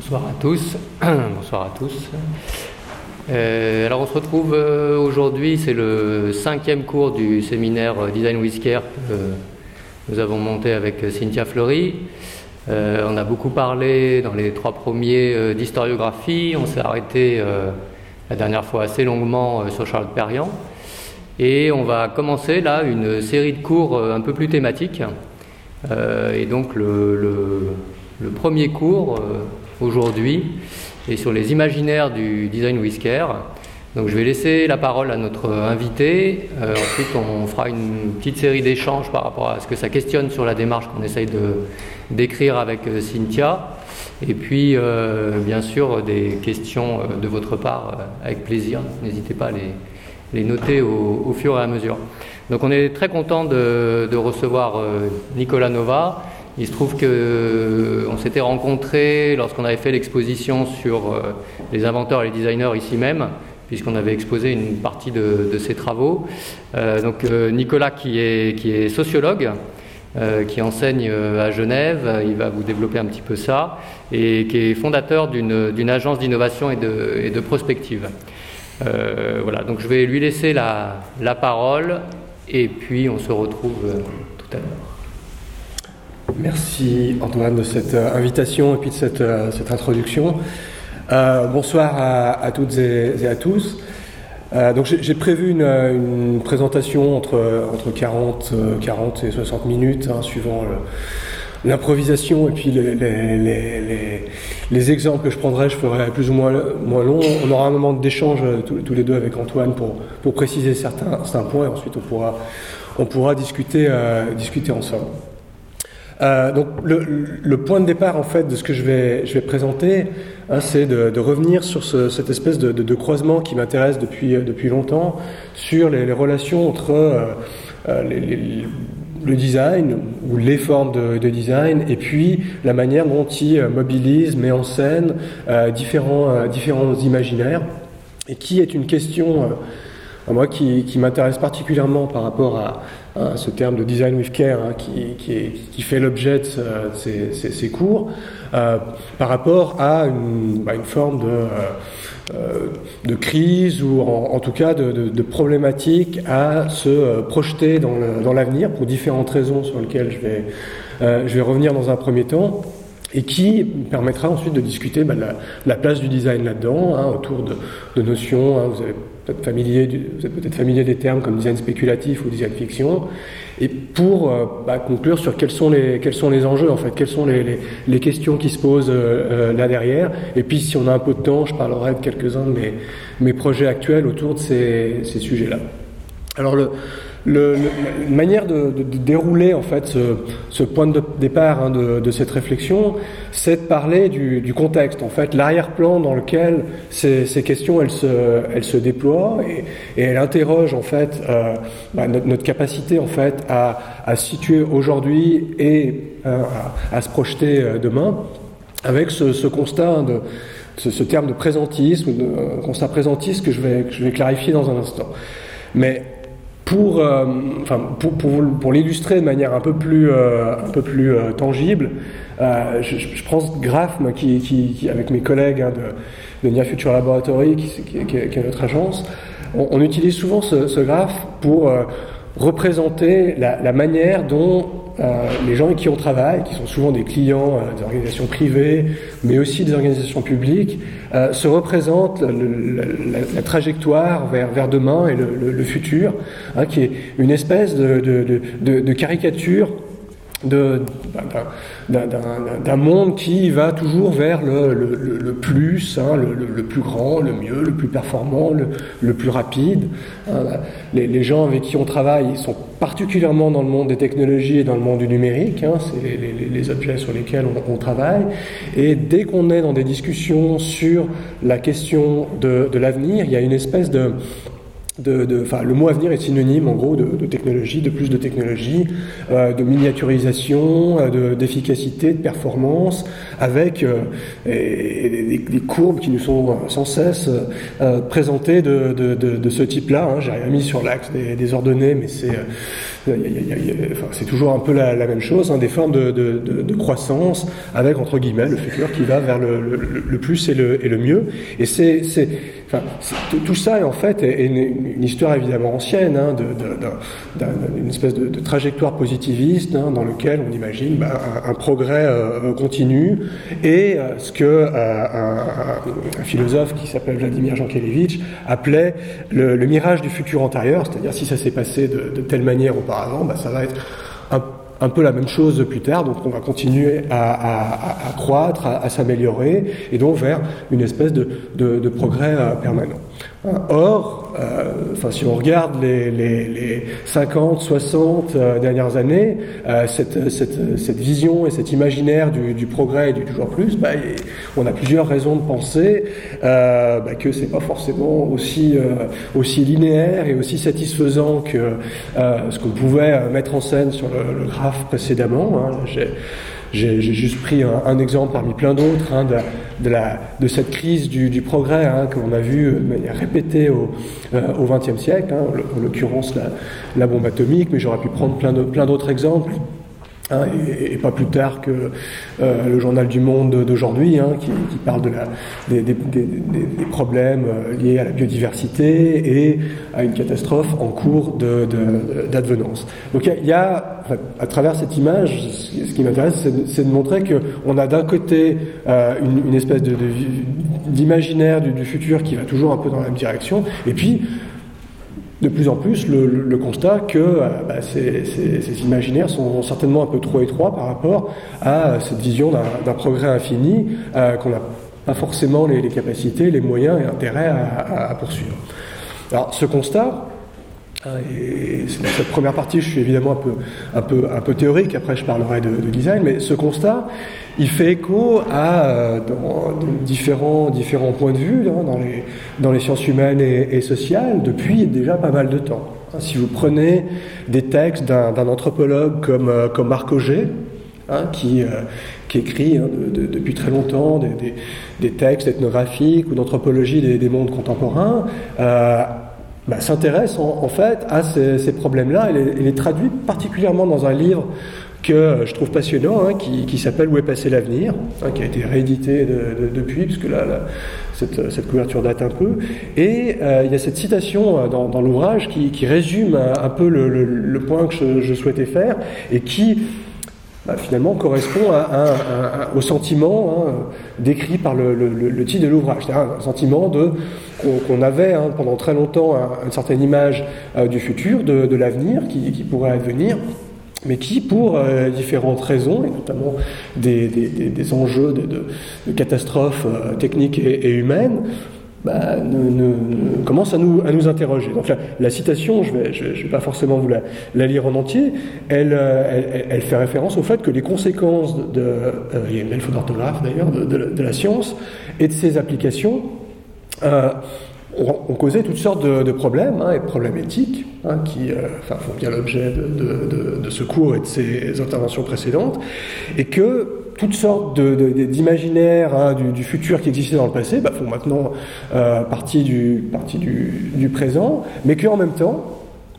Bonsoir à tous. Bonsoir à tous. Euh, alors on se retrouve euh, aujourd'hui, c'est le cinquième cours du séminaire Design with Care que nous avons monté avec Cynthia Fleury. Euh, on a beaucoup parlé dans les trois premiers d'historiographie. On s'est arrêté la dernière fois assez longuement sur Charles Perriand. Et on va commencer là une série de cours un peu plus thématiques. et donc le premier cours aujourd'hui et sur les imaginaires du design whisker. Donc je vais laisser la parole à notre invité. Euh, ensuite, on fera une petite série d'échanges par rapport à ce que ça questionne sur la démarche qu'on essaye de d'écrire avec euh, Cynthia. Et puis, euh, bien sûr, des questions de votre part avec plaisir. N'hésitez pas à les, noter au, fur et à mesure. Donc on est très content de, de recevoir Nicolas Nova. Il se trouve qu'on euh, s'était rencontrés lorsqu'on avait fait l'exposition sur euh, les inventeurs et les designers ici même, puisqu'on avait exposé une partie de, ses travaux. Euh, donc Nicolas qui est, sociologue, qui enseigne à Genève, il va vous développer un petit peu ça, et qui est fondateur d'une agence d'innovation et de, prospective. voilà, donc je vais lui laisser la, la parole, et puis on se retrouve tout à l'heure. Merci Antoine de cette euh, invitation et puis de cette, euh, cette introduction. Euh, bonsoir à, toutes et, à tous. donc j'ai prévu une, présentation entre, entre 40, 40 et 60 minutes, hein, suivant l'improvisation et puis les, les, les, exemples que je prendrai, je ferai plus ou moins, moins long. On aura un moment d'échange tous, les deux avec Antoine pour, pour préciser certains, certains points et ensuite on pourra, on pourra discuter, discuter ensemble. Euh, donc le, point de départ en fait de ce que je vais, je vais présenter, hein, c'est de, revenir sur cette espèce de, croisement qui m'intéresse depuis, depuis longtemps sur les, relations entre euh, euh, le design ou les formes de, design et puis la manière dont il mobilise, met en scène différents, différents imaginaires. Et qui est une question moi qui m'intéresse particulièrement par rapport à, ce terme de design with care hein, qui, fait l'objet de, ces, cours, euh, par rapport à une, bah, forme de, euh, de, crise ou en, tout cas de, problématique à se euh, projeter dans l'avenir pour différentes raisons sur lesquelles je vais, euh, revenir dans un premier temps et qui permettra ensuite de discuter bah, la, la, place du design là-dedans, hein, autour de, de notions, hein, vous avez familier, vous êtes peut-être familier des termes comme design spéculatif ou design fiction, et pour euh, bah, conclure sur quels sont les quels sont les enjeux en fait, quelles sont les, les, questions qui se posent euh, euh, là derrière, et puis si on a un peu de temps, je parlerai de quelques-uns de mes, mes projets actuels autour de ces, ces sujets-là. Alors le, le, une manière de, dérouler en fait ce, point de départ hein, de, cette réflexion, c'est de parler du, contexte, en fait, l'arrière-plan dans lequel ces, questions elles se, elles se déploient et, et elles interrogent en fait euh, bah, notre, capacité en fait à, à situer aujourd'hui et euh, à, se projeter euh, demain, avec ce, constat hein, de ce, terme de présentisme, de constat présentiste que je vais, que je vais clarifier dans un instant. Mais pour, euh, enfin, pour, pour, pour l'illustrer de manière un peu plus, euh, un peu plus euh, tangible, je, je, prends ce graphe qui, qui, avec mes collègues hein, de, de Near Future Laboratory, qui, qui, qui, est notre agence, on, on utilise souvent ce, ce graphe pour représenter la, la, manière dont euh, les gens avec qui on travaille, qui sont souvent des clients euh, des organisations privées, mais aussi des organisations publiques, euh, se représentent la, trajectoire vers, vers demain et le, futur, hein, qui est une espèce de, de, de, de caricature d'un monde qui va toujours vers le, plus, hein, le, plus grand, le mieux, le plus performant, le, plus rapide. Hein, les, les, gens avec qui on travaille sont particulièrement dans le monde des technologies et dans le monde du numérique, hein, c'est les, objets sur lesquels on, travaille. Et dès qu'on est dans des discussions sur la question de l'avenir, il y a une espèce de de, de, le mot avenir est synonyme en gros de, de technologie, de plus de technologie, euh, de miniaturisation, euh, d'efficacité, de, performance, avec euh, des, des, courbes qui nous sont sans cesse euh, présentées de, ce type-là. Hein. J'ai rien mis sur l'axe des, des, ordonnées, mais c'est c'est toujours un peu la, même chose, hein, des formes de, croissance avec entre guillemets le futur qui va vers le, plus et le, mieux. Et c'est, tout ça en fait est une, histoire évidemment ancienne, hein, d'une espèce de, trajectoire positiviste hein, dans lequel on imagine bah, un, progrès euh, continu et euh, ce que un, philosophe qui s'appelle Vladimir Jankélévitch appelait le, mirage du futur antérieur, c'est-à-dire si ça s'est passé de, telle manière auparavant, bah, ça va être un, peu la même chose plus tard, donc on va continuer à, croître, à, s'améliorer, et donc vers une espèce de, progrès euh, permanent. Or, euh, enfin, si on regarde les, les, les 50, 60 euh, dernières années, euh, cette, cette, cette, vision et cet imaginaire du, progrès et du toujours plus, bah, on a plusieurs raisons de penser bah, que c'est pas forcément aussi, aussi linéaire et aussi satisfaisant que ce qu'on pouvait mettre en scène sur le, le graphe précédemment. Hein. J'ai juste pris un, exemple parmi plein d'autres hein, de, cette crise du, progrès hein, qu'on a vu de manière répétée au XXe euh, siècle, hein, en l'occurrence la, bombe atomique, mais j'aurais pu prendre plein d'autres exemples. Hein, et, pas plus tard que euh, le journal du Monde d'aujourd'hui, hein, qui, parle de la, des, des, des, des, problèmes euh, liés à la biodiversité et à une catastrophe en cours d'advenance. De, Donc il y a, à travers cette image, ce qui m'intéresse, c'est de, montrer qu'on a d'un côté euh, une, une, espèce d'imaginaire du, du futur qui va toujours un peu dans la même direction, et puis de plus en plus le, constat que euh, bah, ces, imaginaires sont certainement un peu trop étroits par rapport à cette vision d'un progrès infini euh, qu'on n'a pas forcément les, capacités, les moyens et intérêts à, poursuivre. Alors ce constat, et dans cette première partie, je suis évidemment un peu, théorique, après je parlerai de, de design, mais ce constat, il fait écho à euh, différents, points de vue hein, dans, les, sciences humaines et, sociales depuis déjà pas mal de temps. Si vous prenez des textes d'un anthropologue comme, euh, comme Marc Auger, hein, qui, euh, qui écrit hein, depuis très longtemps des, textes ethnographiques ou d'anthropologie des, mondes contemporains, bah, s'intéresse en, fait à ces, ces problèmes-là et les, traduit particulièrement dans un livre que je trouve passionnant, hein, qui, s'appelle Où est passé l'avenir, hein, qui a été réédité depuis, puisque là, cette, couverture date un peu. Et euh, il y a cette citation euh, dans, l'ouvrage qui, résume un, peu le, point que je, souhaitais faire et qui bah, finalement correspond au sentiment hein, décrit par le, titre de l'ouvrage, c'est-à-dire un sentiment de qu'on avait pendant très longtemps une certaine image euh, du futur, de, l'avenir qui, pourrait advenir mais qui, pour euh, différentes raisons, et notamment des, des, enjeux de catastrophes euh, techniques et, humaines, bah, commence à nous, à nous interroger. Donc la, la citation, je ne vais, pas forcément vous la, lire en entier, elle, euh, elle, fait référence au fait que les conséquences de, il y a une d'orthographe d'ailleurs, de, la science et de ses applications, ont, causé toutes sortes de, problèmes, hein, et de problèmes éthiques, hein, qui euh, font bien l'objet de, ce cours et de ces interventions précédentes, et que toutes sortes d'imaginaires hein, du, futur qui existaient dans le passé bah, font maintenant euh, partie, du, présent, mais qu'en même temps,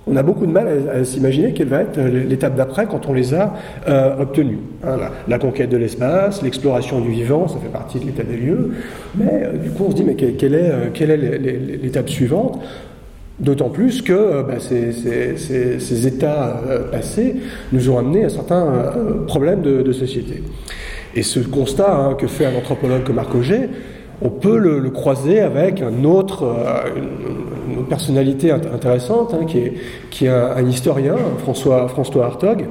on a beaucoup de mal à, s'imaginer quelle va être l'étape d'après quand on les a euh, obtenus. Hein, la, conquête de l'espace, l'exploration du vivant, ça fait partie de l'état des lieux, mais euh, du coup on se dit mais quelle, est, euh, l'étape suivante? D'autant plus que bah, ces, états passés nous ont amené à certains problèmes de, société. Et ce constat hein, que fait un anthropologue comme Marc Auger, on peut le, croiser avec un autre, euh, personnalité intéressante, hein, qui est, qui est un, historien, François, François Hartog,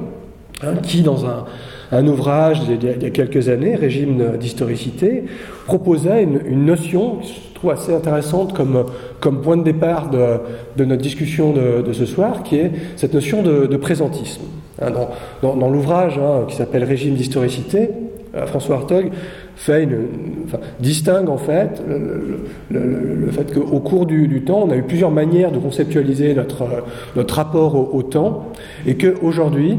hein, qui, dans un, un ouvrage il y a quelques années, Régime d'historicité, proposait une, notion que je trouve assez intéressante comme, comme point de départ de, de notre discussion de, de, ce soir, qui est cette notion de, présentisme. Dans, dans, l'ouvrage qui s'appelle Régime d'historicité, François Hartog distingue en fait le, fait qu'au cours du, temps, on a eu plusieurs manières de conceptualiser notre, notre rapport au, temps, et qu'aujourd'hui,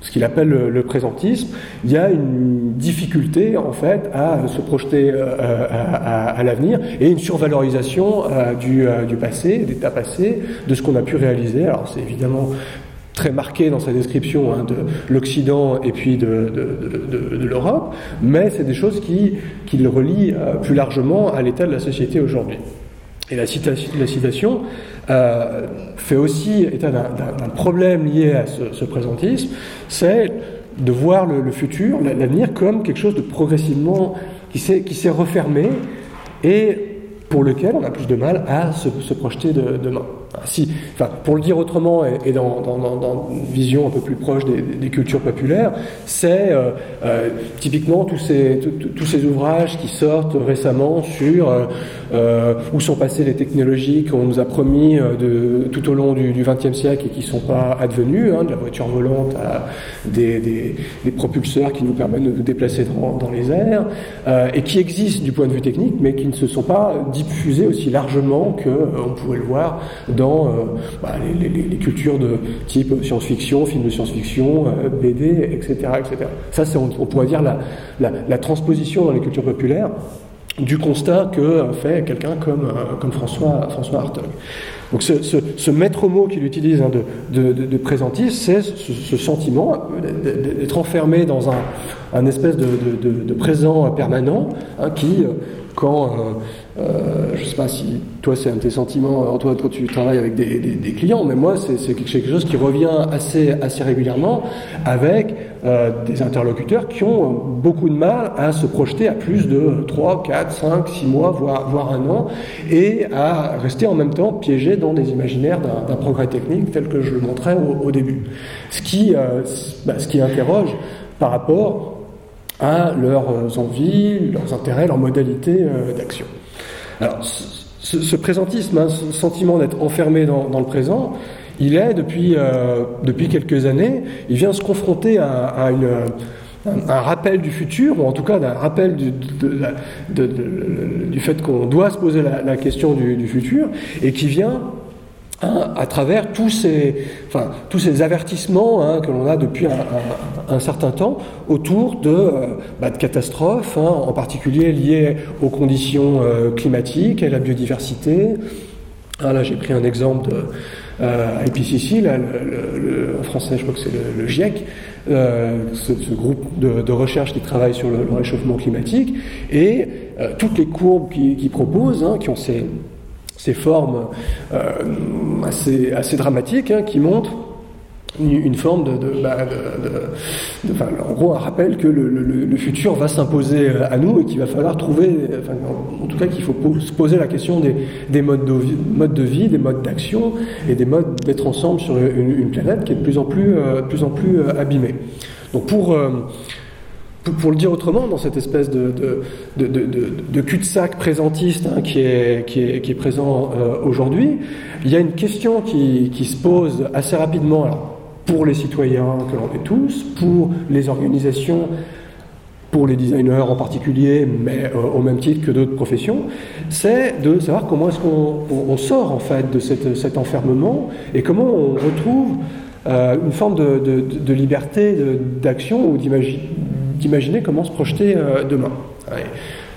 ce qu'il appelle le, présentisme, il y a une difficulté en fait à se projeter euh, à, l'avenir et une survalorisation euh, du, du, passé, des états passés, de ce qu'on a pu réaliser. Alors c'est évidemment très marqué dans sa description hein, de l'Occident et puis de, l'Europe, mais c'est des choses qui, le relient plus largement à l'état de la société aujourd'hui. Et la citation, euh, fait aussi état d'un problème lié à ce, présentisme, c'est de voir le, futur, l'avenir, comme quelque chose de progressivement qui s'est refermé et pour lequel on a plus de mal à se, se projeter de, demain. Si, enfin, pour le dire autrement et, dans, une vision un peu plus proche des, cultures populaires, c'est euh, euh, typiquement tous ces, tous ces ouvrages qui sortent récemment sur euh, où sont passées les technologies qu'on nous a promis de, tout au long du XXe siècle et qui ne sont pas advenues, hein, de la voiture volante à des, des, propulseurs qui nous permettent de nous déplacer dans, dans les airs, et qui existent du point de vue technique, mais qui ne se sont pas diffusés aussi largement qu'on pouvait le voir dans euh, bah, les, cultures de type science-fiction, film de science-fiction, euh, BD, etc., etc. Ça, c'est, on, pourrait dire la, la, transposition dans les cultures populaires du constat que fait quelqu'un comme, euh, comme François, François Hartog. Donc ce, ce, maître mot qu'il utilise hein, de, de, de, présentisme, c'est ce, sentiment d'être enfermé dans un, un espèce de, présent permanent hein, qui, quand euh, je ne sais pas si toi c'est un de tes sentiments, Antoine, quand tu travailles avec des, clients, mais moi c'est quelque chose qui revient assez, assez régulièrement avec euh, des interlocuteurs qui ont beaucoup de mal à se projeter à plus de 3, 4, 5, 6 mois, voire, un an, et à rester en même temps piégés dans des imaginaires d'un progrès technique tel que je le montrais au, début. Ce qui, euh, bah, ce qui interroge par rapport à leurs envies, leurs intérêts, leurs modalités d'action. Alors, ce, présentisme, hein, ce sentiment d'être enfermé dans, le présent, il est depuis, euh, depuis quelques années, il vient se confronter à, une, un, rappel du futur, ou en tout cas d'un rappel du, du fait qu'on doit se poser la, question du, du, futur, et qui vient Hein, à travers tous ces, enfin, tous ces avertissements hein, que l'on a depuis un, certain temps autour de, euh, bah, de catastrophes, hein, en particulier liées aux conditions euh, climatiques et la biodiversité. Ah, là, j'ai pris un exemple de euh, IPCC, là, le, en français, je crois que c'est le, GIEC, euh, ce, groupe de, recherche qui travaille sur le, réchauffement climatique, et toutes les courbes qu'ils qui proposent, qui ont ces ces formes euh, assez, assez, dramatiques hein, qui montrent une forme de, bah, en gros un rappel que le, futur va s'imposer à nous et qu'il va falloir trouver, en, tout cas qu'il faut se poser la question des, des modes, de, modes de vie, des modes d'action et des modes d'être ensemble sur une, planète qui est de plus en plus, euh, de plus, en plus euh, abîmée. Donc pour pour, le dire autrement, dans cette espèce de, de, cul-de-sac présentiste hein, qui, est, présent euh, aujourd'hui, il y a une question qui, se pose assez rapidement pour les citoyens que l'on est tous, pour les organisations, pour les designers en particulier, mais euh, au même titre que d'autres professions, c'est de savoir comment est-ce qu'on on sort en fait de cet enfermement et comment on retrouve euh, une forme de, liberté d'action ou d'imaginer d'imaginer comment se projeter euh, demain.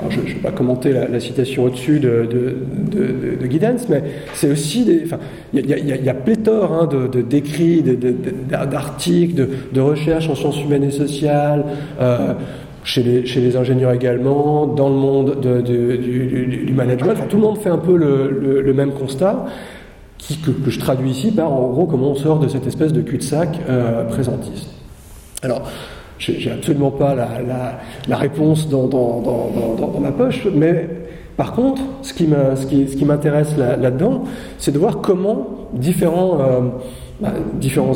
Je ne vais pas commenter la, citation au-dessus de, de, de, Giddens, mais c'est aussi des. il y, a pléthore hein, de, d'écrits, d'articles, de, recherches en sciences humaines et sociales. Euh, chez les, ingénieurs également, dans le monde du, management, tout le monde fait un peu le, le, même constat, qui, que, je traduis ici par en gros comment on sort de cette espèce de cul-de-sac euh, présentiste. Alors, j'ai absolument pas la, réponse dans, ma poche, mais par contre, ce qui m'intéresse là-dedans, c'est de voir comment différents, euh, bah,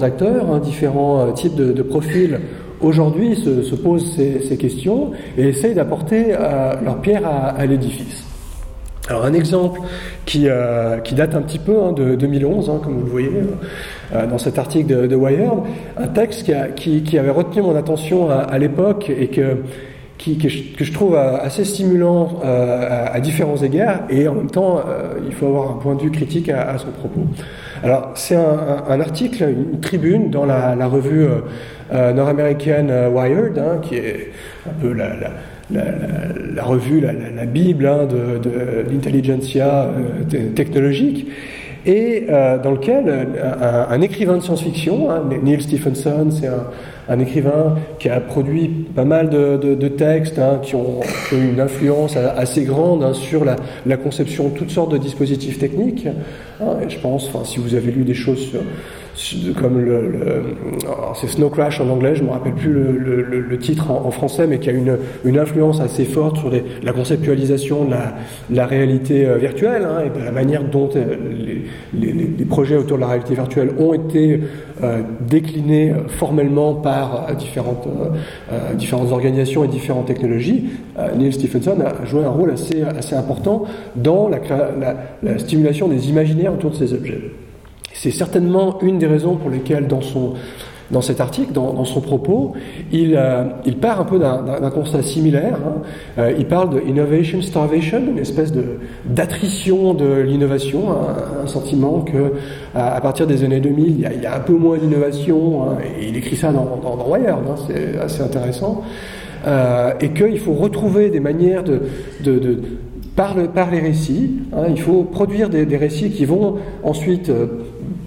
acteurs, hein, différents euh, types de, profils aujourd'hui se, posent ces, questions et essayent d'apporter euh, leur pierre à l'édifice. Alors un exemple qui, euh, qui, date un petit peu hein, de 2011, hein, comme vous le voyez euh, dans cet article de, Wired, un texte qui, a, qui, avait retenu mon attention à, l'époque et que, qui, que, je, trouve assez stimulant euh, à, différents égards et en même temps il faut avoir un point de vue critique à, son propos. Alors c'est un, article, une tribune dans la, la revue nord-américaine Wired, hein, qui est un peu la, la la, revue, la, Bible hein, de, l'intelligentsia euh, technologique. et dans lequel un, écrivain de science-fiction, hein, Neil Stephenson, c'est un, écrivain qui a produit pas mal de, textes hein, qui, ont, eu une influence assez grande hein, sur la, conception de toutes sortes de dispositifs techniques. Je pense, si vous avez lu des choses sur, comme le, c'est Snow Crash en anglais, je ne me rappelle plus le, titre en, français, mais qui a une, une influence assez forte sur la conceptualisation de la, réalité euh, virtuelle hein, et de la manière dont euh, les, les, projets autour de la réalité virtuelle ont été euh, déclinés formellement par différentes, différentes organisations et différentes technologies. Neil Stephenson a joué un rôle assez, assez important dans la, la stimulation des imaginaires autour de ces objets. C'est certainement une des raisons pour lesquelles dans son, dans cet article, dans, son propos, il, euh, il, part un peu d'un constat similaire. Hein. Euh, il parle de innovation starvation, une espèce d'attrition de, l'innovation, un, sentiment que à, partir des années 2000, il y a, un peu moins d'innovation. Hein, il écrit ça dans, dans, dans Wired, hein, c'est assez intéressant. Euh, et qu'il faut retrouver des manières de, de, de par, par, les récits. Hein, il faut produire des, des, récits qui vont ensuite euh,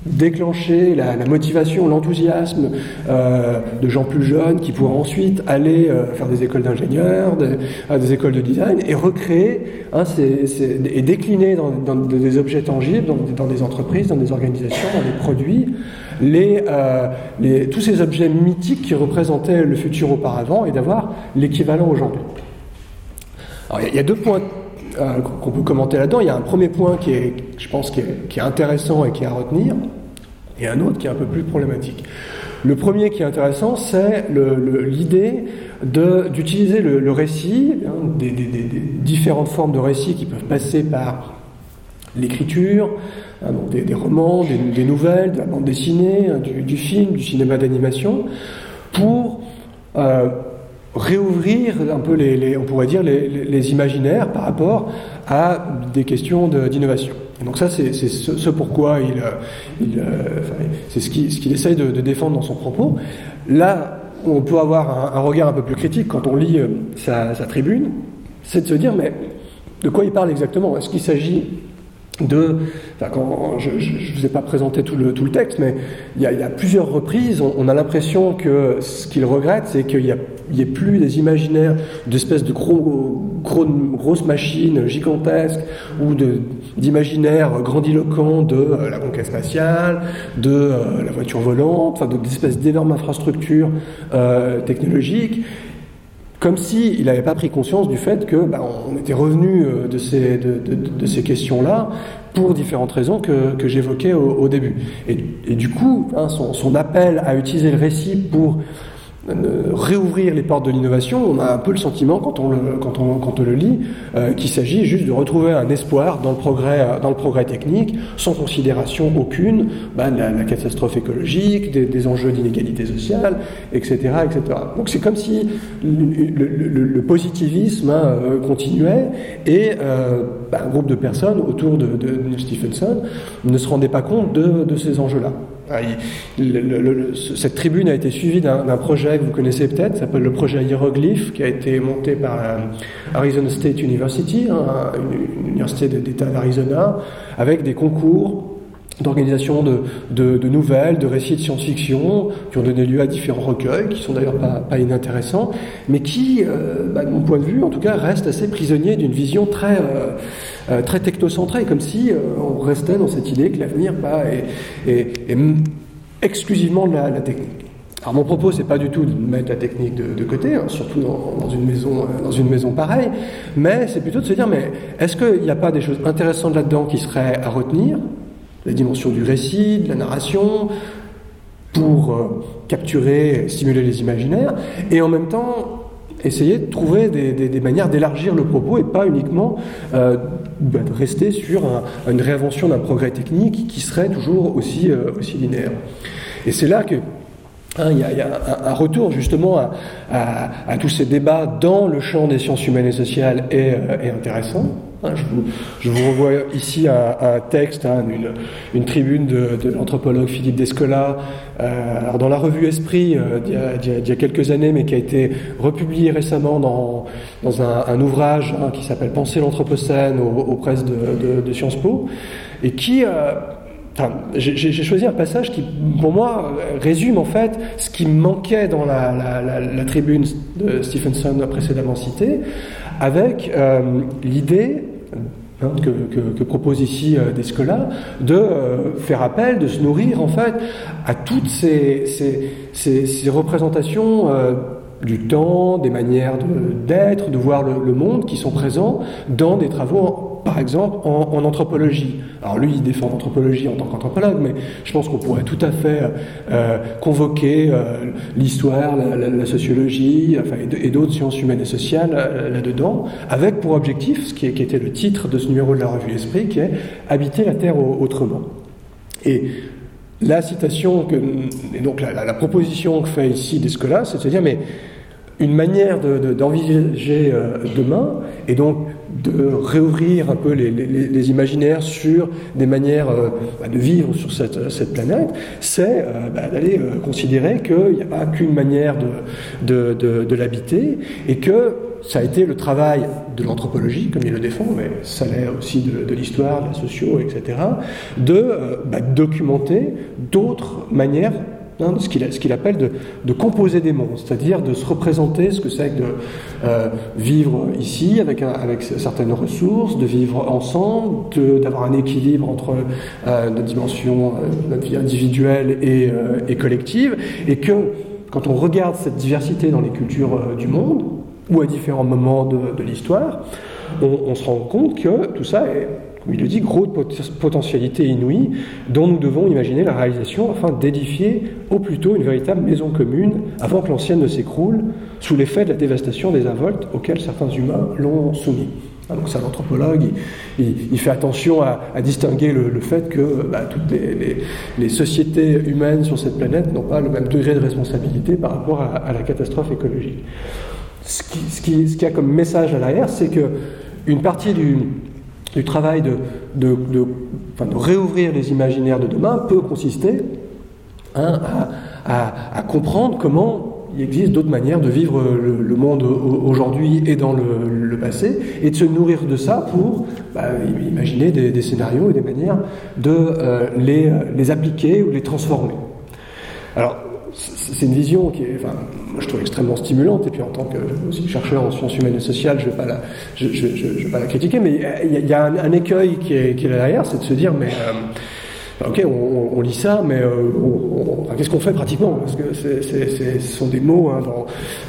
déclencher la, motivation, l'enthousiasme euh, de gens plus jeunes qui pourront ensuite aller euh, faire des écoles d'ingénieurs, des, euh, des, écoles de design et recréer hein, et décliner dans, des objets tangibles, dans, des entreprises, dans des organisations, dans des produits, tous ces objets mythiques qui représentaient le futur auparavant et d'avoir l'équivalent aujourd'hui. Alors il y, a deux points qu'on peut commenter là-dedans. Il y a un premier point qui est, je pense, qui est, intéressant et qui est à retenir et un autre qui est un peu plus problématique. Le premier qui est intéressant, c'est l'idée d'utiliser le, récit, hein, des, différentes formes de récits qui peuvent passer par l'écriture, hein, des, romans, des, nouvelles, de la bande dessinée, hein, du, film, du cinéma d'animation, pour euh, réouvrir un peu les, on pourrait dire les, imaginaires par rapport à des questions d'innovation. Donc ça, c'est ce, pourquoi il, euh, euh, c'est ce qu'il essaye de, défendre dans son propos. Là, on peut avoir un, regard un peu plus critique quand on lit euh, sa, tribune, c'est de se dire, mais de quoi il parle exactement? Est-ce qu'il s'agit de, quand je ne vous ai pas présenté tout le, tout le texte, mais il y, a, y a plusieurs reprises, on, a l'impression que ce qu'il regrette, c'est qu'il n'y ait plus des imaginaires d'espèces de gros, gros, grosses machines gigantesques ou d'imaginaires grandiloquents de euh, la conquête spatiale, de euh, la voiture volante, enfin d'espèces d'énormes infrastructures euh, technologiques comme s'il n'avait pas pris conscience du fait que bah, on était revenu de ces, de, de, ces questions-là pour différentes raisons que, que j'évoquais au, début. Et, et du coup, hein, son, son, appel à utiliser le récit pour réouvrir les portes de l'innovation, on a un peu le sentiment, quand on le, quand on, quand on le lit, euh, qu'il s'agit juste de retrouver un espoir dans le progrès, euh, dans le progrès technique, sans considération aucune de la, catastrophe écologique, des, enjeux d'inégalité sociale, etc., etc. Donc c'est comme si le, positivisme hein, euh, continuait et bah, un groupe de personnes autour de, de, de Stephenson ne se rendait pas compte de, de ces enjeux-là. Ah, cette tribune a été suivie d'un projet que vous connaissez peut-être, s'appelle le projet Hieroglyph, qui a été monté par euh, Arizona State University, hein, une, université d'État d'Arizona, avec des concours d'organisation de, nouvelles, de récits de science-fiction, qui ont donné lieu à différents recueils, qui sont d'ailleurs pas, pas, inintéressants, mais qui, euh, bah, de mon point de vue, en tout cas, restent assez prisonniers d'une vision très, euh, très technocentrée, comme si on restait dans cette idée que l'avenir bah, est, exclusivement de la, technique. Alors mon propos, c'est pas du tout de mettre la technique de, côté, hein, surtout dans, une maison, euh, dans une maison pareille, mais c'est plutôt de se dire, mais est-ce qu'il n'y a pas des choses intéressantes là-dedans qui seraient à retenir? La dimension du récit, de la narration, pour euh, capturer, stimuler les imaginaires, et en même temps essayer de trouver des, manières d'élargir le propos et pas uniquement euh, bah, de rester sur une réinvention d'un progrès technique qui serait toujours aussi, euh, aussi linéaire. Et c'est là que hein, il y, a, un, retour justement à, tous ces débats dans le champ des sciences humaines et sociales est, euh, est intéressant. Hein, je, vous, je, renvoie ici un texte, hein, une, une, tribune de, l'anthropologue Philippe Descola, euh, alors dans la revue Esprit euh, il, y a, quelques années, mais qui a été republié récemment dans, un, ouvrage hein, qui s'appelle Penser l'Anthropocène aux, presses de, Sciences Po, et qui, euh, j'ai choisi un passage qui, pour moi, résume en fait ce qui manquait dans la, tribune de Stephenson précédemment citée, avec euh, l'idée hein, que, propose ici euh, Descola, de euh, faire appel, de se nourrir en fait à toutes ces, représentations du temps, des manières d'être, de, voir le, monde qui sont présents dans des travaux par exemple, en, anthropologie. Alors lui, il défend l'anthropologie en tant qu'anthropologue, mais je pense qu'on pourrait tout à fait euh, convoquer euh, l'histoire, la, sociologie, enfin, et d'autres sciences humaines et sociales euh, là-dedans, avec pour objectif, ce qui, était le titre de ce numéro de la revue Esprit, qui est Habiter la Terre autrement. Et la citation, et donc la, proposition que fait ici Descola, c'est de se dire, mais une manière d'envisager demain, et donc de réouvrir un peu les, imaginaires sur des manières euh, bah, de vivre sur cette, cette planète, c'est euh, bah, d'aller euh, considérer qu'il n'y a pas qu'une manière de, l'habiter et que ça a été le travail de l'anthropologie, comme il le défend, mais ça l'est aussi de, l'histoire, de la socio, etc., de bah, documenter d'autres manières Ce qu'il appelle de, composer des mondes, c'est-à-dire de se représenter ce que c'est de euh, vivre ici avec, certaines ressources, de vivre ensemble, d'avoir un équilibre entre euh, notre dimension, euh, notre vie individuelle et, collective, et que quand on regarde cette diversité dans les cultures du monde, ou à différents moments de, l'histoire, on se rend compte que tout ça est il le dit, gros potentialité inouïe dont nous devons imaginer la réalisation afin d'édifier au plus tôt une véritable maison commune avant que l'ancienne ne s'écroule sous l'effet de la dévastation des involtes auxquels certains humains l'ont soumis. Ah, donc c'est un anthropologue, il, fait attention à, distinguer le, fait que bah, toutes les, sociétés humaines sur cette planète n'ont pas le même degré de responsabilité par rapport à, la catastrophe écologique. Ce qui, ce qui, a comme message à l'arrière, c'est que une partie du, du travail de, de, de, réouvrir les imaginaires de demain peut consister hein, à, à, comprendre comment il existe d'autres manières de vivre le, monde aujourd'hui et dans le, passé, et de se nourrir de ça pour bah, imaginer des, scénarios et des manières de euh, les, les appliquer ou les transformer. Alors, c'est une vision qui est, enfin, je trouve extrêmement stimulante, et puis en tant que chercheur en sciences humaines et sociales, je ne vais, pas la, critiquer, mais il y, a un, écueil qui est, derrière, c'est de se dire, mais euh, ok, on, lit ça, mais euh, qu'est-ce qu'on fait pratiquement? Parce que ce sont des mots hein,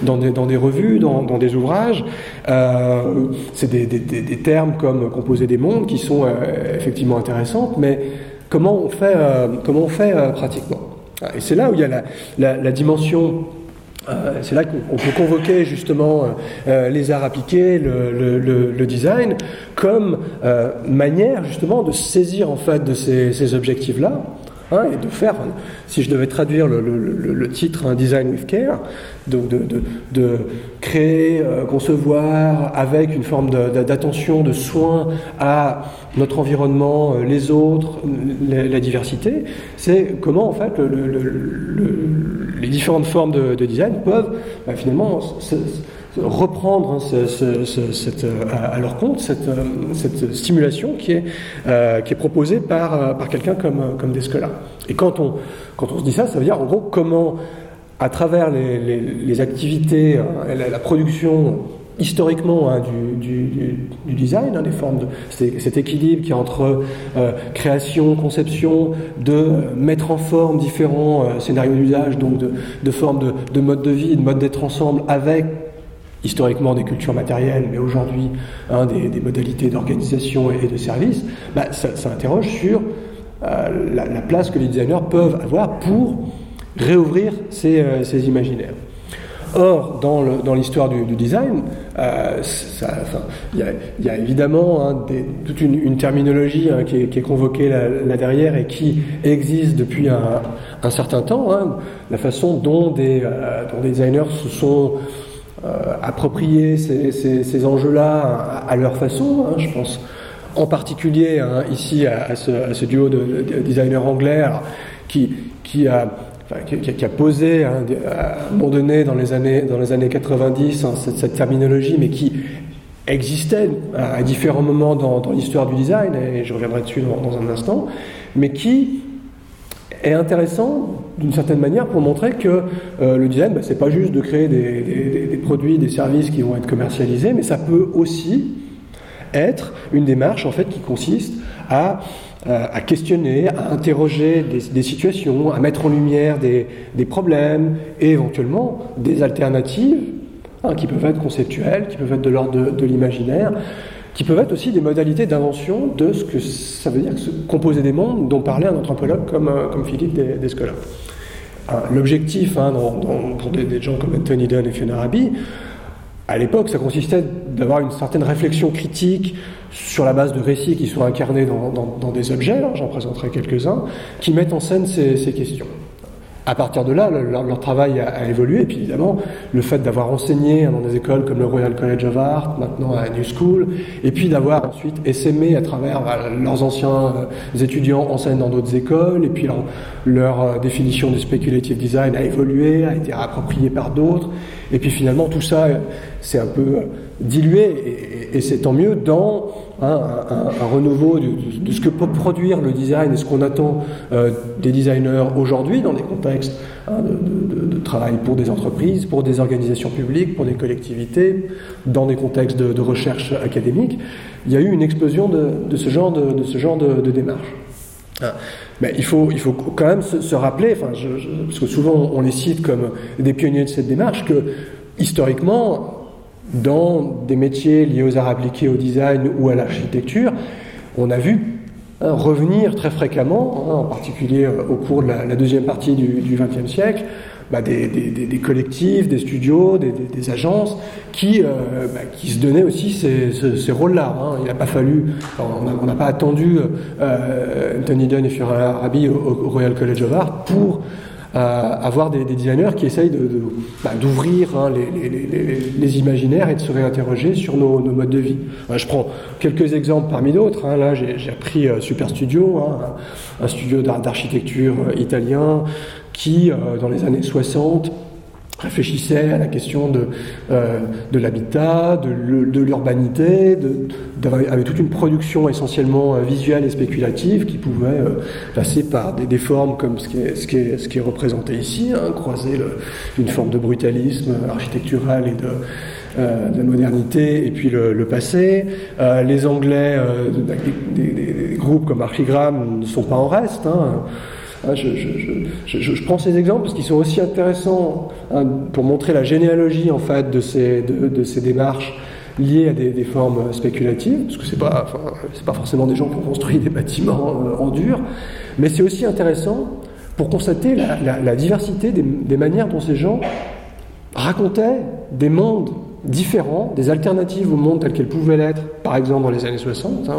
dans, des, revues, dans, des ouvrages, euh, c'est des, termes comme composer des mondes qui sont effectivement intéressantes, mais comment on fait pratiquement? Et c'est là où il y a la, dimension euh, c'est là qu'on peut convoquer justement euh, euh, les arts appliqués, le, design, comme manière justement de saisir en fait de ces objectifs-là Hein, et de faire, si je devais traduire le, titre un Design with Care, donc de, créer, euh, concevoir avec une forme d'attention, de, soin à notre environnement, euh, les autres, la, diversité, c'est comment en fait les différentes formes de, design peuvent bah, finalement reprendre hein, euh, à, leur compte cette, euh, cette stimulation qui est, euh, qui est proposée par, par quelqu'un comme, comme Descola. Et quand on, quand on se dit ça, ça veut dire en gros comment, à travers les, les, activités, la, production historiquement hein, du, du, design, hein, des formes de cet équilibre qui est entre création, conception, de mettre en forme différents scénarios d'usage, donc de, de formes de, de mode de vie, de mode d'être ensemble, avec historiquement des cultures matérielles, mais aujourd'hui hein, des, modalités d'organisation et de service, bah, ça, interroge sur euh, la, place que les designers peuvent avoir pour réouvrir ces, euh, imaginaires. Or, dans l'histoire du, design, euh, il y, a évidemment hein, toute une, terminologie hein, qui, est, convoquée là, derrière et qui existe depuis un, certain temps. la façon dont des, dont des designers se sont euh, approprier ces, enjeux-là à, leur façon. Hein, je pense en particulier hein, ici à, ce, duo de, designers anglais qui, qui a qui, a posé hein, dans les années, dans les années 90 cette, terminologie, mais qui existait à, différents moments dans, l'histoire du design, et je reviendrai dessus dans, un instant, mais qui est intéressant d'une certaine manière pour montrer que euh, le design, bah, c'est pas juste de créer des, produits, des services qui vont être commercialisés, mais ça peut aussi être une démarche en fait qui consiste à, euh, questionner, à interroger des, situations, à mettre en lumière des, problèmes et éventuellement des alternatives hein, qui peuvent être conceptuelles, qui peuvent être de l'ordre de, l'imaginaire, qui peuvent être aussi des modalités d'invention de ce que ça veut dire composer des mondes dont parlait un anthropologue comme, euh, comme Philippe Descola. L'objectif hein, pour des, gens comme Anthony Dunn et Fiona Rabi, à l'époque, ça consistait d'avoir une certaine réflexion critique sur la base de récits qui sont incarnés dans, des objets, j'en présenterai quelques-uns, qui mettent en scène ces questions à partir de là, leur, travail a, évolué. Et puis évidemment, le fait d'avoir enseigné dans des écoles comme le Royal College of Art, maintenant à New School, et puis d'avoir ensuite essaimé à travers leurs anciens euh, étudiants enseignent dans d'autres écoles, et puis leur, euh, définition du speculative design a évolué, a été appropriée par d'autres. Et puis finalement, tout ça euh, s'est un peu dilué, et, c'est tant mieux dans Hein, un, renouveau de, ce que peut produire le design et ce qu'on attend euh, des designers aujourd'hui dans des contextes hein, de, travail pour des entreprises, pour des organisations publiques, pour des collectivités, dans des contextes de, recherche académique. Il y a eu une explosion de, ce genre de, démarche. Ah. Mais il faut, il faut quand même se, rappeler, parce que souvent on les cite comme des pionniers de cette démarche, que historiquement, dans des métiers liés aux arts appliqués au design ou à l'architecture, on a vu hein, revenir très fréquemment, hein, en particulier euh, au cours de la, deuxième partie du XXe siècle, bah, des, collectifs, des studios, des, agences qui, euh, bah, qui se donnaient aussi ces, rôles-là. Hein. Il n'a pas fallu, on n'a pas attendu euh, Anthony Dunn et Fiora Rabi au, au, Royal College of Art pour avoir des, designers qui essayent bah, d'ouvrir de, hein, les, imaginaires et de se réinterroger sur nos, modes de vie. je prends quelques exemples parmi d'autres. Hein. Là, j'ai appris euh, Super Studio, hein, un studio d'architecture euh, italien qui, euh, dans les années 60, réfléchissait à la question de, euh, de l'habitat, de l'urbanité, avait toute une production essentiellement euh, visuelle et spéculative qui pouvait euh, passer par des, des, formes comme ce qui est, ce qui est, ce qui est représenté ici, hein, croiser le, une forme de brutalisme architectural et de, euh, de modernité et puis le, le passé. Euh, les Anglais, des, des, des, groupes comme Archigram ne sont pas en reste. Hein. Ah, je, prends ces exemples parce qu'ils sont aussi intéressants hein, pour montrer la généalogie en fait de ces, démarches liées à des, formes spéculatives, parce que c'est pas, pas forcément des gens qui ont construit des bâtiments euh, en dur, mais c'est aussi intéressant pour constater la, diversité des, manières dont ces gens racontaient des mondes différents, des alternatives au monde tel qu'elles pouvaient l'être, par exemple dans les années 60.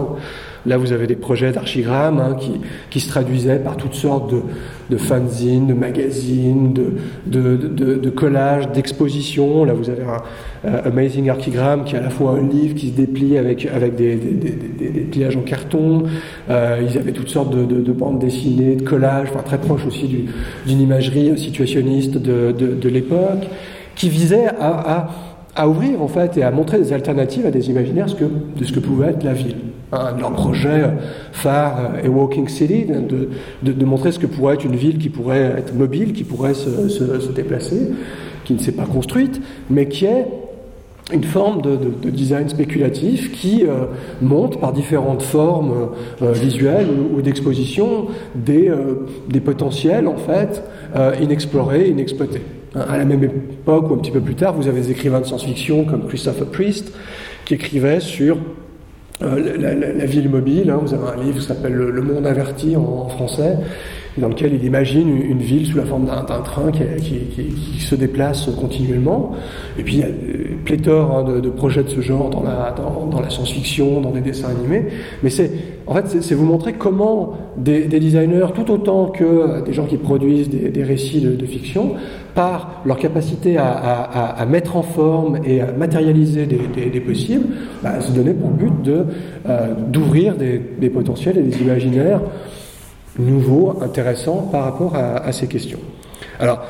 Là, vous avez des projets d'archigrammes hein, qui, qui, se traduisaient par toutes sortes de, de fanzines, de magazines, de, de, de, de collages, d'expositions. Là, vous avez un Amazing Archigram qui est à la fois un livre qui se déplie avec, avec des, des, des, des pliages en carton. Euh, ils avaient toutes sortes de, bandes dessinées, de collages, enfin, très proches aussi d'une imagerie situationniste de, l'époque, qui visait à, à à ouvrir en fait et à montrer des alternatives à des imaginaires de ce que pouvait être la ville. Un leur projet phare est Walking City, de, de, montrer ce que pourrait être une ville qui pourrait être mobile, qui pourrait se, se, déplacer, qui ne s'est pas construite, mais qui est une forme de, de design spéculatif qui euh, montre par différentes formes euh, visuelles ou, d'exposition des, euh, des potentiels en fait inexplorés, inexploités. À la même époque ou un petit peu plus tard, vous avez des écrivains de science-fiction comme Christopher Priest qui écrivaient sur euh, la, ville mobile. Hein. Vous avez un livre qui s'appelle le, Monde averti en français dans lequel il imagine une, ville sous la forme d'un train qui, se déplace continuellement. Et puis il y a pléthore hein, de, projets de ce genre dans la, science-fiction, dans des dessins animés. Mais c'est en fait c'est vous montrer comment des, designers, tout autant que des gens qui produisent des, récits de, fiction, par leur capacité à, mettre en forme et à matérialiser des, possibles, bah, se donner pour but euh, d'ouvrir des potentiels et des imaginaires nouveau, intéressant par rapport à, ces questions. Alors,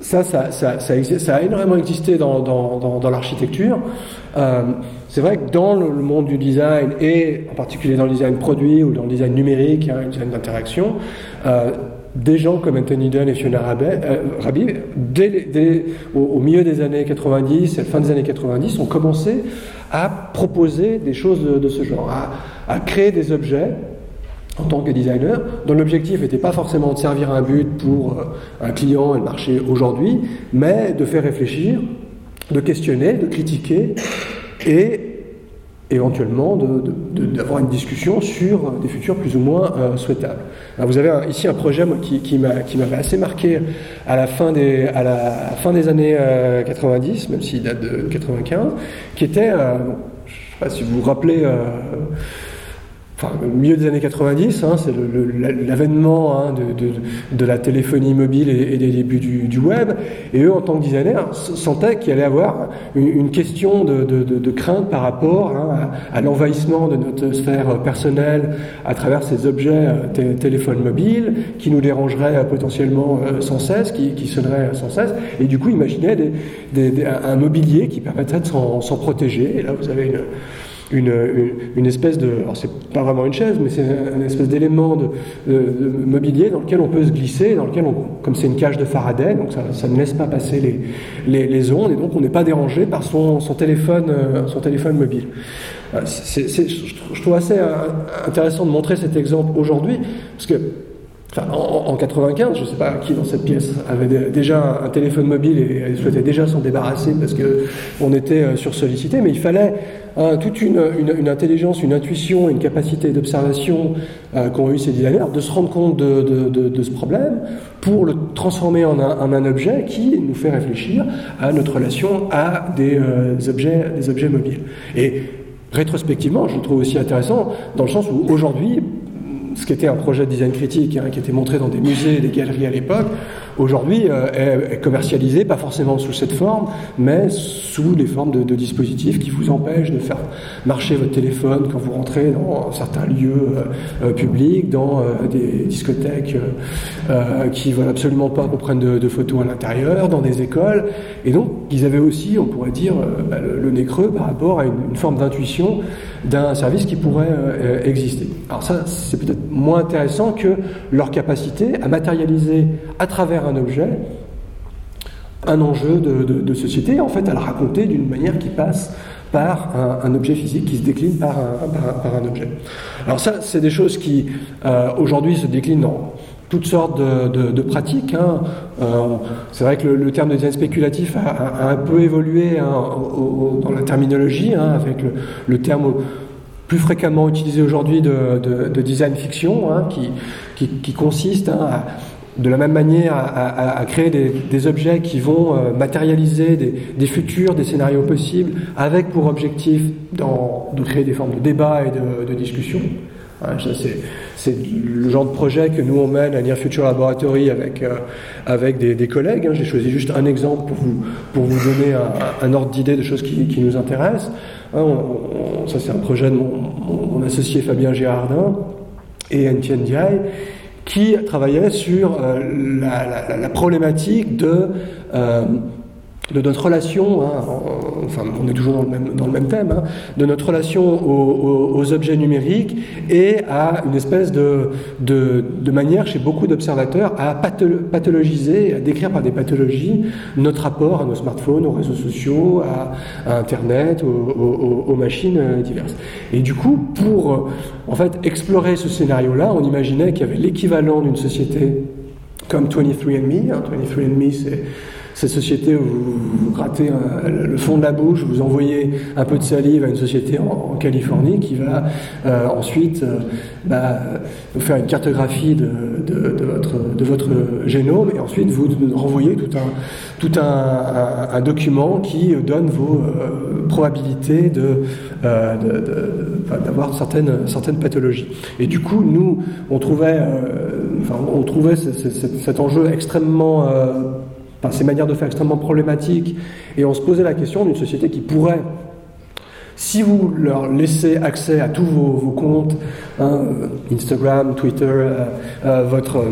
ça, ça, ça, ça, a énormément existé dans, dans, dans, l'architecture. Euh, c'est vrai que dans le, monde du design, et en particulier dans le design produit ou dans le design numérique, hein, le design d'interaction, euh, des gens comme Anthony Dunn et Fiona Rabi, dès, au, milieu des années 90 et fin des années 90, ont commencé à proposer des choses de, ce genre, à, créer des objets en tant que designer, dont l'objectif n'était pas forcément de servir un but pour euh, un client et le marché aujourd'hui, mais de faire réfléchir, de questionner, de critiquer et éventuellement d'avoir une discussion sur des futurs plus ou moins euh, souhaitables. vous avez ici un projet qui, qui m'avait assez marqué à la fin des, à la fin des années 90, euh, même s'il date de 95, qui était, je ne sais pas si vous vous rappelez, enfin, au milieu des années 90, hein, c'est l'avènement hein, de, la téléphonie mobile et, des débuts du, web. Et eux, en tant que designers, sentaient qu'il allait avoir une, question de, crainte par rapport hein, à, l'envahissement de notre sphère personnelle à travers ces objets euh, téléphones mobiles qui nous dérangeraient euh, potentiellement euh, sans cesse, qui sonneraient sans cesse. Et du coup, imaginaient un mobilier qui permettrait de s'en protéger. Et là, vous avez une une, une, espèce de, alors c'est pas vraiment une chaise, mais c'est une espèce d'élément de, mobilier dans lequel on peut se glisser, dans lequel, on, comme c'est une cage de Faraday, donc ça, ne laisse pas passer les, les, ondes, et donc on n'est pas dérangé par son, son téléphone, euh, son téléphone mobile. Euh, je trouve assez euh, intéressant de montrer cet exemple aujourd'hui, parce que Enfin, en, en, 95, je ne sais pas qui dans cette pièce avait déjà un téléphone mobile et souhaitait déjà s'en débarrasser parce que on était sursollicité, mais il fallait toute une, intelligence, une intuition, une capacité d'observation euh, qu'ont eu ces designers, de se rendre compte de, ce problème pour le transformer en un, objet qui nous fait réfléchir à notre relation à des, euh, objets, des objets mobiles. Et rétrospectivement, je le trouve aussi intéressant dans le sens où aujourd'hui, ce qui était un projet de design critique, hein, qui était montré dans des musées des galeries à l'époque, aujourd'hui euh, est, commercialisé, pas forcément sous cette forme, mais sous les formes de, dispositifs qui vous empêchent de faire marcher votre téléphone quand vous rentrez dans certains lieux euh, euh, publics, dans des discothèques qui veulent absolument pas qu'on prenne de, photos à l'intérieur, dans des écoles. Et donc, ils avaient aussi, on pourrait dire, bah, le, nez creux par rapport à une, forme d'intuition d'un service qui pourrait exister. Alors ça, c'est peut-être moins intéressant que leur capacité à matérialiser à travers un objet un enjeu de, société, en fait, à le raconter d'une manière qui passe par un, objet physique qui se décline par un, par un, objet. Alors ça, c'est des choses qui, euh, aujourd'hui, se déclinent dans toutes sortes de, pratiques. Hein. Euh, c'est vrai que le, terme de design spéculatif a, un peu évolué hein, dans la terminologie, hein, avec le, terme plus fréquemment utilisé aujourd'hui de, design fiction, qui, qui, qui, consiste à de la même manière à, créer des, objets qui vont euh, matérialiser des, futurs, des scénarios possibles, avec pour objectif de créer des formes de débat et de, discussion. c'est le genre de projet que nous on mène à Near Future Laboratory avec, euh, avec des, collègues. Hein. J'ai choisi juste un exemple pour vous, pour vous donner un, ordre d'idée de choses qui, nous intéressent. Hein, ça c'est un projet de mon, associé Fabien Gérardin et Etienne Diaye qui travaillait sur euh, la, problématique de euh, de notre relation, hein, enfin on est toujours dans le même, dans le même thème, hein, de notre relation aux, objets numériques et à une espèce de, de, de manière chez beaucoup d'observateurs à pathologiser, à décrire par des pathologies notre rapport à nos smartphones, aux réseaux sociaux, à, Internet, aux, machines euh, diverses. Et du coup, pour en fait explorer ce scénario-là, on imaginait qu'il y avait l'équivalent d'une société comme 23andMe. Hein, 23andMe, c'est cette société où vous, grattez le fond de la bouche, vous envoyez un peu de salive à une société en, Californie qui va euh, ensuite euh, bah, vous faire une cartographie de, votre, de votre génome et ensuite vous renvoyer tout un, tout un, document qui donne vos euh, probabilités de, d'avoir certaines, certaines pathologies. Et du coup, nous, on trouvait, enfin, on trouvait cet enjeu extrêmement ces manières de faire extrêmement problématiques, et on se posait la question d'une société qui pourrait, si vous leur laissez accès à tous vos, comptes, hein, Instagram, Twitter, euh, euh, votre,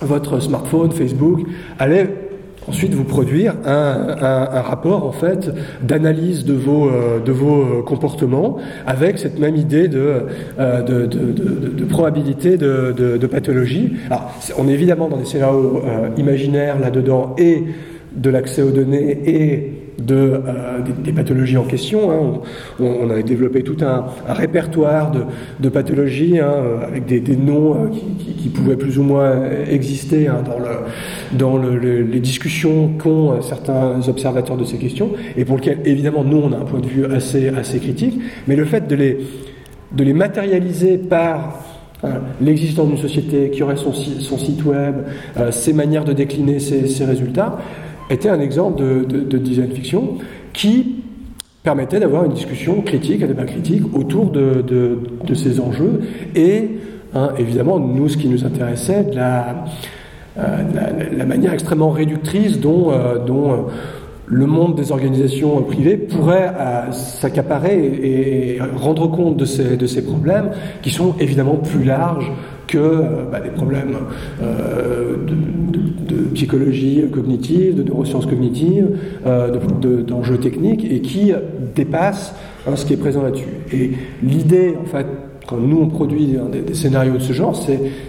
votre smartphone, Facebook, allait ensuite vous produire un, rapport en fait d'analyse de vos, euh, de vos comportements avec cette même idée de, euh, de, de, probabilité de, pathologie. Alors, on est évidemment dans des scénarios euh, imaginaires là-dedans et de l'accès aux données et euh, des, pathologies en question. Hein. On, a développé tout un, répertoire de, pathologies hein, euh, avec des, noms euh, qui, pouvaient plus ou moins exister hein, dans, le, dans les discussions qu'ont certains observateurs de ces questions et pour lesquels évidemment nous on a un point de vue assez, assez critique. Mais le fait de les, matérialiser par l'existence d'une société qui aurait son, site web, ses manières de décliner ses résultats, était un exemple de, design fiction qui permettait d'avoir une discussion critique, un débat critique autour de, ces enjeux. Et hein, évidemment, nous, ce qui nous intéressait, la, euh, la, manière extrêmement réductrice dont, euh, dont euh, le monde des organisations privées pourrait s'accaparer et, rendre compte de ces, de ces problèmes qui sont évidemment plus larges que euh, bah, des problèmes euh, de, psychologie cognitive, de neurosciences cognitives, euh, d'enjeux techniques, et qui dépassent hein, ce qui est présent là-dessus. Et l'idée, en fait, quand nous on produit des, scénarios de ce genre,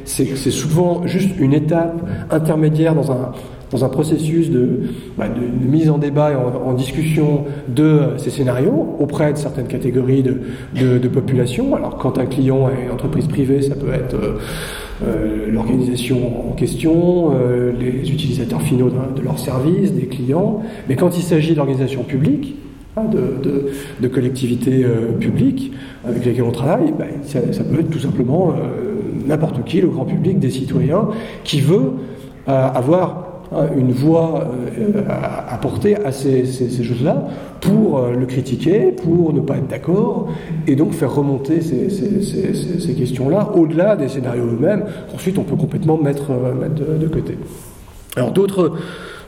c'est souvent juste une étape intermédiaire dans un, dans un processus de, bah, de, mise en débat et en, discussion de ces scénarios auprès de certaines catégories de, de, population. Alors quand un client est une entreprise privée, ça peut être euh, euh, l'organisation en question, euh, les utilisateurs finaux de, leur service, des clients. Mais quand il s'agit d'organisations publiques, hein, de, collectivités publiques avec lesquelles on travaille, ben, ça, peut être tout simplement n'importe qui, le grand public, des citoyens, qui veut avoir une voix euh, à porter à ces, choses-là pour euh, le critiquer, pour ne pas être d'accord, et donc faire remonter ces, questions-là au-delà des scénarios eux-mêmes. Ensuite, on peut complètement mettre, euh, de, côté. Alors d'autres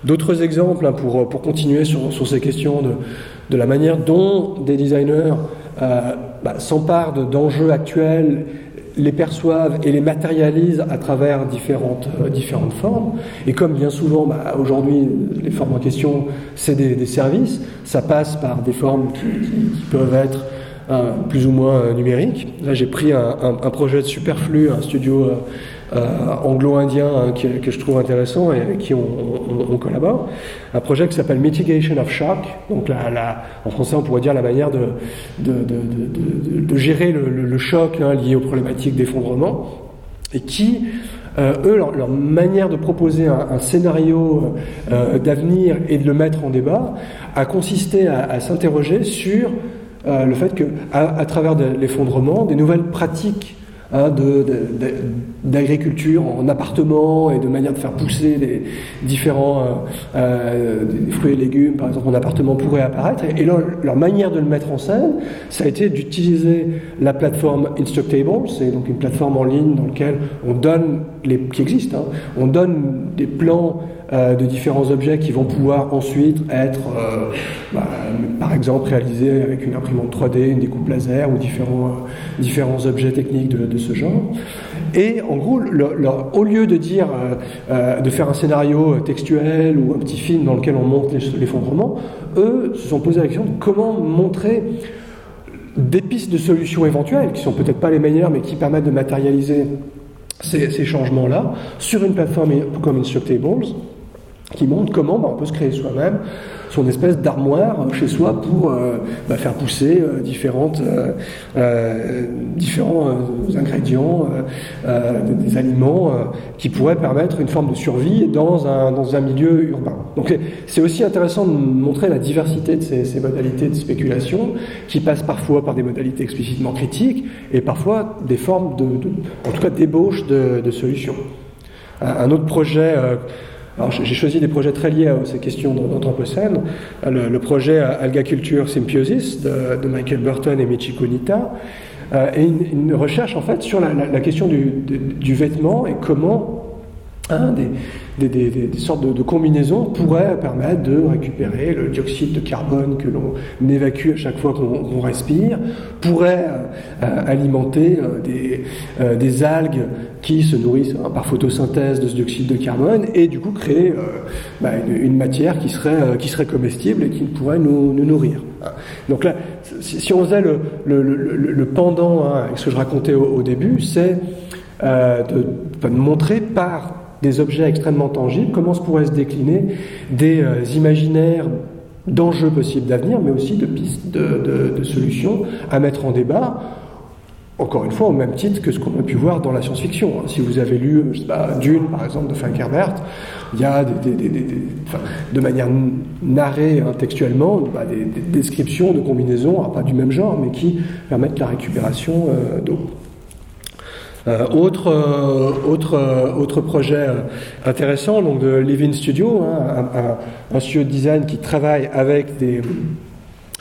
D'autres exemples hein, pour, pour continuer sur, sur, ces questions de, de la manière dont des designers bah, s'emparent d'enjeux actuels les perçoivent et les matérialisent à travers différentes, euh, différentes formes. Et comme bien souvent, bah, aujourd'hui, les formes en question, c'est des, services, ça passe par des formes qui, peuvent être euh, plus ou moins euh, numériques. Là, j'ai pris un, un, projet de Superflu, un studio euh, anglo-indien hein, que je trouve intéressant et avec qui on, collabore. Un projet qui s'appelle Mitigation of Shock. Donc la, en français, on pourrait dire la manière de, de, de, de gérer le, choc hein, lié aux problématiques d'effondrement et qui euh, eux, leur, manière de proposer un, scénario euh, d'avenir et de le mettre en débat a consisté à, s'interroger sur le fait que, à, travers l'effondrement, des nouvelles pratiques Hein, d'agriculture en appartement et de manière de faire pousser des différents euh, euh, fruits et légumes, par exemple, en appartement pourraient apparaître. Et, leur, manière de le mettre en scène, ça a été d'utiliser la plateforme Instructable, c'est donc une plateforme en ligne dans laquelle on donne, les, qui existe, hein, on donne des plans euh, de différents objets qui vont pouvoir ensuite être, euh, bah, par exemple, réalisés avec une imprimante 3D, une découpe laser ou différents, euh, différents objets techniques de, ce genre. Et en gros, au lieu de dire, de faire un scénario textuel ou un petit film dans lequel on montre l'effondrement, eux se sont posé la question de comment montrer des pistes de solutions éventuelles, qui sont peut-être pas les meilleures, mais qui permettent de matérialiser ces, ces changements-là sur une plateforme comme Instructables, qui montre comment bah, on peut se créer soi-même son espèce d'armoire chez soi pour euh, bah, faire pousser euh, différentes, euh, différents ingrédients, des aliments qui pourraient permettre une forme de survie dans un, dans un milieu urbain. Donc c'est aussi intéressant de montrer la diversité de ces, modalités de spéculation qui passent parfois par des modalités explicitement critiques et parfois des formes de, en tout cas d'ébauche de, de, solutions. Un autre projet alors j'ai choisi des projets très liés à ces questions d'Anthropocène. Le, le, projet Alga Culture Symbiosis de, Michael Burton et Michiko Nita, euh, et une, recherche en fait sur la, question du, du, vêtement et comment Hein, des, des, sortes de, combinaisons pourraient permettre de récupérer le dioxyde de carbone que l'on évacue à chaque fois qu'on respire, pourraient euh, alimenter euh, des, algues qui se nourrissent hein, par photosynthèse de ce dioxyde de carbone et du coup créer bah, une, matière qui serait, qui serait comestible et qui pourrait nous, nourrir. Donc là, si, on faisait le, pendant hein, avec ce que je racontais au, début, c'est euh, de, montrer par des objets extrêmement tangibles comment se pourrait se décliner des euh, imaginaires d'enjeux possibles d'avenir, mais aussi de pistes de, solutions à mettre en débat encore une fois, au même titre que ce qu'on a pu voir dans la science-fiction. Hein. Si vous avez lu pas, Dune, par exemple, de Frank Herbert, il y a de manière narrée textuellement bah, des, descriptions de combinaisons, pas du même genre, mais qui permettent la récupération euh, d'eau. Euh, autre, euh, autre, euh, autre projet intéressant donc de Living Studio, hein, un, un, studio de design qui travaille avec des,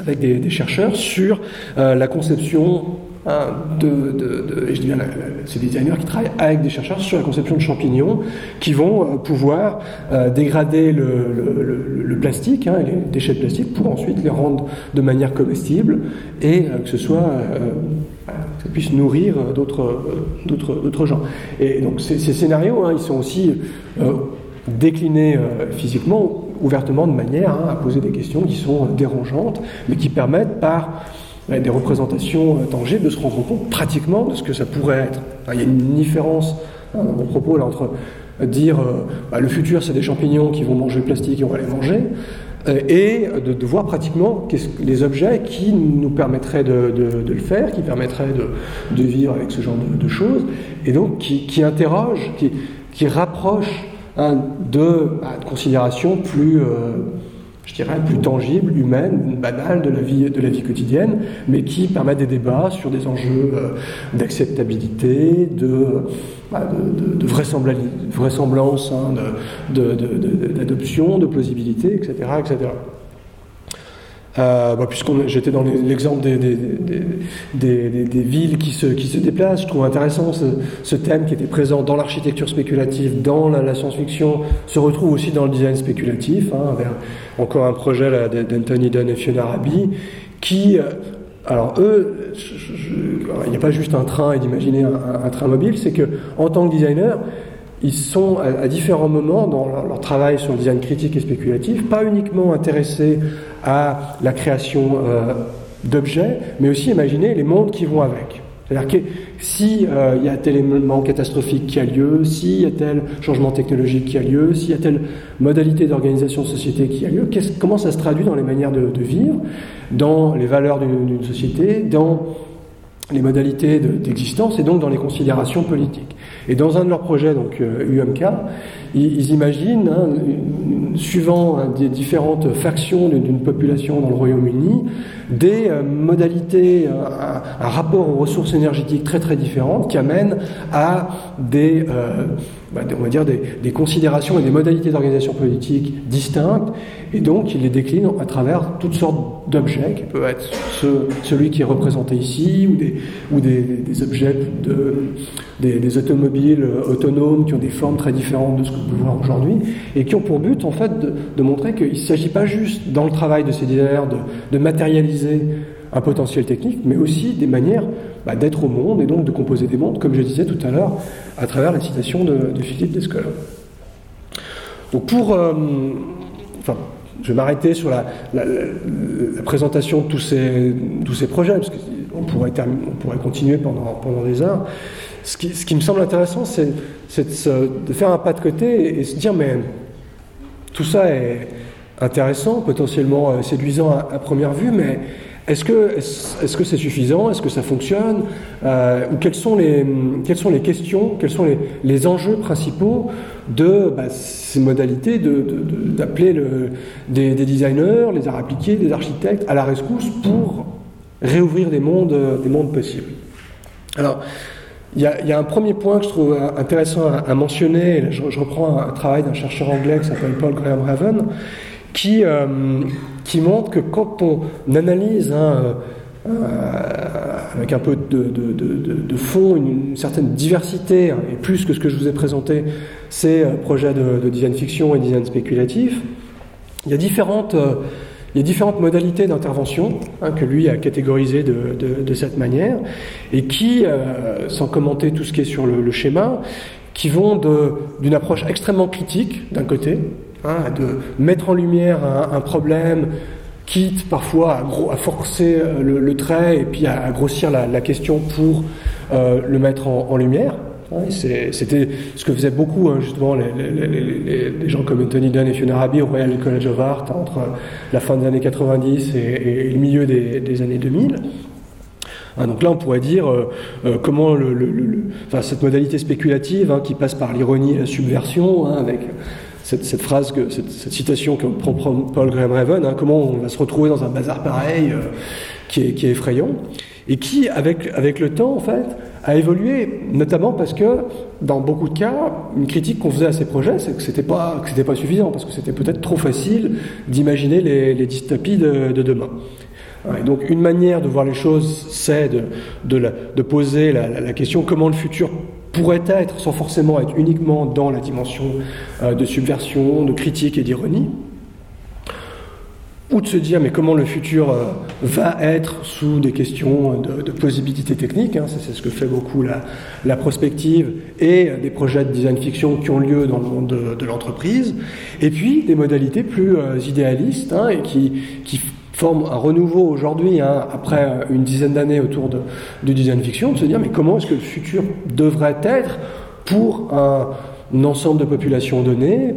avec des, des chercheurs sur la conception Hein, de, de, je dis bien, des designers qui travaillent avec des chercheurs sur la conception de champignons qui vont euh, pouvoir euh, dégrader le, le, le, plastique, hein, les déchets de plastique, pour ensuite les rendre de manière comestible et euh, que ce soit ça puisse nourrir d'autres d'autres gens. Et donc ces, scénarios, hein, ils sont aussi déclinés physiquement ouvertement de manière à poser des questions qui sont dérangeantes, mais qui permettent par des représentations euh, tangibles, de se rendre compte pratiquement de ce que ça pourrait être. il y a une différence hein, dans mon propos entre dire euh, bah, le futur c'est des champignons qui vont manger le plastique et on va les manger, euh, et de, voir pratiquement les objets qui nous permettraient de, le faire, qui permettraient de, vivre avec ce genre de, choses, et donc qui, qui interrogent, qui, qui rapprochent hein, de, bah, de, considérations plus je dirais, plus tangible, humaine, banale de la vie, de la vie quotidienne, mais qui permet des débats sur des enjeux euh, d'acceptabilité, de, de, vraisemblance, d'adoption, de, plausibilité, etc. etc. Euh, bah, Puisqu'on j'étais dans l'exemple des, villes qui se, déplacent, je trouve intéressant ce, thème qui était présent dans l'architecture spéculative, dans la, science-fiction, se retrouve aussi dans le design spéculatif, hein, avec encore un projet d'Anthony Dunn et Fiona Rabi, qui, euh, alors eux, il n'y a pas juste un train et d'imaginer un, un, train mobile, c'est que en tant que designer, ils sont à, différents moments dans leur, travail sur le design critique et spéculatif, pas uniquement intéressés à la création euh, d'objets, mais aussi imaginer les mondes qui vont avec. C'est-à-dire que s'il euh, y a tel élément catastrophique qui a lieu, s'il y a tel changement technologique qui a lieu, s'il y a telle modalité d'organisation de société qui a lieu, comment ça se traduit dans les manières de vivre, dans les valeurs d'une société, dans les modalités d'existence et donc dans les considérations politiques. Et dans un de leurs projets, donc UMK, euh, ils, imaginent, hein, suivant hein, des différentes factions d'une population dans le Royaume-Uni, des euh, modalités, un, un, rapport aux ressources énergétiques très très différentes qui amènent à des euh, on va dire des, considérations et des modalités d'organisation politique distinctes, et donc il les décline à travers toutes sortes d'objets, qui peuvent être celui qui est représenté ici, ou des, objets, de, des, automobiles autonomes qui ont des formes très différentes de ce que vous pouvez voir aujourd'hui, et qui ont pour but en fait de, de montrer qu'il ne s'agit pas juste dans le travail de ces designers de, de matérialiser un potentiel technique, mais aussi des manières bah, d'être au monde et donc de composer des mondes, comme je disais tout à l'heure, à travers la citation de, Philippe Descola. Donc pour... Euh, enfin, je vais m'arrêter sur la, présentation de tous ces, projets, parce qu'on pourrait, on pourrait continuer pendant, pendant des heures. Ce qui, ce qui me semble intéressant, c'est de, de, faire un pas de côté et, se dire, mais tout ça est intéressant, potentiellement euh, séduisant à première vue, mais est-ce que est-ce que c'est suffisant? Est-ce que ça fonctionne? Euh, Ou quelles sont les quelles sont les questions? Quels sont les, les enjeux principaux de bah, ces modalités d'appeler de, des, des, designers, les arts appliqués, des architectes à la rescousse pour réouvrir des mondes des mondes possibles? Alors il y, a, y, a, un premier point que je trouve intéressant à, mentionner. Je, je, reprends un, travail d'un chercheur anglais qui s'appelle Paul Graham Raven, qui, euh, qui montre que quand on analyse hein, avec un peu de, fond, une, certaine diversité, hein, et plus que ce que je vous ai présenté, ces projets de, design fiction et design spéculatif. Il y a différentes, modalités d'intervention hein, que lui a catégorisées de, cette manière, et qui, sans commenter tout ce qui est sur le, schéma, qui vont d'une approche extrêmement critique, d'un côté, hein, de mettre en lumière un, problème, quitte parfois à, forcer euh, le, trait et puis à, grossir la, question pour euh, le mettre en, lumière. C'était ce que faisaient beaucoup hein, justement les, gens comme Anthony Dunn et Fiona Rabi au Royal College of Art entre la fin des années 90 et, le milieu des, années 2000. Hein, donc là, on pourrait dire euh, comment cette modalité spéculative qui passe par l'ironie et la subversion, avec cette, phrase, cette, citation que prend Paul Graham Raven, hein, comment on va se retrouver dans un bazar pareil, euh, qui, est, effrayant, et qui, avec, avec le temps, en fait, a évolué, notamment parce que, dans beaucoup de cas, une critique qu'on faisait à ces projets, c'est que c'était pas, pas suffisant, parce que c'était peut-être trop facile d'imaginer les, les, dystopies de, demain. Donc, une manière de voir les choses, c'est de, de, poser la, question comment le futur pourrait être, sans forcément être uniquement dans la dimension euh, de subversion, de critique et d'ironie, ou de se dire mais comment le futur euh, va être sous des questions de, de possibilités techniques, hein, c'est ce que fait beaucoup la, prospective et des projets de design fiction qui ont lieu dans le monde de, l'entreprise, et puis des modalités plus euh, idéalistes hein, et qui, qui forme un renouveau aujourd'hui, hein, après une dizaine d'années autour de, du design fiction, de se dire mais comment est-ce que le futur devrait être pour un, ensemble de populations données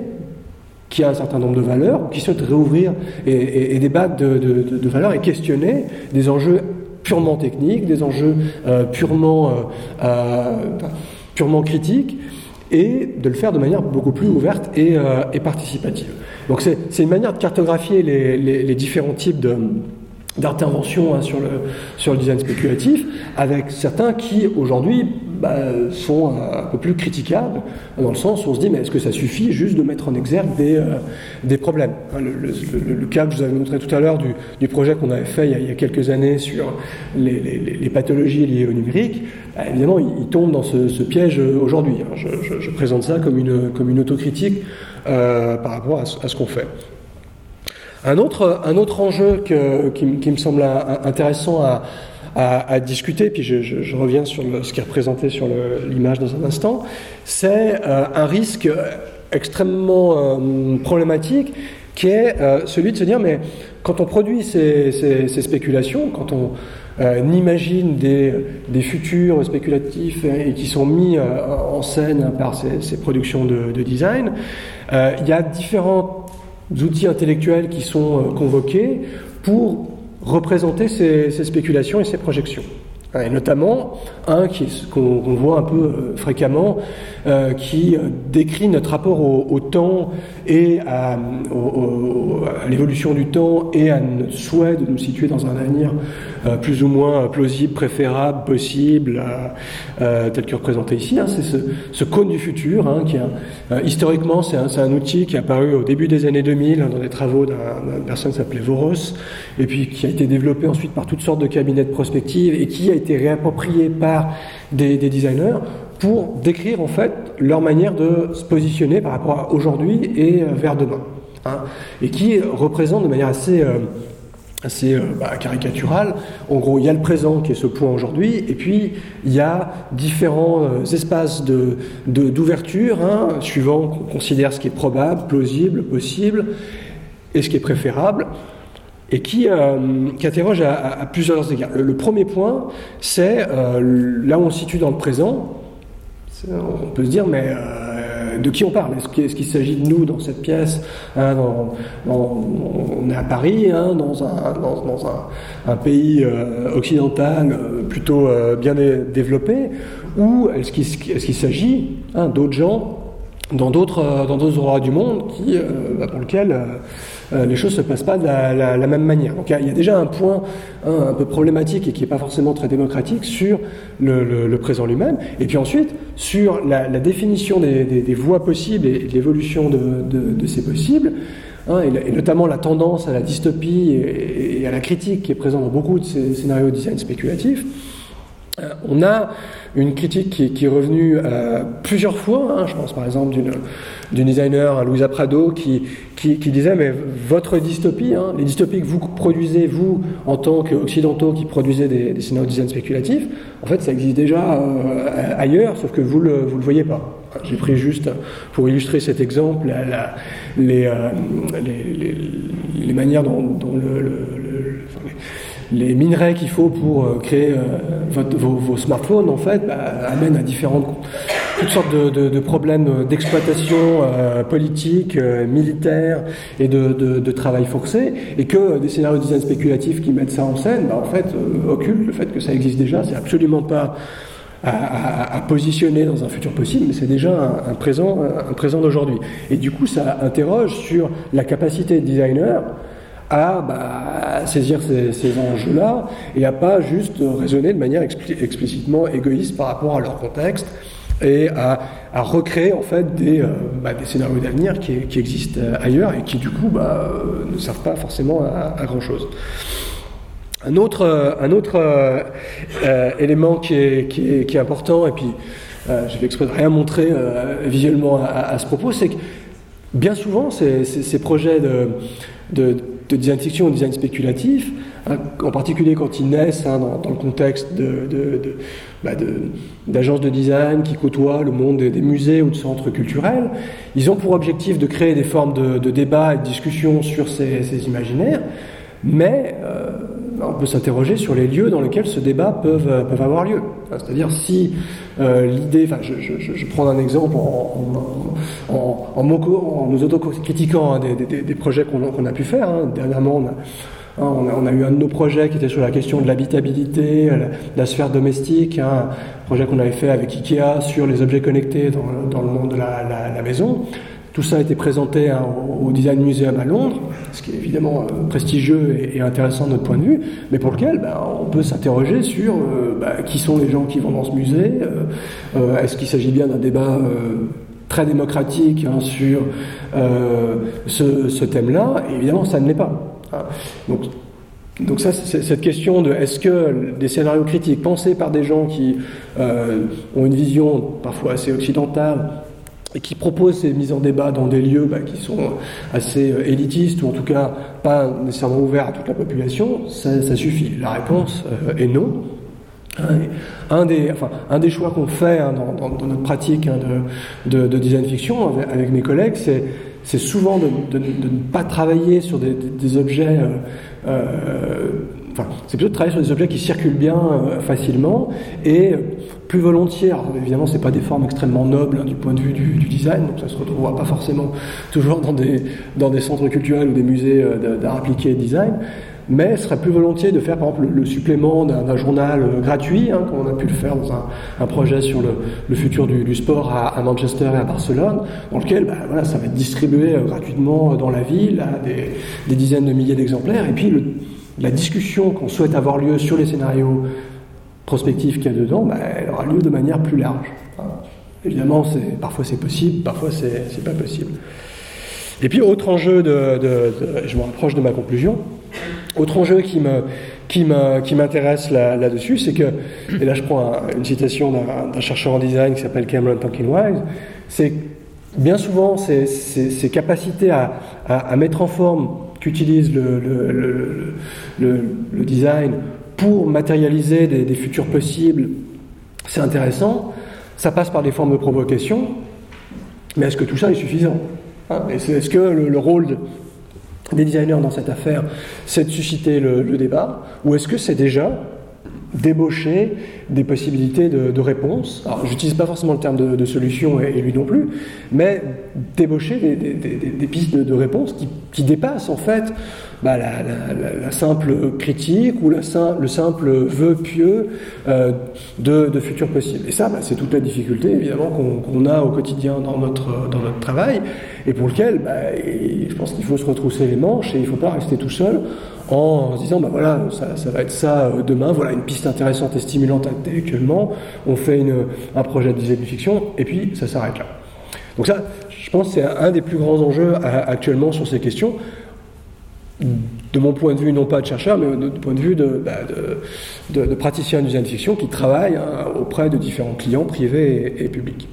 qui a un certain nombre de valeurs, qui souhaite réouvrir et, débattre de, valeurs et questionner des enjeux purement techniques, des enjeux euh, purement, euh, euh, purement critiques, et de le faire de manière beaucoup plus ouverte et, et participative. Donc c'est une manière de cartographier les, différents types d'intervention hein, sur, le, sur le design spéculatif, avec certains qui aujourd'hui bah, sont un peu plus critiquables, dans le sens où on se dit mais est-ce que ça suffit juste de mettre en exergue des, euh, des problèmes? Le, cas que je vous avais montré tout à l'heure du, du, projet qu'on avait fait il y, a, quelques années sur les, pathologies liées au numérique, bah, évidemment il, tombe dans ce, piège aujourd'hui. Hein. Je, présente ça comme une, comme une autocritique euh, par rapport à, ce qu'on fait. Un autre, un autre enjeu qui, me semble intéressant à, discuter, puis je, reviens sur ce qui est représenté sur l'image dans un instant, c'est euh, un risque extrêmement euh, problématique qui est celui de se dire, mais quand on produit ces, spéculations, quand on imagine des, futurs spéculatifs et, qui sont mis en scène par ces, productions de, de design, euh, il y a différents outils intellectuels qui sont euh, convoqués pour représenter ces, spéculations et ces projections. Et notamment un qu'on voit un peu euh, fréquemment, qui décrit notre rapport au, temps et à, l'évolution du temps et à notre souhait de nous situer dans un avenir plus ou moins plausible, préférable, possible, tel que représenté ici. Hein. C'est ce, cône du futur, hein, qui historiquement c'est un, outil qui est apparu au début des années 2000 hein, dans des travaux d'une personne qui s'appelait Voros, et puis qui a été développé ensuite par toutes sortes de cabinets de prospective et qui a été réapproprié par des, designers pour décrire en fait leur manière de se positionner par rapport à aujourd'hui et euh, vers demain. et qui représente de manière assez euh, assez euh, bah, caricatural. En gros, il y a le présent qui est ce point aujourd'hui, et puis il y a différents euh, espaces d'ouverture, hein, suivant qu'on considère ce qui est probable, plausible, possible, et ce qui est préférable, et qui, euh, interroge à, plusieurs égards. Le, premier point, c'est là où on se situe dans le présent. On peut se dire, mais de qui on parle. Est-ce qu'il s'agit de nous dans cette pièce hein, On est à Paris, hein, dans, un, pays euh, occidental euh, plutôt euh, bien développé, ou est-ce qu'il s'agit hein, d'autres gens dans d'autres endroits du monde qui, bah, pour lesquels euh, les choses se passent pas de la, même manière. Donc il y, a déjà un point un peu problématique et qui n'est pas forcément très démocratique sur le, présent lui-même. Et puis ensuite, sur la, définition des, voies possibles et, l'évolution de, ces possibles. hein, et, notamment la tendance à la dystopie et, à la critique qui est présente dans beaucoup de ces scénarios de design spéculatif, euh, on a une critique qui, est revenue euh, plusieurs fois, hein, je pense par exemple d'une designer, Louisa Prado, qui, disait mais votre dystopie, hein, les dystopies que vous produisez, vous, en tant qu'occidentaux qui produisez des, scénarios de design spéculatifs, en fait ça existe déjà euh, ailleurs, sauf que vous ne le, vous le voyez pas. J'ai pris juste, pour illustrer cet exemple, les, manières dont, le, les minerais qu'il faut pour euh, créer euh, vos, smartphones, en fait, bah, amènent à différentes, toutes sortes de, problèmes d'exploitation euh, politique, militaire et de, travail forcé, et que des scénarios de design spéculatifs qui mettent ça en scène, bah, en fait, occultent le fait que ça existe déjà. C'est absolument pas à, positionner dans un futur possible, mais c'est déjà un, présent, un présent d'aujourd'hui. Et du coup, ça interroge sur la capacité de designer à bah, saisir ces, enjeux-là et à pas juste raisonner de manière explicitement égoïste par rapport à leur contexte et à, recréer en fait des, euh, bah, scénarios d'avenir qui, existent ailleurs et qui du coup bah, ne servent pas forcément à, grand chose. Un autre, euh, élément qui est, important, et puis euh, je vais exprès de rien montrer visuellement à, ce propos, c'est que bien souvent ces, projets de de design fiction ou design spéculatif, hein, en particulier quand ils naissent hein, dans, le contexte bah, d'agences de, de, design qui côtoient le monde des, musées ou de centres culturels. Ils ont pour objectif de créer des formes de, débat et de discussion sur ces, imaginaires, mais euh, on peut s'interroger sur les lieux dans lesquels ce débat peut euh, avoir lieu. C'est-à-dire si euh, l'idée, enfin, je, prends un exemple en, en, en, en nous autocritiquant hein, des, des, projets qu'on a pu faire. Hein. Dernièrement, on a, hein, on a, eu un de nos projets qui était sur la question de l'habitabilité, la, sphère domestique, un projet qu'on avait fait avec Ikea sur les objets connectés dans, dans le monde de la, la maison. Tout ça a été présenté au Design Museum à Londres, ce qui est évidemment euh, prestigieux et, intéressant de notre point de vue, mais pour lequel ben, on peut s'interroger sur euh, ben, qui sont les gens qui vont dans ce musée, euh, est-ce qu'il s'agit bien d'un débat très démocratique hein, sur ce, thème-là, évidemment ça ne l'est pas. Hein. Donc, donc ça, cette question de est-ce que des scénarios critiques pensés par des gens qui ont une vision parfois assez occidentale et qui propose ces mises en débat dans des lieux bah, qui sont assez euh, élitistes ou en tout cas pas nécessairement ouverts à toute la population, ça, suffit. La réponse euh, est non. Un des, choix qu'on fait hein, dans, notre pratique hein, de, de, design fiction avec, mes collègues, c'est, souvent de, ne pas travailler sur des, des, objets euh, c'est plutôt de travailler sur des objets qui circulent bien euh, facilement et plus volontiers. Alors, évidemment, c'est pas des formes extrêmement nobles du point de vue du, design, donc ça se retrouvera pas forcément toujours dans des, centres culturels ou des musées euh, d'art appliqué et design. Mais ce serait plus volontiers de faire par exemple le, supplément d'un journal euh, gratuit, hein, comme on a pu le faire dans un, projet sur le, futur du, sport à, Manchester et à Barcelone, dans lequel bah, voilà, ça va être distribué gratuitement dans la ville à des, des dizaines de milliers d'exemplaires. Et puis le, la discussion qu'on souhaite avoir lieu sur les scénarios prospectifs qu'il y a dedans, bah, elle aura lieu de manière plus large. évidemment, parfois c'est possible, parfois c'est pas possible. Et puis, autre enjeu, de, je me rapproche de ma conclusion, autre enjeu qui me, qui m'intéresse là-dessus, c'est que, et là je prends une citation d'un chercheur en design qui s'appelle Cameron Tonkin-Wise, c'est bien souvent ces, capacités à, mettre en forme qu'utilise le, design pour matérialiser des, futurs possibles, c'est intéressant. Ça passe par des formes de provocation, mais est-ce que tout ça est suffisant hein? Est-ce que le, rôle des designers dans cette affaire, c'est de susciter le, débat, ou est-ce que c'est déjà débaucher des possibilités de, de réponse. Alors, j'utilise pas forcément le terme de, solution et, lui non plus, mais débaucher des, pistes de, réponse qui, qui, dépassent en fait bah, la, simple critique ou le simple vœu pieux euh, de, futurs possibles. Et ça, bah, c'est toute la difficulté évidemment qu'on a au quotidien dans notre, dans notre travail et pour lequel bah, je pense qu'il faut se retrousser les manches et il ne faut pas rester tout seul en se disant, bah voilà, ça, va être ça euh, demain, voilà une piste intéressante et stimulante intellectuellement, on fait une, un projet de fiction, et puis ça s'arrête là. Donc ça, je pense c'est un des plus grands enjeux actuellement sur ces questions de mon point de vue, non pas de chercheur, mais du point de vue de, bah, de, de, praticiens du fiction qui travaillent hein, auprès de différents clients privés et, publics.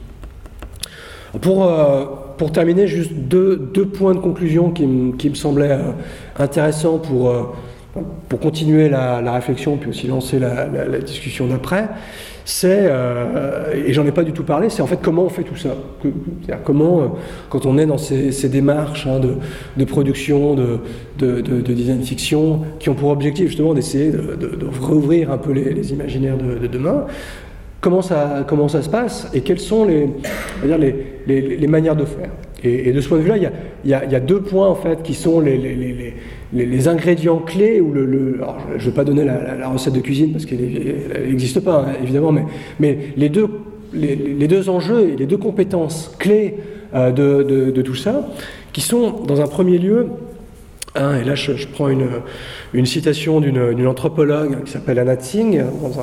Pour, euh, pour terminer, juste deux, deux, points de conclusion qui, qui me semblaient euh, intéressants pour, euh, pour continuer la, réflexion, puis aussi lancer la, la discussion d'après c'est, euh, et j'en ai pas du tout parlé, c'est en fait comment on fait tout ça. Comment, euh, quand on est dans ces, démarches hein, de, production, de, de, design fiction, qui ont pour objectif justement d'essayer de, rouvrir un peu les, imaginaires de, demain, comment ça, comment ça se passe et quelles sont les, dire, les, les, manières de faire. Et, de ce point de vue-là, il y a, y a, deux points en fait qui sont les, les, ingrédients clés, ou le, je ne vais pas donner la, recette de cuisine parce qu'elle n'existe pas, hein, évidemment, mais, les, deux, les, deux enjeux et les deux compétences clés euh, de, tout ça, qui sont, dans un premier lieu, hein, et là je, prends une, une citation d'une anthropologue qui s'appelle Anna Tsing, dans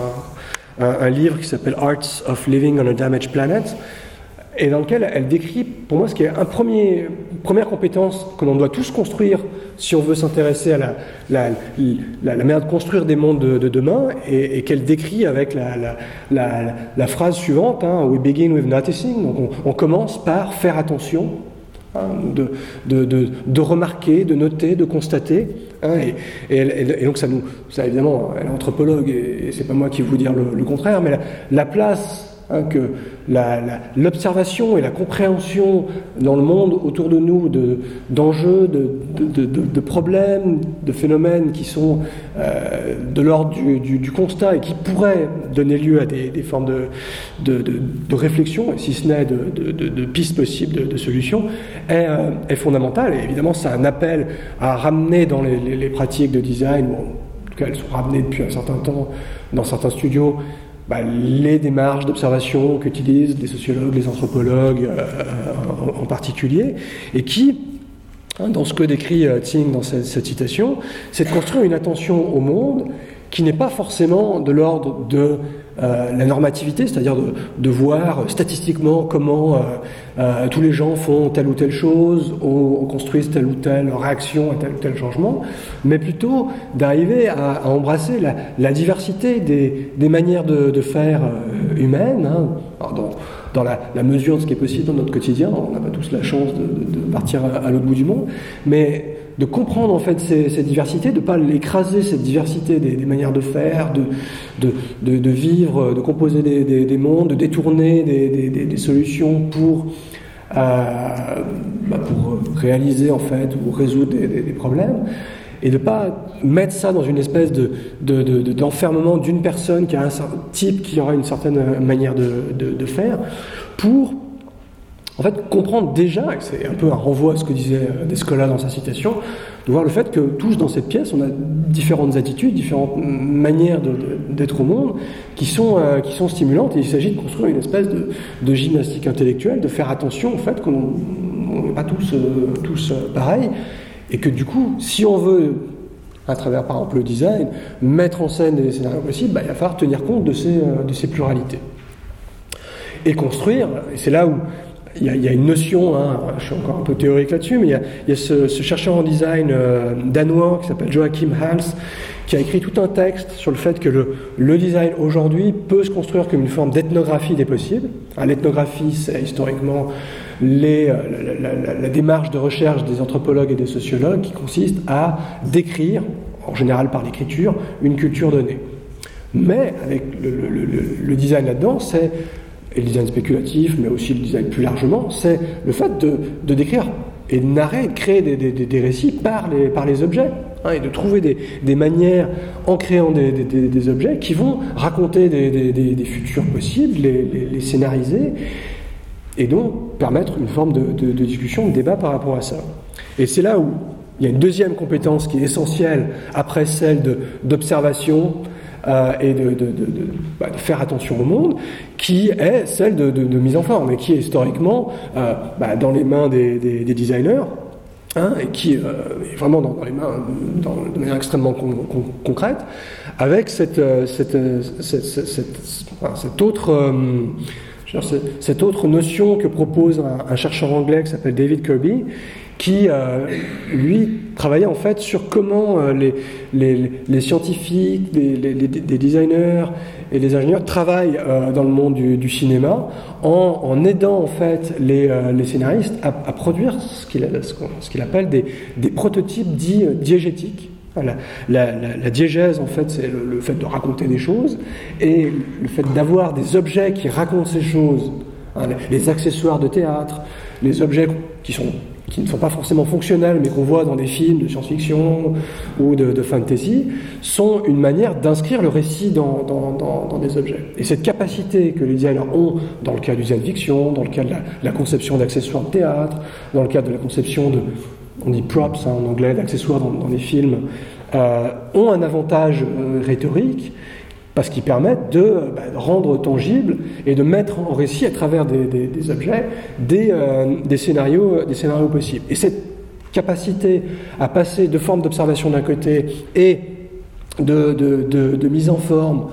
un livre qui s'appelle Arts of Living on a Damaged Planet, et dans lequel elle décrit, pour moi, ce qui est une première compétence que l'on doit tous construire si on veut s'intéresser à la, la, manière de construire des mondes de, demain, et, qu'elle décrit avec la, phrase suivante hein, We begin with noticing. Donc on, commence par faire attention, hein, de, remarquer, de noter, de constater. Hein, et, donc ça nous, ça évidemment, elle est anthropologue et, c'est pas moi qui vais vous dire le contraire, mais la, place Hein, que l'observation et la compréhension dans le monde autour de nous d'enjeux, de, de, problèmes, de phénomènes qui sont euh, de l'ordre du, constat et qui pourraient donner lieu à des, formes de, réflexion, si ce n'est de, pistes possibles de, solutions, est, euh, fondamentale. Et évidemment, c'est un appel à ramener dans les, pratiques de design, en tout cas elles sont ramenées depuis un certain temps dans certains studios, bah, les démarches d'observation qu'utilisent les sociologues, les anthropologues euh, en, particulier, et qui, hein, dans ce que décrit euh, Tsing dans cette, cette citation, c'est de construire une attention au monde qui n'est pas forcément de l'ordre de euh, la normativité, c'est-à-dire de, voir statistiquement comment euh, euh, tous les gens font telle ou telle chose, ou, construisent telle ou telle réaction à tel ou tel changement, mais plutôt d'arriver à, embrasser la, diversité des, manières de, faire humaines, hein. dans, la, mesure de ce qui est possible dans notre quotidien. On n'a pas tous la chance de, partir à, à l'autre bout du monde, mais de comprendre en fait ces, ces diversités, de ne pas l'écraser, cette diversité des, manières de faire, de, de, de, vivre, de composer des, des, mondes, de détourner des, solutions pour, euh, bah pour réaliser en fait ou résoudre des, problèmes, et de ne pas mettre ça dans une espèce d'enfermement d'une personne qui a un type qui aura une certaine manière de, faire, pour en fait, comprendre déjà, c'est un peu un renvoi à ce que disait euh, Descola dans sa citation, de voir le fait que tous dans cette pièce, on a différentes attitudes, différentes manières d'être au monde qui sont, euh, qui sont stimulantes, et il s'agit de construire une espèce de, gymnastique intellectuelle, de faire attention au fait qu'on n'est pas tous, euh, tous pareils, et que du coup, si on veut à travers par exemple le design, mettre en scène des scénarios possibles, bah, il va falloir tenir compte de ces, de ces pluralités. Et construire, et c'est là où il y, a, une notion, hein, je suis encore un peu théorique là-dessus, mais il y a, ce, chercheur en design euh, danois qui s'appelle Joachim Hals, qui a écrit tout un texte sur le fait que le, design aujourd'hui peut se construire comme une forme d'ethnographie des possibles. L'ethnographie, c'est historiquement les, euh, la, démarche de recherche des anthropologues et des sociologues qui consiste à décrire, en général par l'écriture, une culture donnée. Mais avec le design là-dedans, c'est et le design spéculatif, mais aussi le design plus largement, c'est le fait de, décrire et de narrer, de créer des, récits par les, par les objets, hein, et de trouver des, manières, en créant des, objets, qui vont raconter des, futurs possibles, les, les, scénariser, et donc permettre une forme de, discussion, de débat par rapport à ça. Et c'est là où il y a une deuxième compétence qui est essentielle, après celle d'observation, euh, et bah, de, faire attention au monde, qui est celle de, mise en forme et qui est historiquement euh, bah, dans les mains des, designers. Hein, et qui euh, est vraiment dans, les mains de manière extrêmement concrète, avec cette, autre notion que propose un, chercheur anglais qui s'appelle David Kirby, qui, euh, lui, travaillait en fait sur comment euh, les, les, scientifiques, les, designers et les ingénieurs travaillent euh, dans le monde du, cinéma en, aidant en fait les, scénaristes à, produire ce qu'il qu'il appelle des, des prototypes dits diégétiques. La, diégèse, en fait, c'est le, le, fait de raconter des choses, et le fait d'avoir des objets qui racontent ces choses, hein, les accessoires de théâtre, les objets qui sont qui ne sont pas forcément fonctionnels, mais qu'on voit dans des films de science-fiction ou de, fantasy, sont une manière d'inscrire le récit dans, dans, des objets. Et cette capacité que les designers ont dans le cas du science fiction, dans le cas de la, conception d'accessoires de théâtre, dans le cadre de la conception de, on dit props hein, en anglais, d'accessoires dans, les films, euh, ont un avantage euh, rhétorique parce qu'ils permettent bah, de rendre tangible et de mettre en récit à travers des, objets euh, des, scénarios, des scénarios possibles. Et cette capacité à passer de forme d'observation d'un côté et de, mise en forme,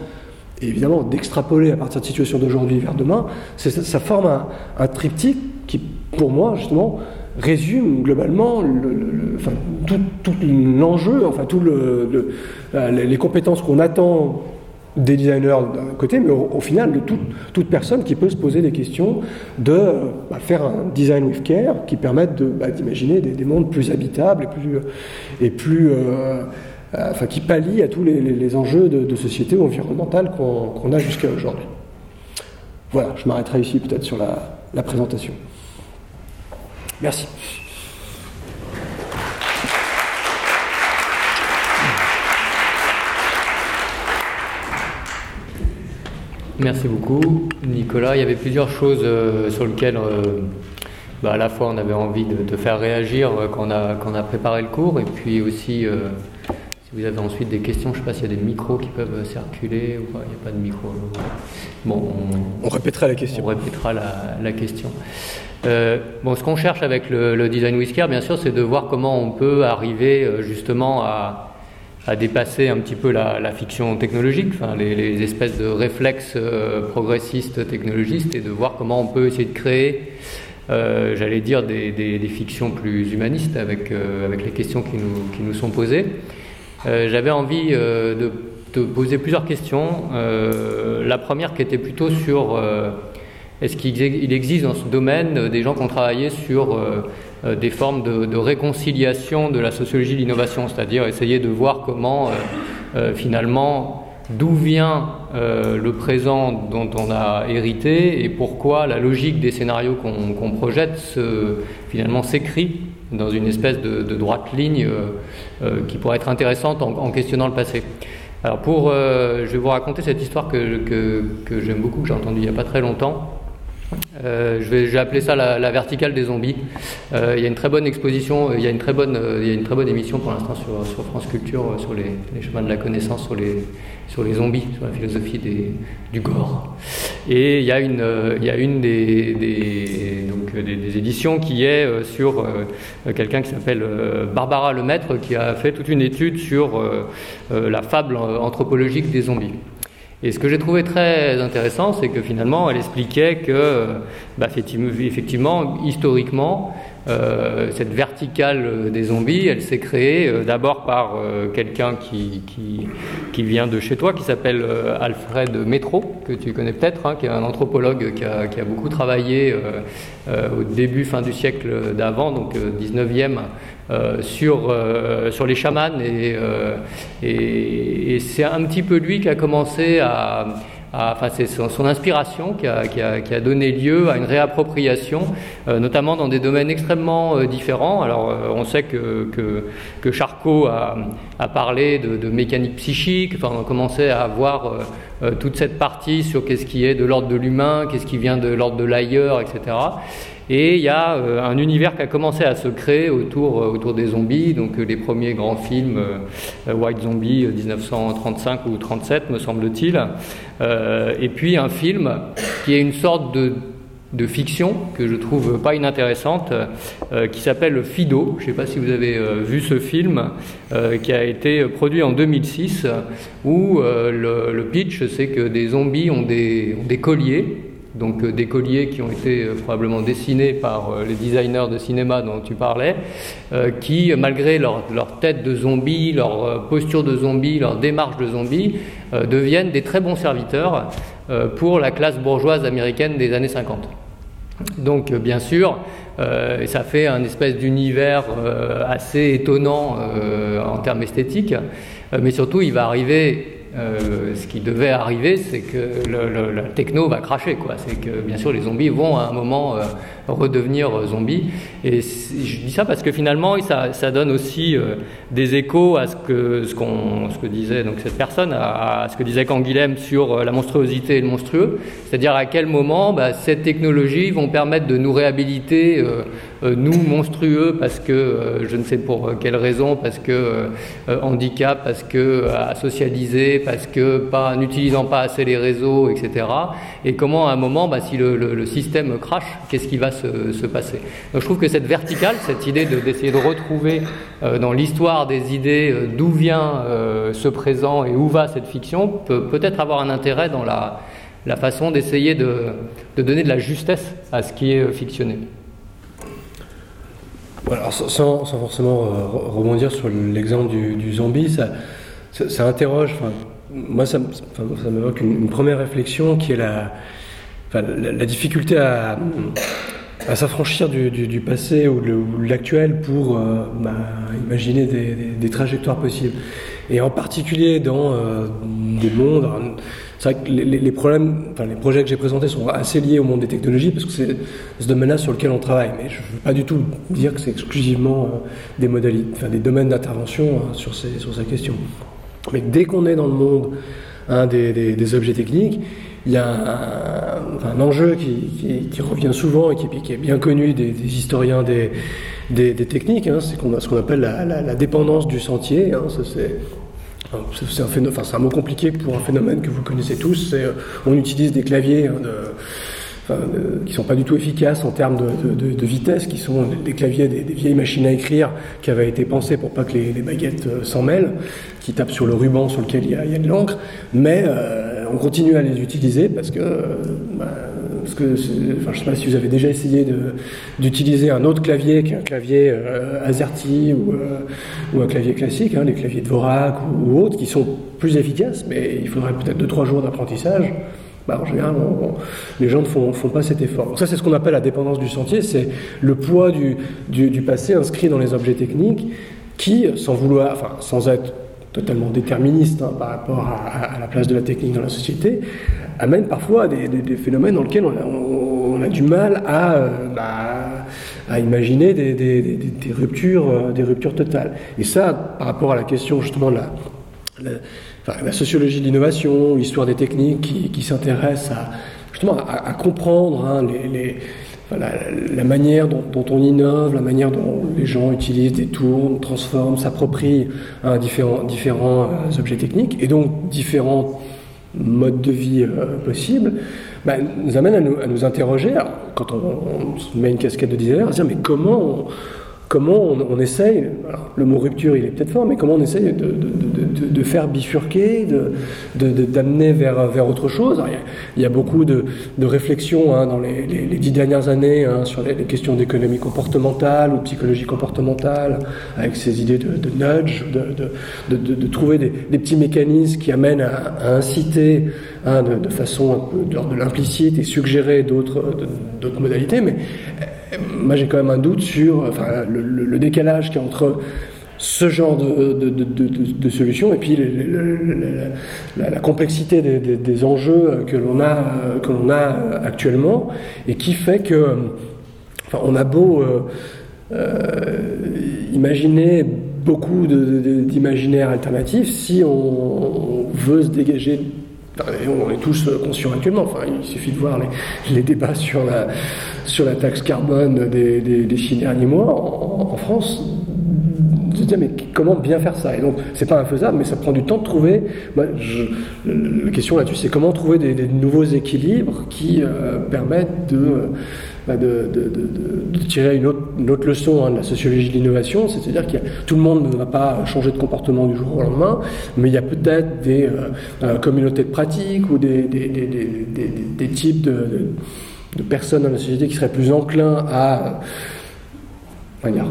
et évidemment d'extrapoler à partir de situation d'aujourd'hui vers demain, ça, forme un, triptyque qui, pour moi, justement, résume globalement tout, l'enjeu, enfin, tout les compétences qu'on attend des designers d'un côté, mais au, final de toute, personne qui peut se poser des questions de bah, faire un design with care qui permette bah, d'imaginer des, mondes plus habitables et plus, et plus euh, euh, enfin, qui pallient à tous les, enjeux de, société environnementale qu'on a jusqu'à aujourd'hui. Voilà, je m'arrêterai ici peut-être sur la présentation. Merci. Merci beaucoup, Nicolas. Il y avait plusieurs choses euh, sur lesquelles, euh, bah, à la fois, on avait envie de, te faire réagir euh, quand, on a, quand on a préparé le cours, et puis aussi, si vous avez ensuite des questions, je ne sais pas s'il y a des micros qui peuvent circuler ou pas. Il n'y a pas de micro. Bon, on, répétera la question. On répétera la, question. bon, ce qu'on cherche avec le, le design whisker, bien sûr, c'est de voir comment on peut arriver justement à à dépasser un petit peu la, fiction technologique, enfin, les, espèces de réflexes euh, progressistes technologistes, et de voir comment on peut essayer de créer, euh, j'allais dire, des, fictions plus humanistes avec, euh, avec les questions qui nous, qui nous sont posées. J'avais envie de te poser plusieurs questions. la première qui était plutôt sur est-ce qu'il existe dans ce domaine des gens qui ont travaillé sur des formes de, réconciliation de la sociologie de l'innovation, c'est-à-dire essayer de voir comment euh, euh, finalement d'où vient le présent dont on a hérité et pourquoi la logique des scénarios qu'on projette finalement s'écrit dans une espèce de, droite ligne qui pourrait être intéressante en, questionnant le passé. Alors pour, je vais vous raconter cette histoire que, que, que j'aime beaucoup, que j'ai entendue il n'y a pas très longtemps. Euh, je, vais, appeler ça la, verticale des zombies. Euh, il y a une très bonne exposition, bonne, il y a une très bonne émission pour l'instant sur, France Culture sur les, chemins de la connaissance, sur les, zombies, sur la philosophie du gore. Et il y a une, des, éditions qui est sur quelqu'un qui s'appelle Barbara Lemaître qui a fait toute une étude sur la fable anthropologique des zombies. Et ce que j'ai trouvé très intéressant, c'est que finalement, elle expliquait que, bah, effectivement, historiquement, euh, cette verticale des zombies, elle s'est créée euh, d'abord par euh, quelqu'un qui, vient de chez toi, qui s'appelle Alfred Métro, que tu connais peut-être, hein, qui est un anthropologue qui a, qui a beaucoup travaillé au début, fin du siècle d'avant, donc 19e, euh, sur, euh, sur les chamans et, euh, et, et c'est un petit peu lui qui a commencé à, enfin c'est son, inspiration qui a, qui, a, qui a, donné lieu à une réappropriation, notamment dans des domaines extrêmement différents. Alors on sait que, que, Charcot a, parlé de, mécanique psychique, enfin on a commencé à avoir toute cette partie sur qu'est-ce qui est de l'ordre de l'humain, qu'est-ce qui vient de l'ordre de l'ailleurs, etc. Et il y a euh, un univers qui a commencé à se créer autour, euh, autour des zombies, donc euh, les premiers grands films, White Zombie 1935 ou 37 me semble-t-il, et puis un film qui est une sorte de de fiction que je trouve pas inintéressante, qui s'appelle Fido. Je ne sais pas si vous avez vu ce film, qui a été produit en 2006, où le, pitch c'est que des zombies ont des, ont des colliers donc des colliers qui ont été probablement dessinés par les designers de cinéma dont tu parlais, qui, malgré leur, tête de zombie, leur posture de zombie, leur démarche de zombie, deviennent des très bons serviteurs pour la classe bourgeoise américaine des années 50. Donc bien sûr, euh, ça fait un espèce d'univers euh, assez étonnant euh, en termes esthétiques, mais surtout il va arriver euh, ce qui devait arriver, c'est que la techno va cracher. C'est que bien sûr les zombies vont à un moment euh, redevenir zombies. Et je dis ça parce que finalement ça, donne aussi euh, des échos à ce que, qu'on, ce que disait donc cette personne, à, ce que disait Canguilhem sur la monstruosité et le monstrueux. C'est-à-dire à quel moment bah, ces technologies vont permettre de nous réhabiliter euh, nous monstrueux parce que euh, je ne sais pour quelle raison, parce que euh, handicap, parce que asocialisé, parce que pas n'utilisant pas assez les réseaux, etc. Et comment à un moment, bah, si le, système crache, qu'est-ce qui va se, passer? Donc je trouve que cette verticale, cette idée d'essayer de, retrouver dans l'histoire des idées d'où vient ce présent et où va cette fiction peut peut-être avoir un intérêt dans la, la façon d'essayer de, de, donner de la justesse à ce qui est fictionné sans, forcément euh, rebondir sur l'exemple du, zombie, ça, ça, interroge. moi, ça, m'évoque une, première réflexion qui est la, difficulté à, s'affranchir du, passé ou de l'actuel pour euh, bah, imaginer des, trajectoires possibles. Et en particulier dans euh, des mondes c'est vrai que les, projets que j'ai présentés sont assez liés au monde des technologies parce que c'est ce domaine-là sur lequel on travaille. Mais je ne veux pas du tout dire que c'est exclusivement euh, des modalités, des domaines d'intervention hein, sur, ces, sur ces questions. Mais dès qu'on est dans le monde hein, des, objets techniques, il y a un, enjeu qui, revient souvent et qui, est bien connu des, historiens des, techniques, hein, c'est qu'on a ce qu'on appelle la, dépendance du sentier. ça, c'est un, mot compliqué pour un phénomène que vous connaissez tous. Euh, on utilise des claviers hein, qui sont pas du tout efficaces en termes de, vitesse, qui sont des claviers des, vieilles machines à écrire qui avaient été pensées pour pas que les, baguettes euh, s'en mêlent, qui tapent sur le ruban sur lequel il y a, de l'encre. Mais euh, on continue à les utiliser parce que bah, parce que je ne sais pas si vous avez déjà essayé d'utiliser un autre clavier qu'un clavier euh, AZERTY ou, euh, ou, un clavier classique, hein, les claviers de Vorak ou, autres, qui sont plus efficaces, mais il faudrait peut-être 2-3 jours d'apprentissage. Bah, en général, les gens ne font, pas cet effort. Ça, c'est ce qu'on appelle la dépendance du sentier, c'est le poids du, du, passé inscrit dans les objets techniques qui, sans vouloir, enfin, sans être totalement déterministe hein, par rapport à, la place de la technique dans la société, amène parfois à des, phénomènes dans lesquels on a, du mal à, euh, bah, imaginer des, ruptures, euh, des ruptures totales. Et ça, par rapport à la question justement de la, sociologie de l'innovation, l'histoire des techniques qui, qui s'intéresse à justement à, comprendre hein, les la, manière dont, on innove, la manière dont les gens utilisent, détournent, transforment, s'approprient différents, euh, objets techniques et donc différents modes de vie euh, possibles, bah, nous amène à nous, interroger, quand on, se met une casquette de designer, à se dire mais comment comment on, essaye, le mot rupture il est peut-être fort, mais comment on essaye de, faire bifurquer, d'amener vers, vers autre chose. il, y a, beaucoup de, réflexions hein, dans les, dix dernières années hein, sur les, questions d'économie comportementale ou de psychologie comportementale, avec ces idées de, nudge, de, trouver des, petits mécanismes qui amènent à, inciter hein, de, façon un peu de l'implicite et suggérer d'autres modalités, mais moi j'ai quand même un doute sur enfin, le, décalage qui est entre ce genre de, de, solutions et puis la, complexité des, enjeux que l'on a, que l'on a actuellement et qui fait que enfin, on a beau euh, euh, imaginer beaucoup d'imaginaires alternatifs si on, veut se dégager on est tous conscients actuellement. Enfin, il suffit de voir les, débats sur la, sur la taxe carbone des, des, six derniers mois en, France. dire mais comment bien faire ça? Et donc c'est pas infaisable, mais ça prend du temps de trouver. Moi, la question là-dessus, c'est comment trouver des, nouveaux équilibres qui permettent de bah, de, tirer une autre, leçon hein, de la sociologie de l'innovation, c'est-à-dire que tout le monde ne va pas changer de comportement du jour au lendemain, mais il y a peut-être des euh, euh, communautés de pratiques ou des, types de, personnes dans la société qui seraient plus enclins à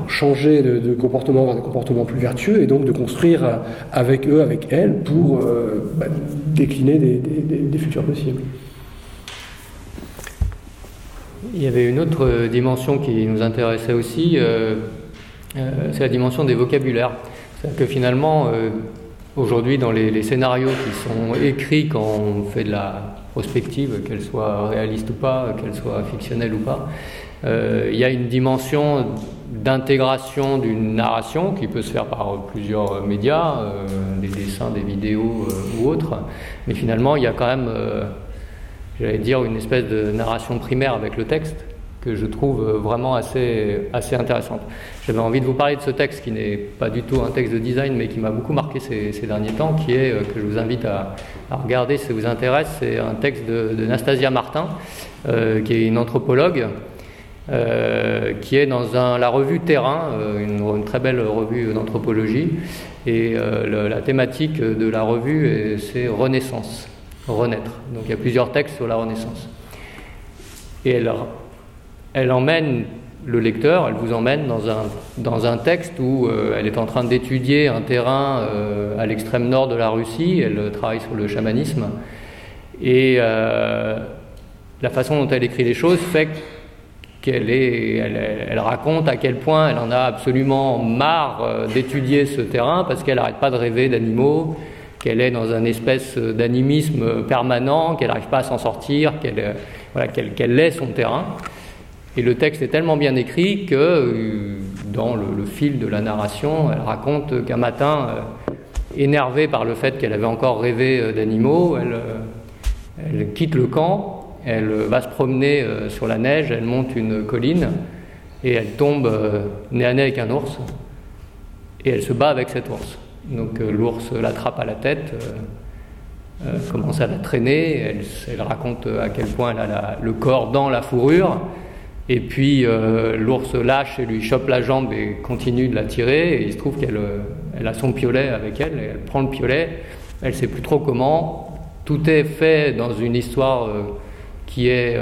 changer de, comportement vers des comportements plus vertueux et donc de construire avec eux, avec elles, pour euh, bah, décliner des futurs possibles. Il y avait une autre euh, dimension qui nous intéressait aussi, euh, euh, c'est la dimension des vocabulaires. C'est-à-dire que finalement, aujourd'hui, dans les, scénarios qui sont écrits quand on fait de la prospective, qu'elle soit réaliste ou pas, qu'elle soit fictionnelle ou pas, il y a une dimension d'intégration d'une narration qui peut se faire par plusieurs médias, des dessins, des vidéos ou autres, mais finalement, il y a quand même j'allais dire, une espèce de narration primaire avec le texte que je trouve vraiment assez, assez intéressante. J'avais envie de vous parler de ce texte qui n'est pas du tout un texte de design, mais qui m'a beaucoup marqué ces, derniers temps, qui est, euh, que je vous invite à, regarder si ça vous intéresse, c'est un texte de, Nastasia Martin, euh, qui est une anthropologue, euh, qui est dans la revue Terrain, une, très belle revue d'anthropologie, et la thématique de la revue, c'est Renaissance renaître. Donc il y a plusieurs textes sur la Renaissance. Et elle, elle emmène le lecteur, elle vous emmène dans un, dans un texte où euh, elle est en train d'étudier un terrain euh, à l'extrême nord de la Russie, elle travaille sur le chamanisme, et euh, la façon dont elle écrit les choses fait qu'elle est, elle, raconte à quel point elle en a absolument marre d'étudier ce terrain parce qu'elle n'arrête pas de rêver d'animaux, qu'elle est dans un espèce d'animisme permanent, qu'elle n'arrive pas à s'en sortir, qu'elle euh, voilà, qu'elle, son terrain. Et le texte est tellement bien écrit que, euh, dans le, fil de la narration, elle raconte qu'un matin, euh, énervée par le fait qu'elle avait encore rêvé d'animaux, elle, elle, quitte le camp, elle va se promener sur la neige, elle monte une colline et elle tombe nez à nez avec un ours et elle se bat avec cet ours. Donc euh, l'ours l'attrape à la tête, euh, euh, commence à la traîner, elle, raconte à quel point elle a le corps dans la fourrure, et puis l'ours lâche et lui chope la jambe et continue de la tirer, et il se trouve qu'elle elle a son piolet avec elle, et elle prend le piolet, elle sait plus trop comment, tout est fait dans une histoire qui est...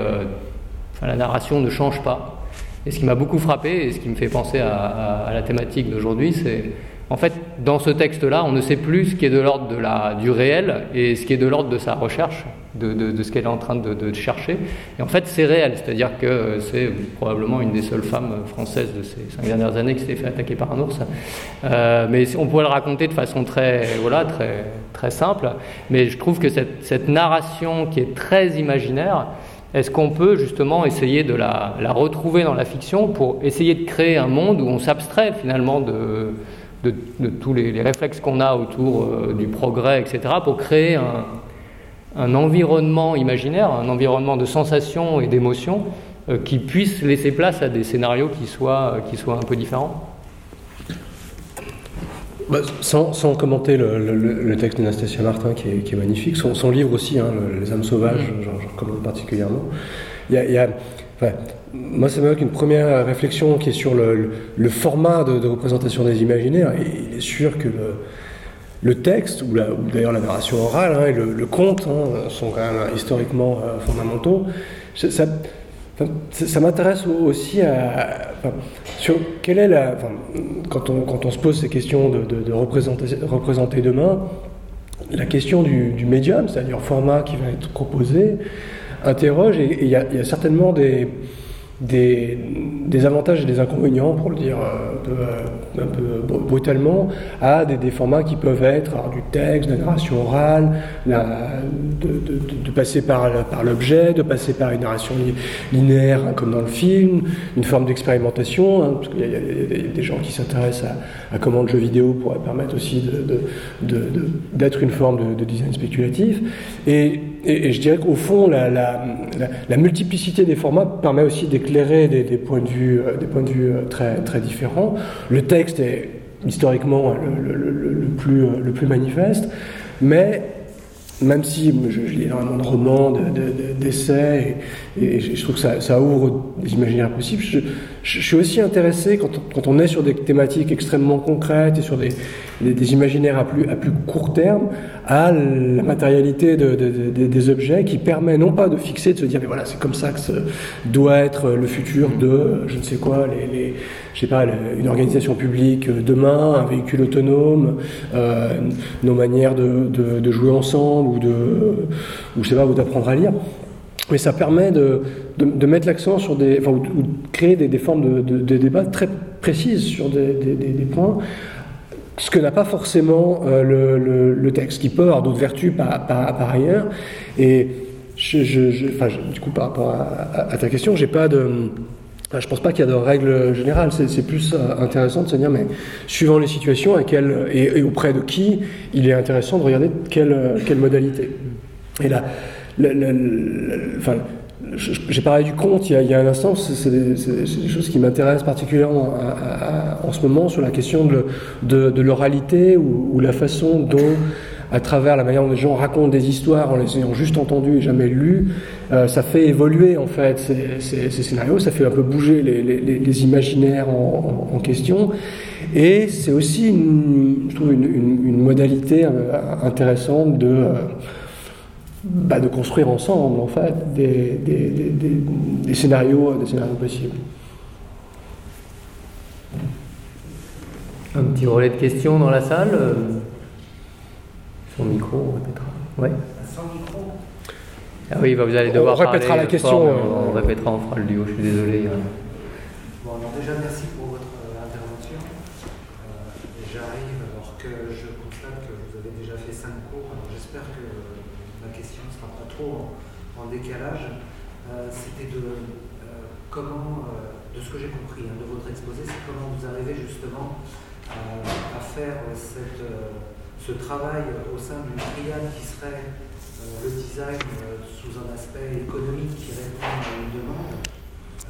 la narration ne change pas. Et ce qui m'a beaucoup frappé, et ce qui me fait penser à la thématique d'aujourd'hui, c'est en fait, dans ce texte-là, on ne sait plus ce qui est de l'ordre du réel et ce qui est de l'ordre de sa recherche, de, ce qu'elle est en train de, chercher. Et en fait, c'est réel, c'est-à-dire que c'est probablement une des seules femmes françaises de ces cinq dernières années qui s'est fait attaquer par un ours. Euh, mais on pourrait le raconter de façon très, voilà, très, simple. Mais je trouve que cette, narration qui est très imaginaire, est-ce qu'on peut justement essayer de la retrouver dans la fiction pour essayer de créer un monde où on s'abstrait finalement de de, tous les, réflexes qu'on a autour euh, du progrès, etc., pour créer un, environnement imaginaire, un environnement de sensations et d'émotions euh, qui puisse laisser place à des scénarios qui soient, euh, qui soient un peu différents bah, sans, commenter le, texte d'Anastasia Martin qui est, magnifique, son, livre aussi, hein, Les âmes sauvages, mm. j'en recommande particulièrement. Il y a, moi, ça m'évoque une première réflexion qui est sur le, format de, représentation des imaginaires. Et il est sûr que le, texte, ou, d'ailleurs la narration orale hein, et le, conte hein, sont quand même historiquement euh, fondamentaux. Ça, m'intéresse aussi à, sur quelle est la. quand, on, quand on se pose ces questions de, représenter, représenter, demain, la question du, médium, c'est-à-dire format qui va être proposé, interroge et il y, a certainement des des, avantages et des inconvénients, pour le dire euh, un peu brutalement, à des, formats qui peuvent être du texte, de la narration orale, de, passer par, par l'objet, de passer par une narration linéaire hein, comme dans le film, une forme d'expérimentation, hein, parce qu'il y, a des gens qui s'intéressent à, à, comment le jeu vidéo pourrait permettre aussi d'être une forme de, design spéculatif. Et, et, je dirais qu'au fond, la, multiplicité des formats permet aussi d'éclairer des, points de vue, euh, de euh, très, différents. Le texte est historiquement le, plus, le plus manifeste, mais même si je, lis énormément de romans, d'essais, et, je trouve que ça, ouvre des imaginaires possibles, je, suis aussi intéressé quand on, est sur des thématiques extrêmement concrètes et sur des, imaginaires à plus, à plus court terme, à la matérialité des objets qui permet non pas de fixer, de se dire mais voilà c'est comme ça que doit être le futur de je ne sais quoi, les je sais pas, une organisation publique euh, demain, un véhicule autonome, euh, nos manières de, jouer ensemble ou de, ou je sais pas, ou d'apprendre à lire. Mais ça permet de, de, mettre l'accent sur des, enfin, ou de créer des, des formes de, de, débat très précises sur des, des points ce que n'a pas forcément euh, le, le, texte, qui peut avoir d'autres vertus par, par, ailleurs. Et je, je, enfin, du coup, par rapport à, à ta question, j'ai pas de je pense pas qu'il y a de règles générales, c'est plus euh, intéressant de se dire, mais suivant les situations à et, auprès de qui, il est intéressant de regarder quelle, quelle modalité. Et là, enfin, j'ai parlé du conte il y a, un instant, c'est des, choses qui m'intéressent particulièrement en ce moment sur la question de, l'oralité ou, ou, la façon dont à travers la manière dont les gens racontent des histoires en les ayant juste entendues et jamais lues, euh, ça fait évoluer en fait ces, scénarios, ça fait un peu bouger les, imaginaires en, question. Et c'est aussi, une, je trouve, une, modalité euh, intéressante de, euh, bah, de construire ensemble en fait des, des, scénarios, des scénarios possibles. Un petit relais de questions dans la salle son micro, on répétera. Ouais. Sans micro ah oui, bah vous allez devoir on répétera la question. on, répétera, on fera le duo, je suis désolé. Hein. Bon, alors déjà, merci pour votre euh, intervention. Euh, J'arrive alors que je constate que vous avez déjà fait 5 cours, alors j'espère que ma question ne sera pas trop en, décalage. Euh, C'était de euh, comment, de ce que j'ai compris hein, de votre exposé, c'est comment vous arrivez justement à faire ce travail au sein d'une triade qui serait euh, le design euh, sous un aspect économique qui répond à une demande,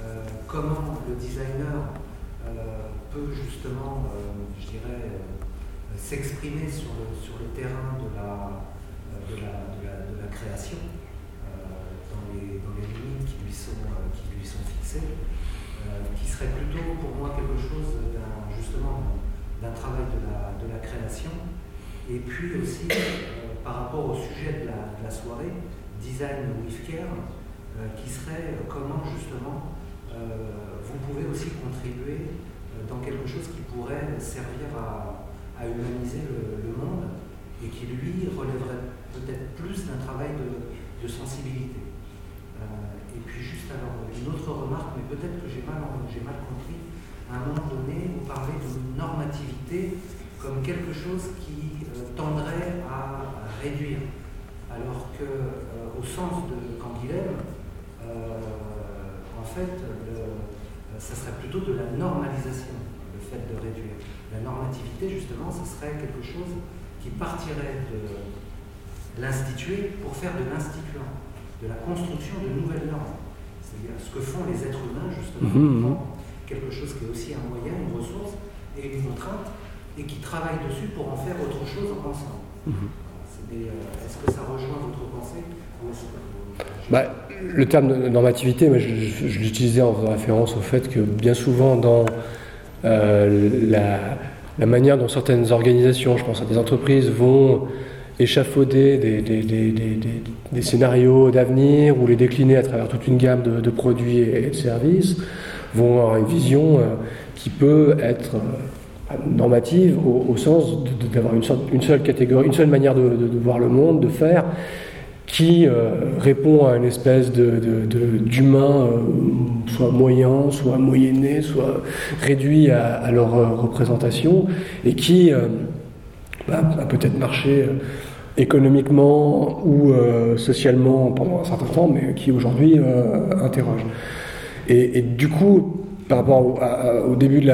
euh, comment le designer peut justement, je dirais, s'exprimer sur le, sur le terrain de la, de la, création, dans, les, dans, les, limites qui lui sont, qui lui sont fixées, qui serait plutôt pour moi quelque chose justement d'un travail de la, de la création. Et puis aussi, euh, par rapport au sujet de la, soirée, design with care, euh, qui serait euh, comment justement vous pouvez aussi contribuer dans quelque chose qui pourrait servir à, humaniser le, monde et qui lui relèverait peut-être plus d'un travail de, sensibilité. et puis juste alors une autre remarque, mais peut-être que j'ai mal, mal compris, à un moment donné, vous parlez de normativité comme quelque chose qui euh, tendrait à réduire, alors que euh, au sens de Canguilhem, euh, en fait, ça serait plutôt de la normalisation, le fait de réduire. La normativité, justement, ce serait quelque chose qui partirait de l'instituer pour faire de l'instituant, de la construction de nouvelles normes. C'est-à-dire ce que font les êtres humains, justement, mmh, mmh. quelque chose qui est aussi un moyen, une ressource et une contrainte, et qui travaillent dessus pour en faire autre chose ensemble. Mhm. Euh, est-ce que ça rejoint votre pensée? Bah, le terme de normativité, je, je, l'utilisais en référence au fait que bien souvent dans euh, la, manière dont certaines organisations, je pense à des entreprises, vont échafauder des, scénarios d'avenir ou les décliner à travers toute une gamme de, produits et de services, vont avoir une vision euh, qui peut être normative au, sens d'avoir une, une, seule catégorie, une seule manière de, voir le monde, de faire, qui euh, répond à une espèce d'humain, euh, soit moyen, soit moyenné, soit réduit à, leur euh, représentation, et qui bah, a peut-être marché économiquement ou socialement pendant un certain temps, mais qui aujourd'hui interroge. Et, du coup, par rapport au, début de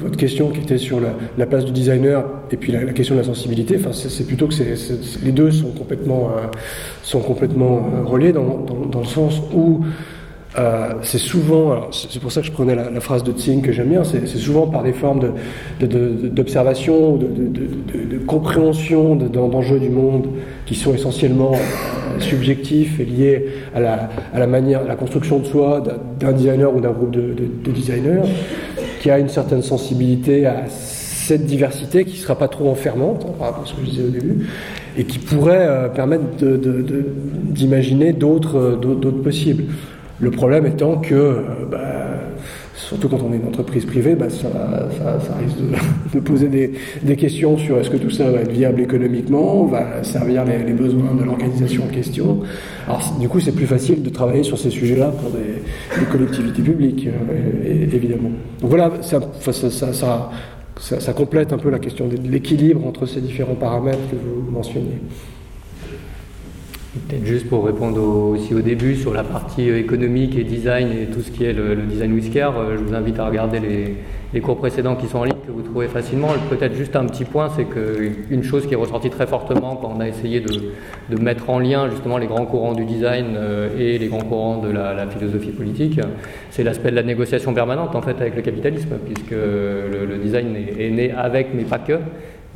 votre question qui était sur la, place du designer et puis la, question de la sensibilité, enfin, c'est plutôt que les deux sont complètement, euh, sont complètement euh, reliés dans, le sens où euh, c'est souvent, c'est pour ça que je prenais la, phrase de Tsing que j'aime bien, c'est souvent par des formes d'observation, de, de, compréhension d'enjeux du monde qui sont essentiellement euh, subjectifs et liés à la, à la, manière, à la construction de soi d'un designer ou d'un groupe de, designers, qui a une certaine sensibilité à cette diversité qui ne sera pas trop enfermante, hein, par rapport à ce que je disais au début, et qui pourrait euh, permettre d'imaginer d'autres possibles. Le problème étant que, euh, bah, surtout quand on est une entreprise privée, bah, ça, risque de, poser des, questions sur est-ce que tout ça va être viable économiquement, va servir les, besoins de l'organisation en question. Alors du coup, c'est plus facile de travailler sur ces sujets-là pour des, collectivités publiques, euh, évidemment. Donc voilà, ça, ça, complète un peu la question de l'équilibre entre ces différents paramètres que vous mentionniez. Peut-être juste pour répondre aussi au début sur la partie euh, économique et design et tout ce qui est le, design whisker, euh, je vous invite à regarder les, cours précédents qui sont en ligne, que vous trouvez facilement. Peut-être juste un petit point, c'est qu'une chose qui est ressortie très fortement quand on a essayé de, mettre en lien justement les grands courants du design euh, et les grands courants de la, philosophie politique, c'est l'aspect de la négociation permanente en fait avec le capitalisme, puisque le, design est, né avec mais pas que.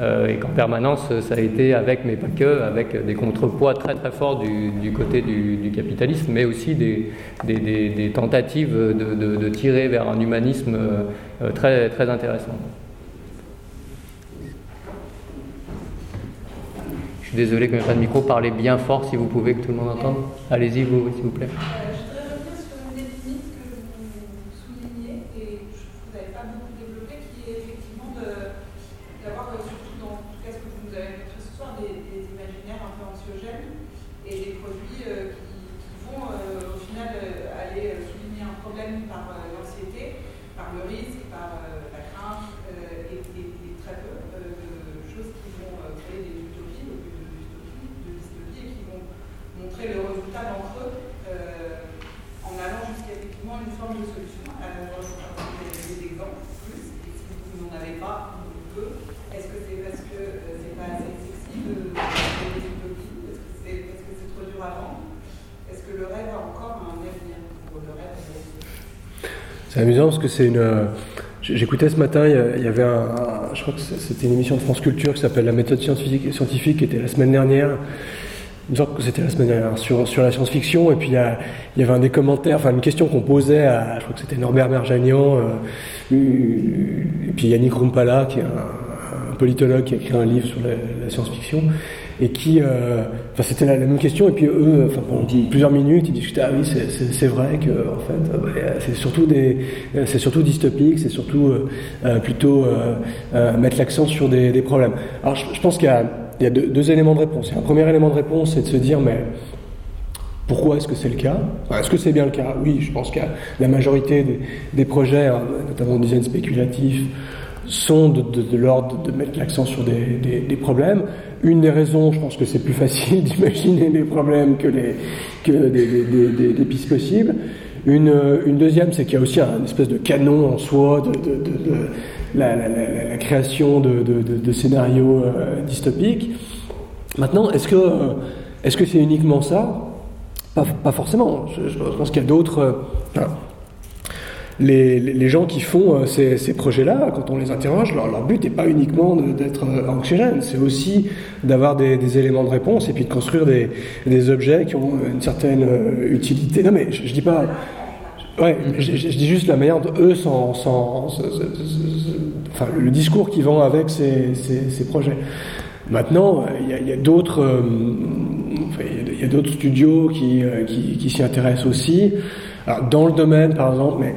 Euh, et qu'en permanence, ça a été avec, mais pas que, avec des contrepoids très très forts du, côté du, capitalisme, mais aussi des, tentatives de, tirer vers un humanisme euh, très, très intéressant. Je suis désolé que pas de micro, parlez bien fort si vous pouvez, que tout le monde entende. Allez-y, vous, s'il vous plaît. C'est amusant parce que c'est une. J'écoutais ce matin, il y avait un, je crois que c'était une émission de France Culture qui s'appelle La méthode scientifique, qui était la semaine dernière. Il me que c'était la semaine dernière sur, sur la science-fiction. Et puis il y, avait un des commentaires, enfin une question qu'on posait à, je crois que c'était Norbert Merjanian, euh, et puis Yannick Rumpala, qui est un, politologue qui a écrit un livre sur la science-fiction et qui, euh, enfin c'était la, même question, et puis eux, enfin pendant plusieurs minutes, ils discutaient, ah oui, c'est vrai que en fait, euh, c'est surtout des, c'est surtout dystopique, c'est surtout euh, plutôt mettre l'accent sur des, des, problèmes. Alors je, pense qu'il y a, il y a deux, deux, éléments de réponse. Un premier élément de réponse, c'est de se dire, mais pourquoi est-ce que c'est le cas? Est-ce que c'est bien le cas? Oui, je pense que la majorité des, des projets, hein, notamment en design spéculatif, sont de, de, de l'ordre de mettre l'accent sur des, des, des, problèmes. Une des raisons, je pense que c'est plus facile d'imaginer des problèmes que, les, des, pistes possibles. Une, deuxième, c'est qu'il y a aussi un espèce de canon en soi de, la, création de, scénarios euh, dystopiques. Maintenant, est-ce que c'est uniquement ça? Pas, forcément. Je, pense qu'il y a d'autres. Euh, les, gens qui font euh, ces, projets-là, quand on les interroge, leur, but n'est pas uniquement d'être euh, anxiogène, c'est aussi d'avoir des, éléments de réponse et puis de construire des, objets qui ont une certaine euh, utilité. Non mais je, dis pas... Ouais, je, dis juste la manière de eux sans, enfin, le discours qui vont avec ces, projets. Maintenant, il y a, d'autres, il studios qui, qui, s'y intéressent aussi. Alors, dans le domaine, par exemple, mais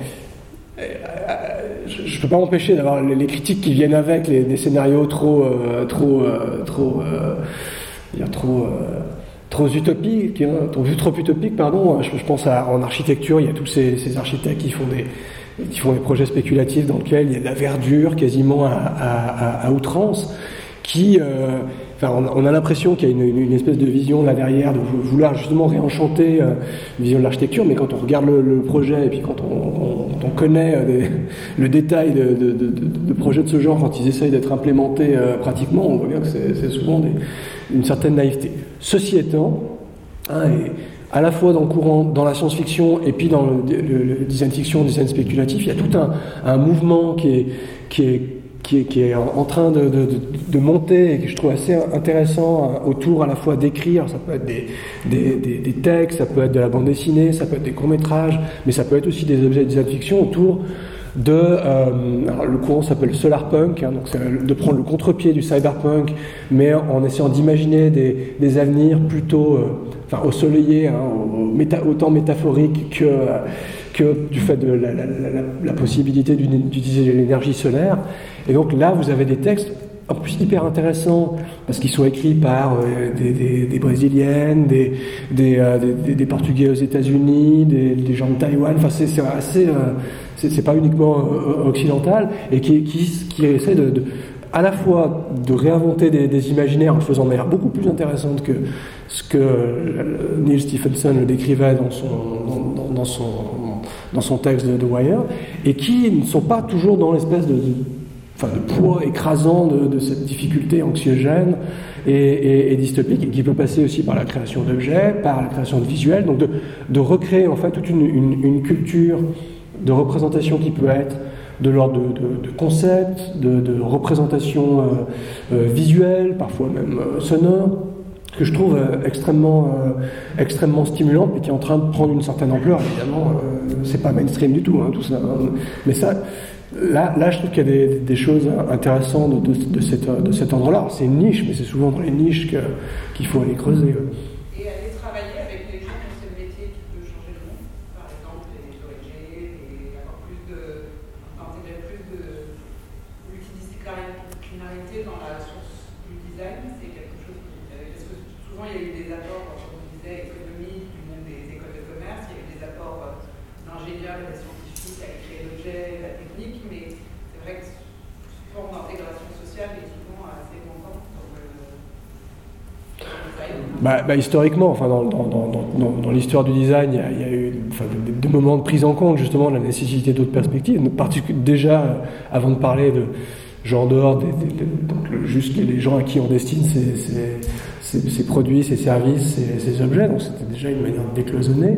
je ne peux pas m'empêcher d'avoir les, critiques qui viennent avec, les, scénarios trop, euh, trop, euh, trop, euh, trop, trop utopiques, hein, trop, utopiques, pardon. Je, pense à, en architecture, il y a tous ces, architectes qui font des, qui font des projets spéculatifs dans lesquels il y a de la verdure quasiment à, à outrance, qui on, a l'impression qu'il y a une, espèce de vision là derrière, de vouloir justement réenchanter euh, une vision de l'architecture, mais quand on regarde le, projet et puis quand on, connaît euh, le détail de, projets de ce genre, quand ils essayent d'être implémentés euh, pratiquement, on voit bien que c'est souvent une certaine naïveté. Ceci étant, hein, à la fois dans le courant, dans la science-fiction et puis dans le, design fiction, le design spéculatif. Il y a tout un, un mouvement qui est, qui est qui est, qui est, en train de, de, de, monter et que je trouve assez intéressant euh, autour à la fois d'écrire, ça peut être des, des, des, des, textes, ça peut être de la bande dessinée, ça peut être des courts-métrages, mais ça peut être aussi des objets de design fiction autour de euh, alors le courant s'appelle solarpunk, hein, donc c'est de prendre le contre-pied du cyberpunk, mais en essayant d'imaginer des, des, avenirs plutôt euh, enfin, ensoleillés, hein, autant métaphoriques que, que du fait de la, possibilité d'utiliser l'énergie solaire. Et donc là, vous avez des textes en plus hyper intéressants parce qu'ils sont écrits par euh, des, brésiliennes, des, euh, des, Portugais aux États-Unis, des, gens de Taïwan. Enfin, c'est assez, euh, c'est pas uniquement occidental et qui, qui, essaie de, à la fois de réinventer des, imaginaires en faisant de manière beaucoup plus intéressante que ce que Neil Stephenson le décrivait dans son, dans son texte de, Wire, et qui ne sont pas toujours dans l'espèce de poids écrasant de, cette difficulté anxiogène et, dystopique, et qui peut passer aussi par la création d'objets, par la création de visuels, donc de, recréer en fait toute une, culture de représentation qui peut être de l'ordre de, concepts, de, représentation euh, euh, visuelle, parfois même euh, sonore, que je trouve euh, extrêmement, euh, extrêmement stimulante et qui est en train de prendre une certaine ampleur. Évidemment, euh, c'est pas mainstream du tout, hein, tout ça. Hein. Mais ça, Là, là, je trouve qu'il y a des, des, choses intéressantes de, de, de, cette, de cet ordre-là. C'est une niche, mais c'est souvent dans les niches qu'il faut aller creuser. Bah, historiquement, enfin, dans, dans, dans, dans l'histoire du design, il y a, eu des, moments de prise en compte justement de la nécessité d'autres perspectives. Déjà, euh, avant de parler de genre dehors, des, juste les, gens à qui on destine ces, ces, produits, ces services, ces, objets, donc c'était déjà une manière de décloisonner.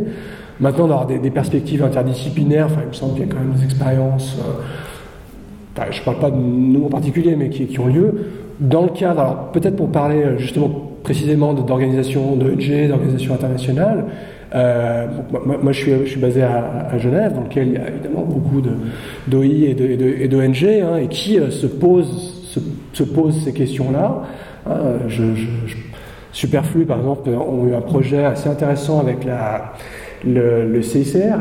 Maintenant, d'avoir des, des, perspectives interdisciplinaires, enfin, il me semble qu'il y a quand même des expériences, euh, je ne parle pas de nous en particulier, mais qui, qui ont lieu. Dans le cadre, alors peut-être pour parler euh, justement précisément d'organisations d'ONG, d'organisations internationales. Euh, moi, je, suis, basé à, Genève, dans lequel il y a évidemment beaucoup d'OI et d'ONG, hein, et qui euh, se, posent, se, se ces questions-là. Hein, Superflu, par exemple, ont eu un projet assez intéressant avec la, le, le CICR,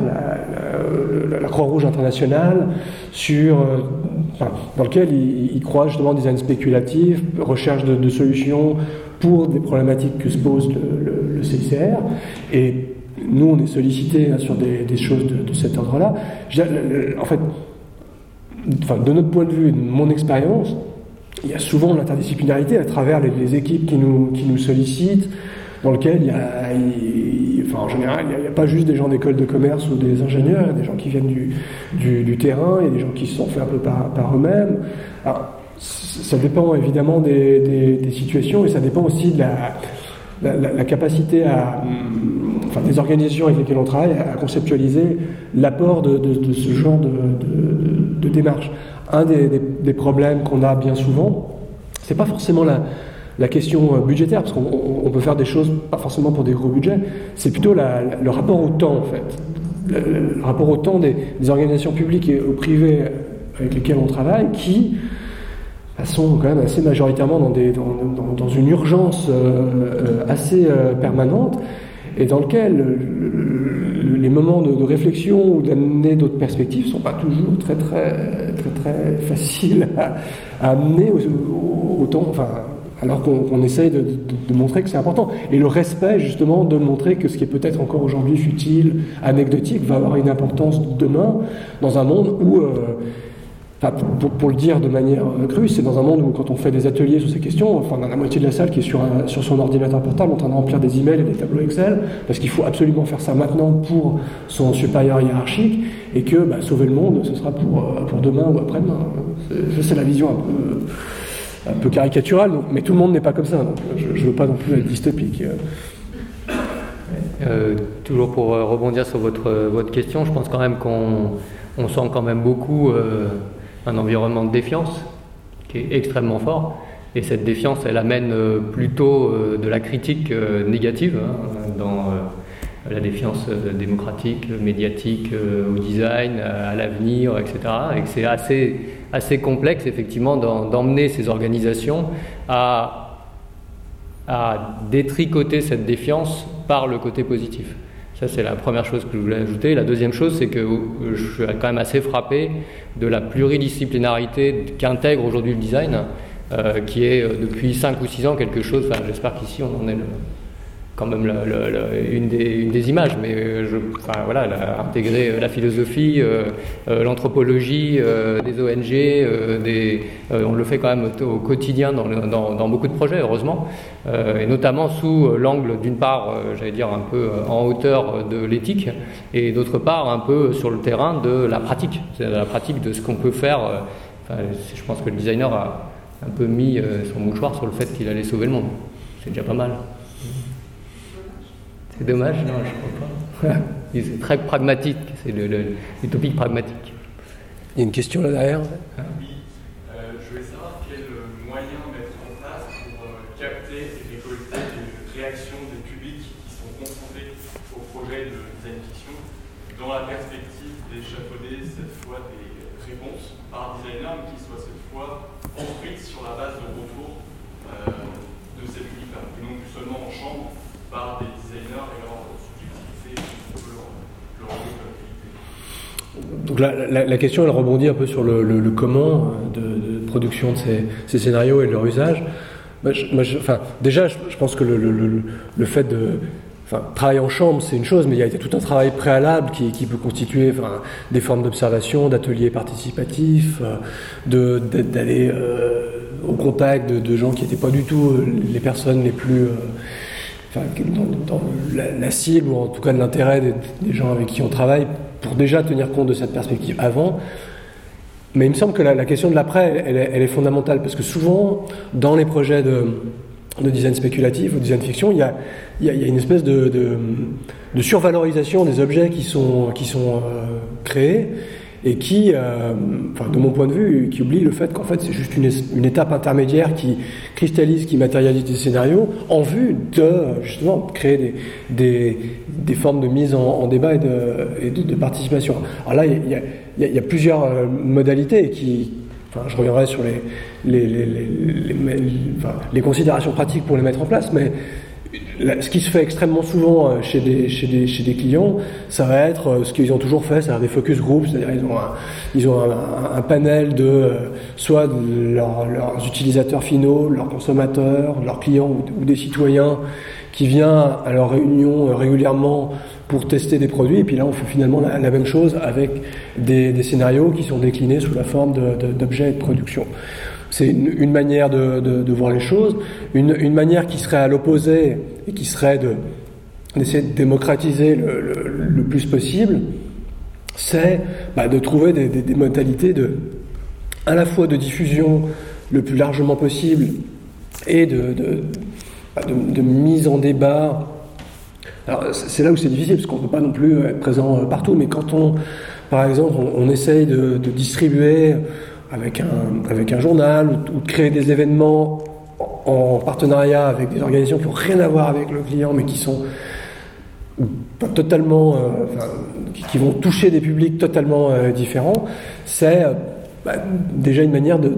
la, Croix-Rouge internationale, sur, euh, dans lequel ils, croient justement en design spéculatif, recherche de solutions pour des problématiques que se pose le, le, le CICR. Et nous, on est sollicité hein, sur des, choses de, de cet ordre-là. En fait, de notre point de vue, de mon expérience, il y a souvent l'interdisciplinarité à travers les, équipes qui nous, qui nous sollicitent, dans lesquelles il y a, en général, il n'y a, pas juste des gens d'école de commerce ou des ingénieurs, il y a des gens qui viennent du, terrain, il y a des gens qui se sont faits un peu par, eux-mêmes. Ça dépend évidemment des, situations et ça dépend aussi de la, capacité à, enfin, des organisations avec lesquelles on travaille à conceptualiser l'apport de, ce genre de, démarche. Un des, problèmes qu'on a bien souvent, c'est pas forcément la, question budgétaire, parce qu'on peut faire des choses pas forcément pour des gros budgets, c'est plutôt le rapport au temps en fait. Le, le rapport au temps des, des, organisations publiques et privées avec lesquelles on travaille qui sont quand même assez majoritairement dans, une urgence euh, assez euh, permanente et dans lequel le, les moments de, réflexion ou d'amener d'autres perspectives sont pas toujours très très très très faciles à, amener au, au, au temps, enfin alors qu'on qu essaye de, montrer que c'est important. Et le respect, justement, de montrer que ce qui est peut-être encore aujourd'hui futile, anecdotique, va avoir une importance demain dans un monde où euh, pour, le dire de manière crue, c'est dans un monde où quand on fait des ateliers sur ces questions, enfin, on a la moitié de la salle qui est sur, un, sur son ordinateur portable en train de remplir des emails et des tableaux Excel, parce qu'il faut absolument faire ça maintenant pour son supérieur hiérarchique, et que bah, sauver le monde, ce sera pour, euh, demain ou après-demain. C'est la vision un peu, caricaturale, mais tout le monde n'est pas comme ça, je ne veux pas non plus être dystopique. toujours pour rebondir sur votre, question, je pense quand même qu'on on sent quand même beaucoup un environnement de défiance qui est extrêmement fort. Et cette défiance, elle amène plutôt de la critique négative hein, dans la défiance démocratique, médiatique, au design, à l'avenir, etc. Et c'est assez, assez complexe, effectivement, d'emmener ces organisations à détricoter cette défiance par le côté positif. C'est la première chose que je voulais ajouter. La deuxième chose, c'est que je suis quand même assez frappé de la pluridisciplinarité qu'intègre aujourd'hui le design, euh, qui est euh, depuis 5 ou 6 ans quelque chose, j'espère qu'ici on en est le, quand même une, des, images, mais euh, enfin, voilà, intégrer euh, la philosophie, euh, l'anthropologie, des ONG, on le fait quand même au, quotidien dans, beaucoup de projets, heureusement, et notamment sous l'angle d'une part, j'allais dire un peu en hauteur de l'éthique, et d'autre part un peu sur le terrain de la pratique, c'est la pratique de ce qu'on peut faire. je pense que le designer a un peu mis son mouchoir sur le fait qu'il allait sauver le monde. C'est déjà pas mal. C'est dommage, non, je ne crois pas. C'est très pragmatique, c'est l'utopique pragmatique. Il y a une question là derrière Oui, euh, je voulais savoir quels moyens mettre en place pour euh, capter et récolter les réactions des publics qui sont confrontés au projet de design fiction dans la perspective d'échafauder cette fois des réponses par designer, mais qui soient cette fois construites sur la base de retour euh, de ces publics-là, et non plus seulement en chambre par des donc la, question, elle rebondit un peu sur le, comment de, production de ces, scénarios et de leur usage. enfin, déjà, je, pense que le, fait de enfin, travailler en chambre, c'est une chose, mais il y a tout un travail préalable qui, peut constituer des formes d'observation, d'ateliers participatifs, euh, d'aller euh, au contact de, gens qui n'étaient pas du tout euh, les personnes les plus dans, la, cible, ou en tout cas de l'intérêt des, gens avec qui on travaille, pour déjà tenir compte de cette perspective avant. Mais il me semble que la, question de l'après, elle, est fondamentale, parce que souvent, dans les projets de, design spéculatif ou design fiction, il y a, une espèce de, survalorisation des objets qui sont, qui sont euh, créés et qui, euh, de mon point de vue, qui oublie le fait qu'en fait c'est juste une, étape intermédiaire qui cristallise, qui matérialise des scénarios en vue de justement créer des, des, formes de mise en, débat et, de, participation. Alors là, il y a, plusieurs euh, modalités qui, Enfin, je reviendrai sur les, les, les, les, enfin, les, considérations pratiques pour les mettre en place, mais ce qui se fait extrêmement souvent euh, chez des, clients, ça va être euh, ce qu'ils ont toujours fait, c'est-à-dire des focus groups, c'est-à-dire ils ont un, panel de euh, soit leurs utilisateurs finaux, leurs consommateurs, leurs clients ou, des citoyens qui vient à leur réunion régulièrement pour tester des produits. Et puis là, on fait finalement la, même chose avec des, scénarios qui sont déclinés sous la forme d'objets de, de production. C'est une, manière de, voir les choses, une, manière qui serait à l'opposé et qui serait d'essayer de, démocratiser le, plus possible, c'est bah, de trouver des, modalités de, à la fois de diffusion le plus largement possible et de, bah, mise en débat. C'est là où c'est difficile parce qu'on ne peut pas non plus être présent euh, partout, mais quand on, par exemple, on essaye de, distribuer avec un, avec un journal ou, de créer des événements en partenariat avec des organisations qui n'ont rien à voir avec le client mais qui sont totalement, euh, qui, vont toucher des publics totalement euh, différents, c'est euh, bah, déjà une manière de,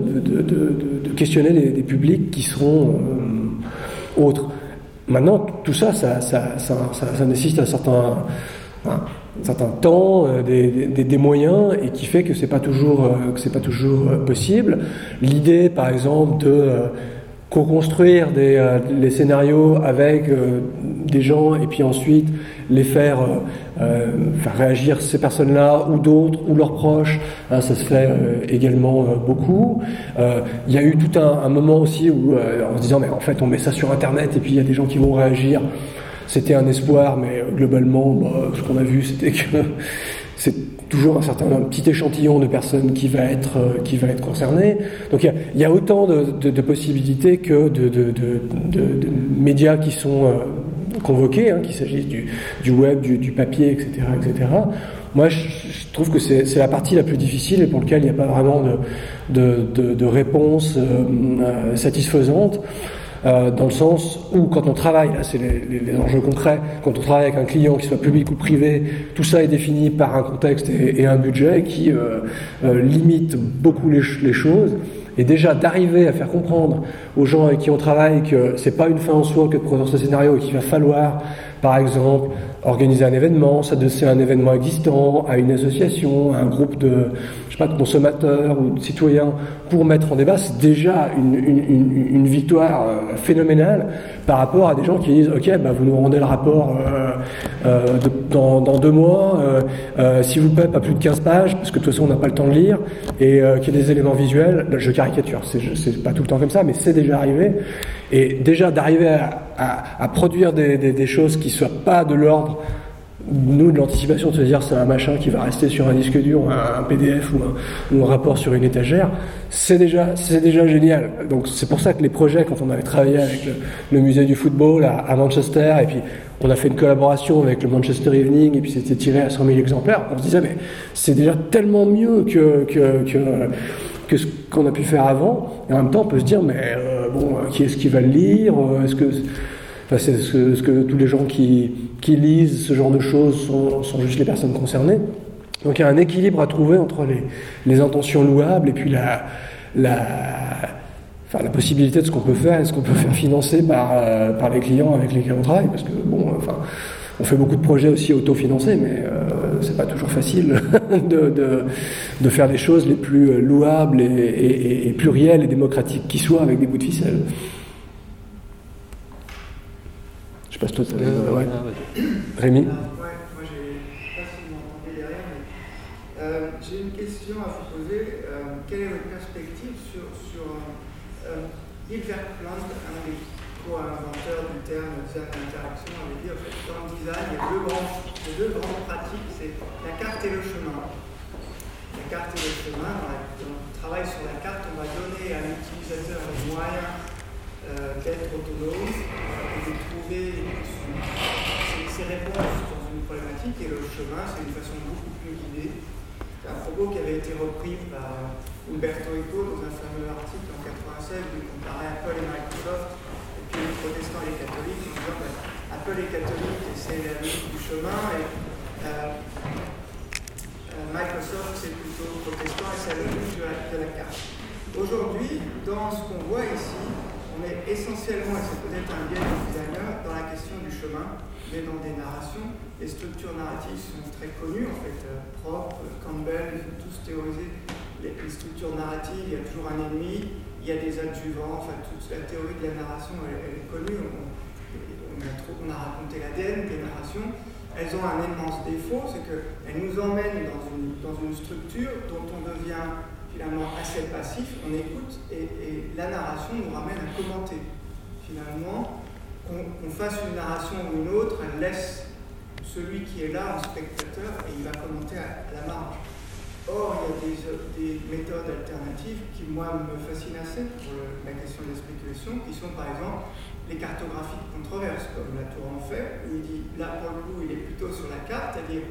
questionner des publics qui seront autres. Maintenant, tout ça ça, ça, ça, nécessite un certain, certain temps, euh, des, des, moyens, et qui fait que c'est pas toujours euh, que pas toujours euh, possible. L'idée, par exemple, de co-construire des les scénarios avec des gens et puis ensuite les faire, faire réagir ces personnes-là ou d'autres ou leurs proches, hein, ça se fait également beaucoup. Il y a eu tout un, un moment aussi où en se disant mais en fait on met ça sur internet et puis il y a des gens qui vont réagir. C'était un espoir, mais euh, globalement, bah, ce qu'on a vu, c'était que c'est toujours un certain petit échantillon de personnes qui va être, euh, qui va être concerné. Donc il y, y a, autant de, de, de, possibilités que de, de médias qui sont euh, convoqués, hein, qu'il s'agisse du, du, web, du, du, papier, etc., etc. Moi, je, trouve que c'est la partie la plus difficile et pour laquelle il n'y a pas vraiment de, réponse euh, satisfaisante. Euh, dans le sens où quand on travaille, là c'est les, enjeux concrets, quand on travaille avec un client, qui soit public ou privé, tout ça est défini par un contexte et, un budget qui euh, euh, limite beaucoup les, les, choses. Et déjà d'arriver à faire comprendre aux gens avec qui on travaille que c'est pas une fin en soi que de produire ce scénario et qu'il va falloir, par exemple, organiser un événement, s'adresser à un événement existant, à une association, à un groupe de, je sais pas, de consommateurs ou de citoyens pour mettre en débat, c'est déjà une, victoire euh, phénoménale par rapport à des gens qui disent ok bah vous nous rendez le rapport euh, euh, dans, deux mois s'il vous plaît pas plus de 15 pages parce que de toute façon on n'a pas le temps de lire et qu'il y ait des éléments visuels je caricature. C'est pas tout le temps comme ça mais c'est déjà arrivé et déjà d'arriver à, produire des, choses qui soient pas de l'ordre nous, de l'anticipation, de se dire c'est un machin qui va rester sur un disque dur, un, PDF ou un, rapport sur une étagère, c'est déjà, c'est déjà génial. Donc c'est pour ça que les projets, quand on avait travaillé avec le, musée du football à, Manchester, et puis on a fait une collaboration avec le Manchester Evening, et puis c'était tiré à 100 000 exemplaires, on se disait mais c'est déjà tellement mieux que que ce qu'on a pu faire avant. Et en même temps, on peut se dire, mais euh, bon, qui est-ce qui va le lire Est-ce que Enfin, c'est ce que, tous les gens qui, lisent ce genre de choses sont, juste les personnes concernées. Donc il y a un équilibre à trouver entre les, intentions louables et puis la, la, enfin, la possibilité de ce qu'on peut faire et ce qu'on peut faire financer par, euh, les clients avec lesquels on travaille. Parce que, bon, enfin, on fait beaucoup de projets aussi autofinancés, mais euh, c'est pas toujours facile de, de, de, faire les choses les plus louables et, et, et plurielles et démocratiques qui soient avec des bouts de ficelle. Je sais pas si toi, euh, ouais. ah, Rémi ouais, moi j'ai pas si vous m'entendez derrière, mais euh, j'ai une question à vous poser. Euh, quelle est votre perspective sur, sur euh, Plant, un des co-inventeurs du terme design d'interaction, avait dit en fait dans le design, il y a deux grandes, deux grandes pratiques, c'est la carte et le chemin. La carte et le chemin, dans, le travail sur la carte, on va donner à l'utilisateur les moyens euh, d'être autonome et de trouver ses, réponses dans une problématique. Et le chemin, c'est une façon beaucoup plus guidée. C'est un propos qui avait été repris par Umberto Eco dans un fameux article en 96 où il comparait Apple et Microsoft, les protestants et les catholiques, en disant ben, Apple est catholique et c'est la logique du chemin, et euh, euh, Microsoft c'est plutôt protestant et c'est la logique de la, carte. Aujourd'hui, dans ce qu'on voit ici, on est essentiellement, et c'est peut-être un biais du designer, dans la question du chemin, mais dans des narrations. Les structures narratives sont très connues, en fait, euh, propre, Campbell, ils ont tous théorisé les, les, structures narratives, il y a toujours un ennemi, il y a des adjuvants, enfin, toute la théorie de la narration, elle, est connue, on, a raconté l'ADN des narrations. Elles ont un immense défaut, c'est qu'elles nous emmènent dans une, dans une structure dont on devient finalement assez passif, on écoute et, la narration nous ramène à commenter. Finalement, qu'on qu fasse une narration ou une autre, elle laisse celui qui est là en spectateur et il va commenter à la marge. Or, il y a des, des, méthodes alternatives qui, moi, me fascinent assez pour la question de la spéculation, qui sont par exemple les cartographies de controverse, comme la Tour en fait, où il dit, là pour le coup, il est plutôt sur la carte, c'est-à-dire,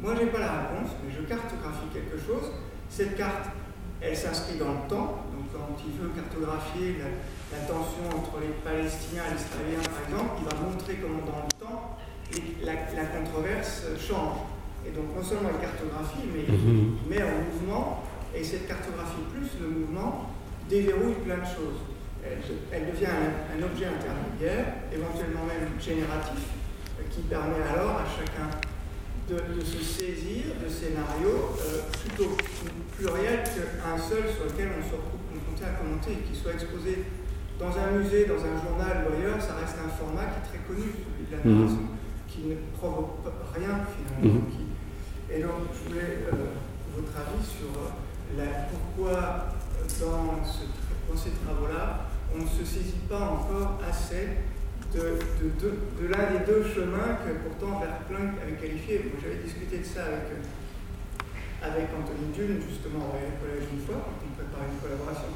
moi j'ai pas la réponse, mais je cartographie quelque chose, cette carte, elle s'inscrit dans le temps. Donc, quand il veut cartographier la, tension entre les Palestiniens et les Israéliens, par exemple, il va montrer comment, dans le temps, la controverse change. Et donc, non seulement il cartographie, mais il Mhm. met en mouvement, et cette cartographie plus le mouvement déverrouille plein de choses. Elle, elle devient un, un, objet intermédiaire, éventuellement même génératif, qui permet alors à chacun de, de, se saisir de scénarios euh, plutôt pluriels qu'un seul sur lequel on se retrouve confronté à commenter, qui soit exposé dans un musée, dans un journal ou ailleurs, ça reste un format qui est très connu, celui de la narration, mmh. qui ne provoque rien finalement. Mmh. Qui... Et donc, je voulais euh, votre avis sur la, pourquoi dans, ce, dans ces travaux-là, on ne se saisit pas encore assez de, de, de, de l'un des deux chemins que pourtant Verplanck avait qualifié. J'avais discuté de ça avec, avec Anthony Dune, justement, au collège une fois, quand on préparait une collaboration.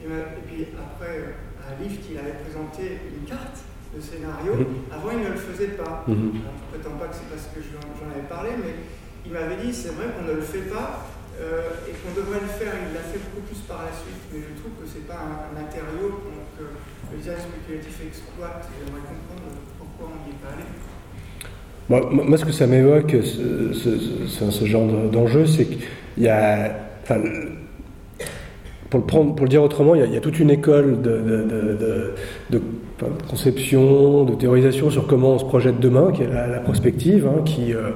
Et, et puis après, à Lift, il avait présenté une carte de scénario. Mhm. Avant, il ne le faisait pas. Mhm. Alors, je ne prétends pas que c'est parce que j'en avais parlé, mais il m'avait dit c'est vrai qu'on ne le fait pas euh, et qu'on devrait le faire. Il l'a fait beaucoup plus par la suite, mais je trouve que ce n'est pas un, un matériau que le design spéculatif exploite. Et J'aimerais comprendre pourquoi on n'y est pas allé. Moi, ce que ça m'évoque, ce, genre de- d'enjeu, c'est qu'il y a. pour, le dire autrement, il y a, toute une école de- de- conception, de théorisation sur comment on se projette demain, qui est la, prospective, hein, qui euh,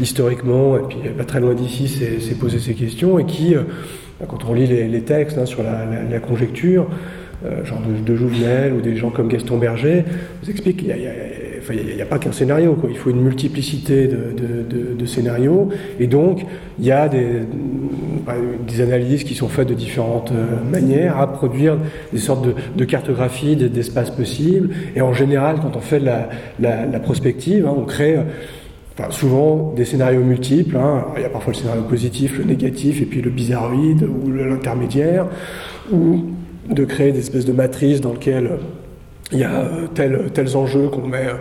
historiquement, et puis pas très loin d'ici, s'est posé ces questions, et qui, euh, quand on lit les, textes hein, sur la, conjecture, euh, genre de, Jouvenel ou des gens comme Gaston Berger, vous a- enfin, il y a- pas qu'un scénario, il faut une multiplicité de, scénarios, et donc il y a des, des analyses qui sont faites de différentes euh, manières à produire des sortes de, cartographies des- d'espaces possibles, et en général, quand on fait la, la- prospective, hein, on crée... euh, souvent des scénarios multiples. hein. Il y a parfois le scénario positif, le négatif, et puis le bizarroïde ou l'intermédiaire, ou de créer des espèces de matrices dans lesquelles il y a euh, tel- tels enjeux qu'on met, euh,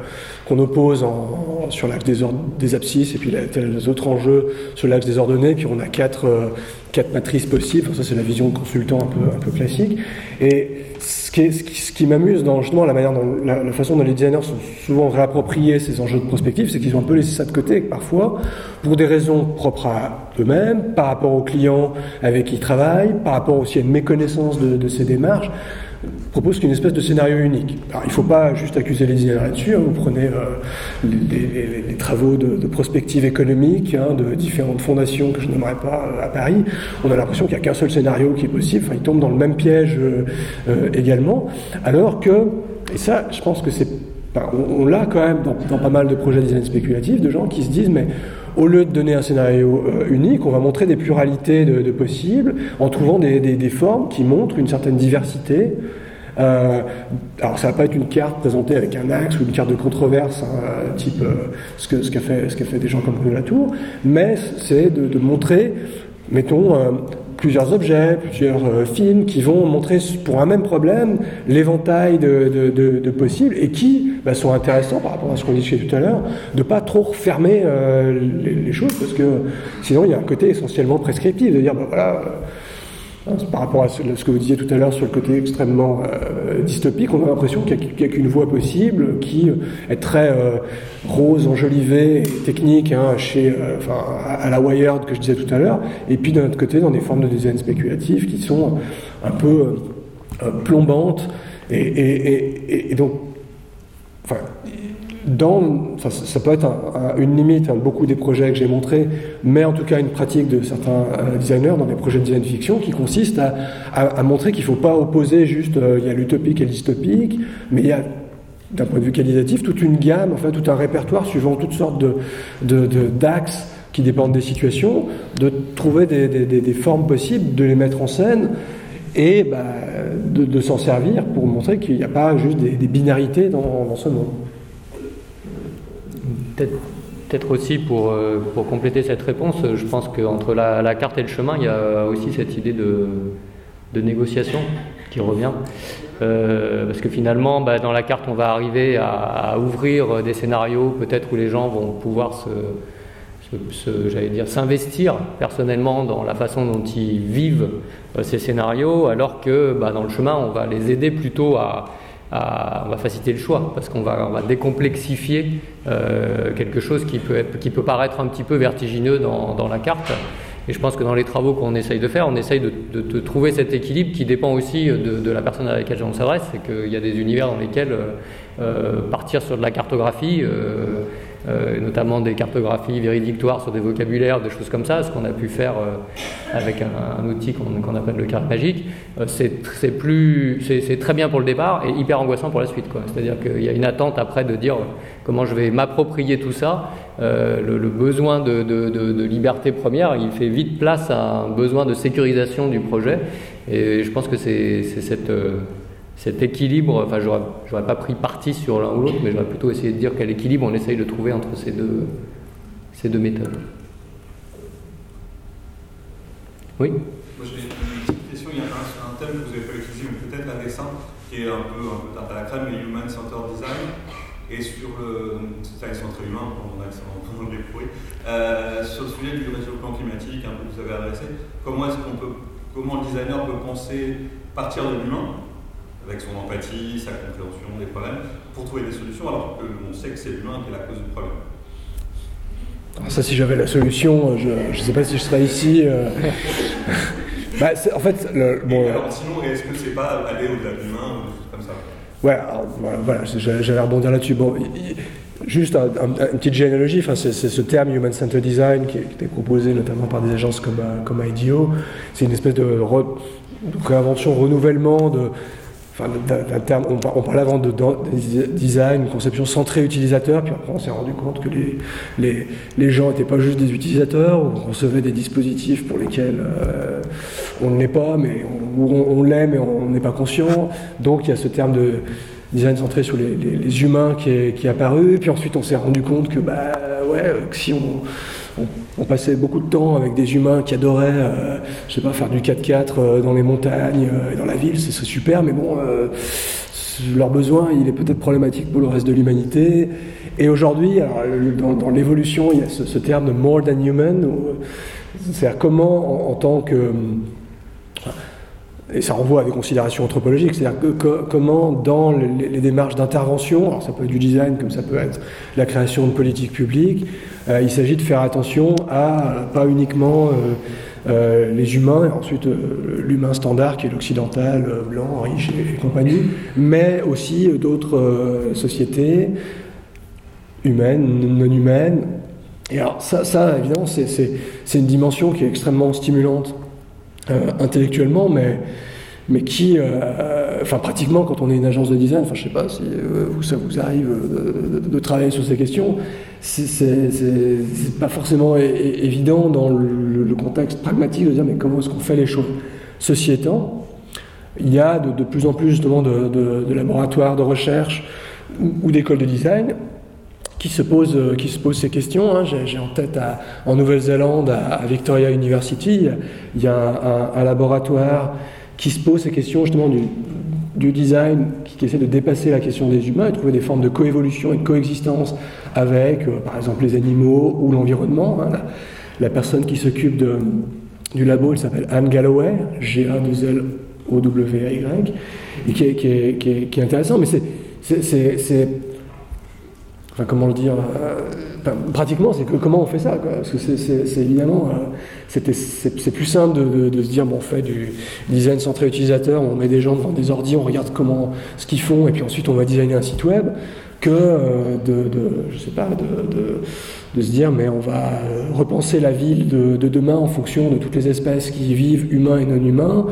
qu'on oppose en- sur l'axe des, des abscisses, et puis là, tels autres enjeux sur l'axe des ordonnées, puis on a quatre, euh, quatre matrices possibles. Ça, c'est la vision de consultant un peu, un peu classique. Et ce qui, ce qui, ce qui m'amuse dans justement la manière dont la, la façon dont les designers sont souvent réappropriés ces enjeux de prospective, c'est qu'ils ont un peu laissé ça de côté parfois, pour des raisons propres à eux-mêmes, par rapport aux clients avec qui ils travaillent, par rapport aussi à une méconnaissance de, de ces démarches propose qu'une espèce de scénario unique. Il ne faut pas juste accuser les designers là-dessus. hein. Vous prenez euh, les, travaux de, de prospective économique hein, de différentes fondations que je nommerai pas euh, à Paris. On a l'impression qu'il n'y a qu'un seul scénario qui est possible. Enfin, ils tombent dans le même piège euh, également. Alors que, et ça, je pense que c'est on l'a quand même dans, dans pas mal de projets de design spéculatif, de gens qui se disent mais au lieu de donner un scénario euh, unique, on va montrer des pluralités de, possibles en trouvant des, formes qui montrent une certaine diversité. Euh, alors ça va pas être une carte présentée avec un axe ou une carte de controverse, hein, type euh, ce qu'a fait des gens comme Bruno Latour, mais c'est de montrer, mettons. Plusieurs objets, plusieurs euh, films qui vont montrer pour un même problème l'éventail de, de- de- de possibles et qui bah, sont intéressants par rapport à ce qu'on disait tout à l'heure, de pas trop refermer euh, les, les choses parce que sinon il y a un côté essentiellement prescriptif de dire bah voilà. Par rapport à ce que vous disiez tout à l'heure sur le côté extrêmement euh, dystopique, on a l'impression qu'il n'y a, qu'une voie possible qui euh, est très euh, rose, enjolivée technique, hein, euh, à la Wired que je disais tout à l'heure, et puis d'un autre côté dans des formes de design spéculatif qui sont un peu plombantes. Et- et donc, enfin, ça, peut être un- un- une limite, hein, beaucoup des projets que j'ai montrés, mais en tout cas une pratique de certains euh, designers dans des projets de design fiction qui consiste à, montrer qu'il ne faut pas opposer juste, euh, il y a l'utopique et le mais il y a d'un point de vue qualitatif toute une gamme, enfin tout un répertoire suivant toutes sortes d'axes qui dépendent des situations, de trouver des, formes possibles, de les mettre en scène et bah, de, s'en servir pour montrer qu'il n'y a pas juste des, binarités dans ce monde. Peut-être peut-être aussi pour, euh, pour compléter cette réponse, euh, je pense qu'entre la, la carte et le chemin, il y a aussi cette idée de, de négociation qui revient. Euh, parce que finalement, bah, dans la carte, on va arriver à, ouvrir des scénarios peut-être où les gens vont pouvoir se, se- j'allais dire, s'investir personnellement dans la façon dont ils vivent ces scénarios, alors que bah, dans le chemin, on va les aider plutôt à, on va faciliter le choix, parce qu'on va, décomplexifier euh, quelque chose qui peut, qui peut paraître un petit peu vertigineux dans, la carte. Et je pense que dans les travaux qu'on essaye de faire, on essaye de, trouver cet équilibre qui dépend aussi de, la personne à laquelle on s'adresse. C'est qu'il y a des univers dans lesquels euh, euh, partir sur de la cartographie, notamment des cartographies véridictoires sur des vocabulaires, des choses comme ça, ce qu'on a pu faire euh, avec un, outil qu'on appelle le carte magique, euh, c'est très bien pour le départ et hyper angoissant pour la suite. C'est-à-dire qu'il y a une attente après de dire euh, comment je vais m'approprier tout ça. Euh, le, besoin de, liberté première, il fait vite place à un besoin de sécurisation du projet. Et je pense que c'est cette, euh, cet équilibre, enfin j'aurais j'aurais pas pris parti sur l'un ou l'autre, mais j'aurais plutôt essayé de dire quel équilibre on essaye de trouver entre ces deux, ces deux méthodes. Oui? Moi j'ai une petite question, il y a un, un thème que vous avez pas utilisé, mais peut-être la dessin. qui est un peu, un peu tarte à la crème, le Human Centered Design, et sur le design centré humain, on a accent pourri, euh, sur le sujet du réchauffement climatique, un peu que vous avez adressé, comment le designer peut penser partir de l'humain, avec son empathie, sa compréhension des problèmes, pour trouver des solutions, alors qu'on sait que c'est l'humain qui est la cause du problème. Alors ça, si j'avais la solution, je ne sais pas si je serais ici. Euh... bah, en fait, le, bon, alors, sinon, est-ce que c'est pas aller au-delà de l'humain ou comme ça? Ouais, alors, voilà, j'allais rebondir là-dessus. Bon, juste un, un, une petite généalogie, enfin, c'est ce terme Human Centered Design qui, qui, était proposé notamment par des agences comme, comme IDEO. C'est une espèce de, re, de réinvention, renouvellement de, enfin, on, parlait avant de, de, design, une conception centrée utilisateur, puis après on s'est rendu compte que les, gens n'étaient pas juste des utilisateurs, on recevait des dispositifs pour lesquels euh, on ne l'est pas, mais on, l'est, mais on n'est pas conscient. Donc il y a ce terme de design centré sur les, humains qui est, apparu, puis ensuite on s'est rendu compte que, bah ouais, que si on, on, passait beaucoup de temps avec des humains qui adoraient, euh, je sais pas, faire du 4x4 euh, dans les montagnes euh, et dans la ville, c'est super, mais bon, euh, leur besoin, il est peut-être problématique pour le reste de l'humanité. Et aujourd'hui, dans, l'évolution, il y a ce, terme de more than human, c'est-à-dire comment, en, en, tant que et ça renvoie à des considérations anthropologiques, c'est-à-dire que, comment dans les, démarches d'intervention, alors ça peut être du design comme ça peut être la création de politiques publiques, euh, il s'agit de faire attention à pas uniquement euh, euh, les humains, et ensuite euh, l'humain standard qui est l'occidental, euh, blanc, riche et, compagnie, mais aussi d'autres sociétés humaines, non humaines. Et alors ça, évidemment, c'est une dimension qui est extrêmement stimulante euh, intellectuellement, mais, mais qui, euh, enfin pratiquement quand on est une agence de design, enfin je sais pas si euh, ça vous arrive de, travailler sur ces questions, c'est pas forcément évident dans le, contexte pragmatique de dire mais comment est-ce qu'on fait les choses? Ceci étant, il y a de, plus en plus justement de, de laboratoires de recherche ou d'écoles de design qui se pose, qui se pose ces questions. Hein. J'ai en tête en Nouvelle-Zélande, à, Victoria University, il y a un, laboratoire qui se pose ces questions justement du, design, qui, essaie de dépasser la question des humains et trouver des formes de coévolution et de coexistence avec, euh, par exemple, les animaux ou l'environnement. Hein. La, personne qui s'occupe du labo, elle s'appelle Anne Galloway, G-A-2-L-O-W-Y, et qui est, qui qui est intéressant, mais c'est Comment le dire euh, Pratiquement, c'est que comment on fait ça quoi. Parce que c'est évidemment, euh, c'est plus simple de, se dire bon, on fait du design centré utilisateur, on met des gens devant des ordi, on regarde comment ce qu'ils font, et puis ensuite on va designer un site web, que euh, de, je sais pas, de, se dire mais on va repenser la ville de, de demain en fonction de toutes les espèces qui y vivent, humains et non humains.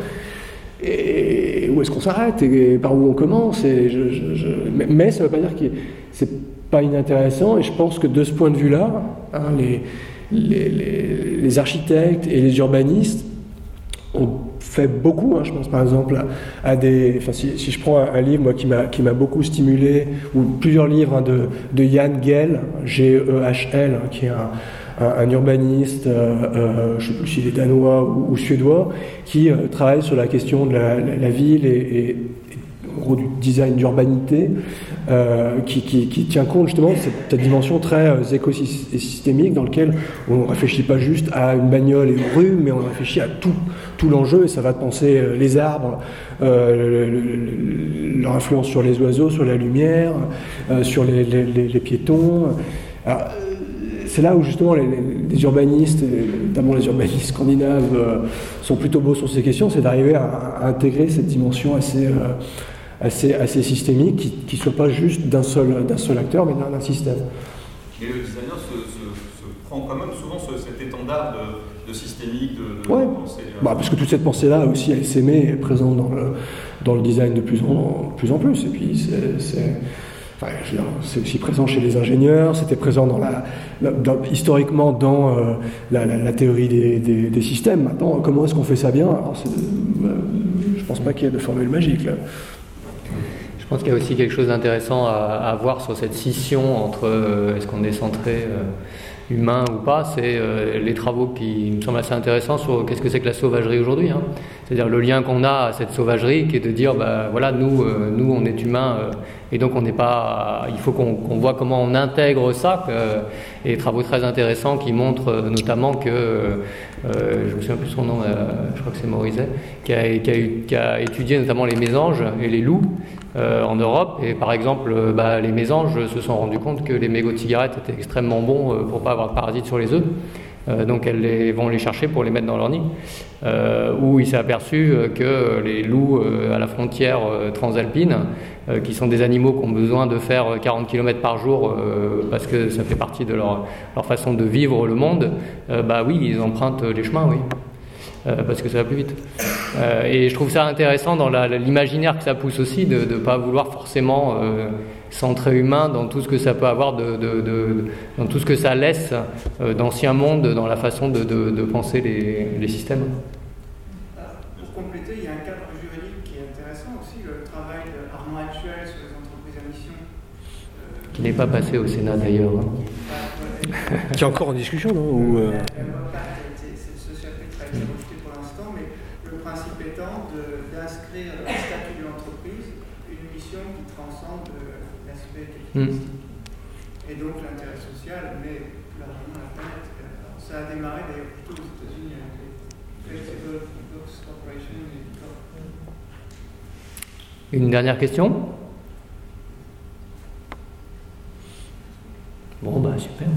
Et où est-ce qu'on s'arrête? Et par où on commence? Et je, je, je... Mais ça ne veut pas dire que c'est pas inintéressant. Et je pense que de ce point de vue-là, hein, les, les, les, les, architectes et les urbanistes ont fait beaucoup. Hein, je pense par exemple à, des. Enfin, si, je prends un, livre moi, qui m'a beaucoup stimulé, ou plusieurs livres hein, de, de Jan Gell, G-E-H-L, qui est un un, urbaniste, euh, euh, je ne sais plus s'il est danois ou, suédois, qui euh, travaille sur la question de la, ville et, et, du design d'urbanité, euh, qui, tient compte justement de cette, dimension très euh, écosystémique dans laquelle on ne réfléchit pas juste à une bagnole et une rue, mais on réfléchit à tout, tout l'enjeu, et ça va de penser euh, les arbres, le, le, leur influence sur les oiseaux, sur la lumière, sur les, piétons. C'est là où justement les, urbanistes, notamment les urbanistes scandinaves, sont plutôt beaux sur ces questions, c'est d'arriver à, intégrer cette dimension assez, assez, assez systémique, qui ne soit pas juste d'un seul, seul acteur, mais d'un système. Et le designer se, se, se, prend quand même souvent ce, cet étendard de, de systémique, de, de ouais. pensée. Bah, parce que toute cette pensée-là aussi, elle s'aimait, est présente dans le, dans le design de plus en, plus, en plus. Et puis c'est c'est aussi présent chez les ingénieurs, c'était présent dans la, dans, historiquement dans euh, la, la, la, théorie des, des, des, systèmes. Maintenant, comment est-ce qu'on fait ça bien? Alors, euh, Je pense pas qu'il y ait de formule magique. Là. Je pense qu'il y a aussi quelque chose d'intéressant à, voir sur cette scission entre euh, est-ce qu'on est centré humain ou pas, c'est les travaux qui me semblent assez intéressants sur qu'est-ce que c'est que la sauvagerie aujourd'hui. Hein. C'est-à-dire le lien qu'on a à cette sauvagerie qui est de dire, bah, voilà, nous, nous on est humains et donc on n'est pas, il faut qu'on voit comment on intègre ça. et des travaux très intéressants qui montrent notamment que euh, je me souviens plus son nom, euh, je crois que c'est Morizet, qui a, étudié notamment les mésanges et les loups euh, en Europe. Et par exemple, bah, les mésanges se sont rendus compte que les mégots de cigarettes étaient extrêmement bons pour pas avoir de parasites sur les œufs. Euh, donc elles les, vont les chercher pour les mettre dans leur nid. Euh, où il s'est aperçu euh, que les loups à la frontière transalpine, qui sont des animaux qui ont besoin de faire 40 km par jour parce que ça fait partie de leur façon de vivre le monde, bah oui, ils empruntent les chemins, oui. parce que ça va plus vite. et je trouve ça intéressant dans l'imaginaire que ça pousse aussi de ne pas vouloir forcément centré humain dans tout ce que ça peut avoir, de, dans tout ce que ça laisse euh, d'ancien monde dans la façon de, penser les, systèmes. Pour compléter, il y a un cadre juridique qui est intéressant aussi, le travail d'Armand Actuel sur les entreprises à mission. qui n'est pas passé au Sénat d'ailleurs. Hein. qui est encore en discussion, non Ou, euh... Ce chapitre a été rejeté pour l'instant, mais le principe étant d'inscrire le statut de l'entreprise une mission qui transcende Hmm. Et donc l'intérêt social, mais largement la planète. Ça a démarré d'ailleurs plutôt aux États-Unis avec les Flexible Books Corporation. Une dernière question? Bon, bah super.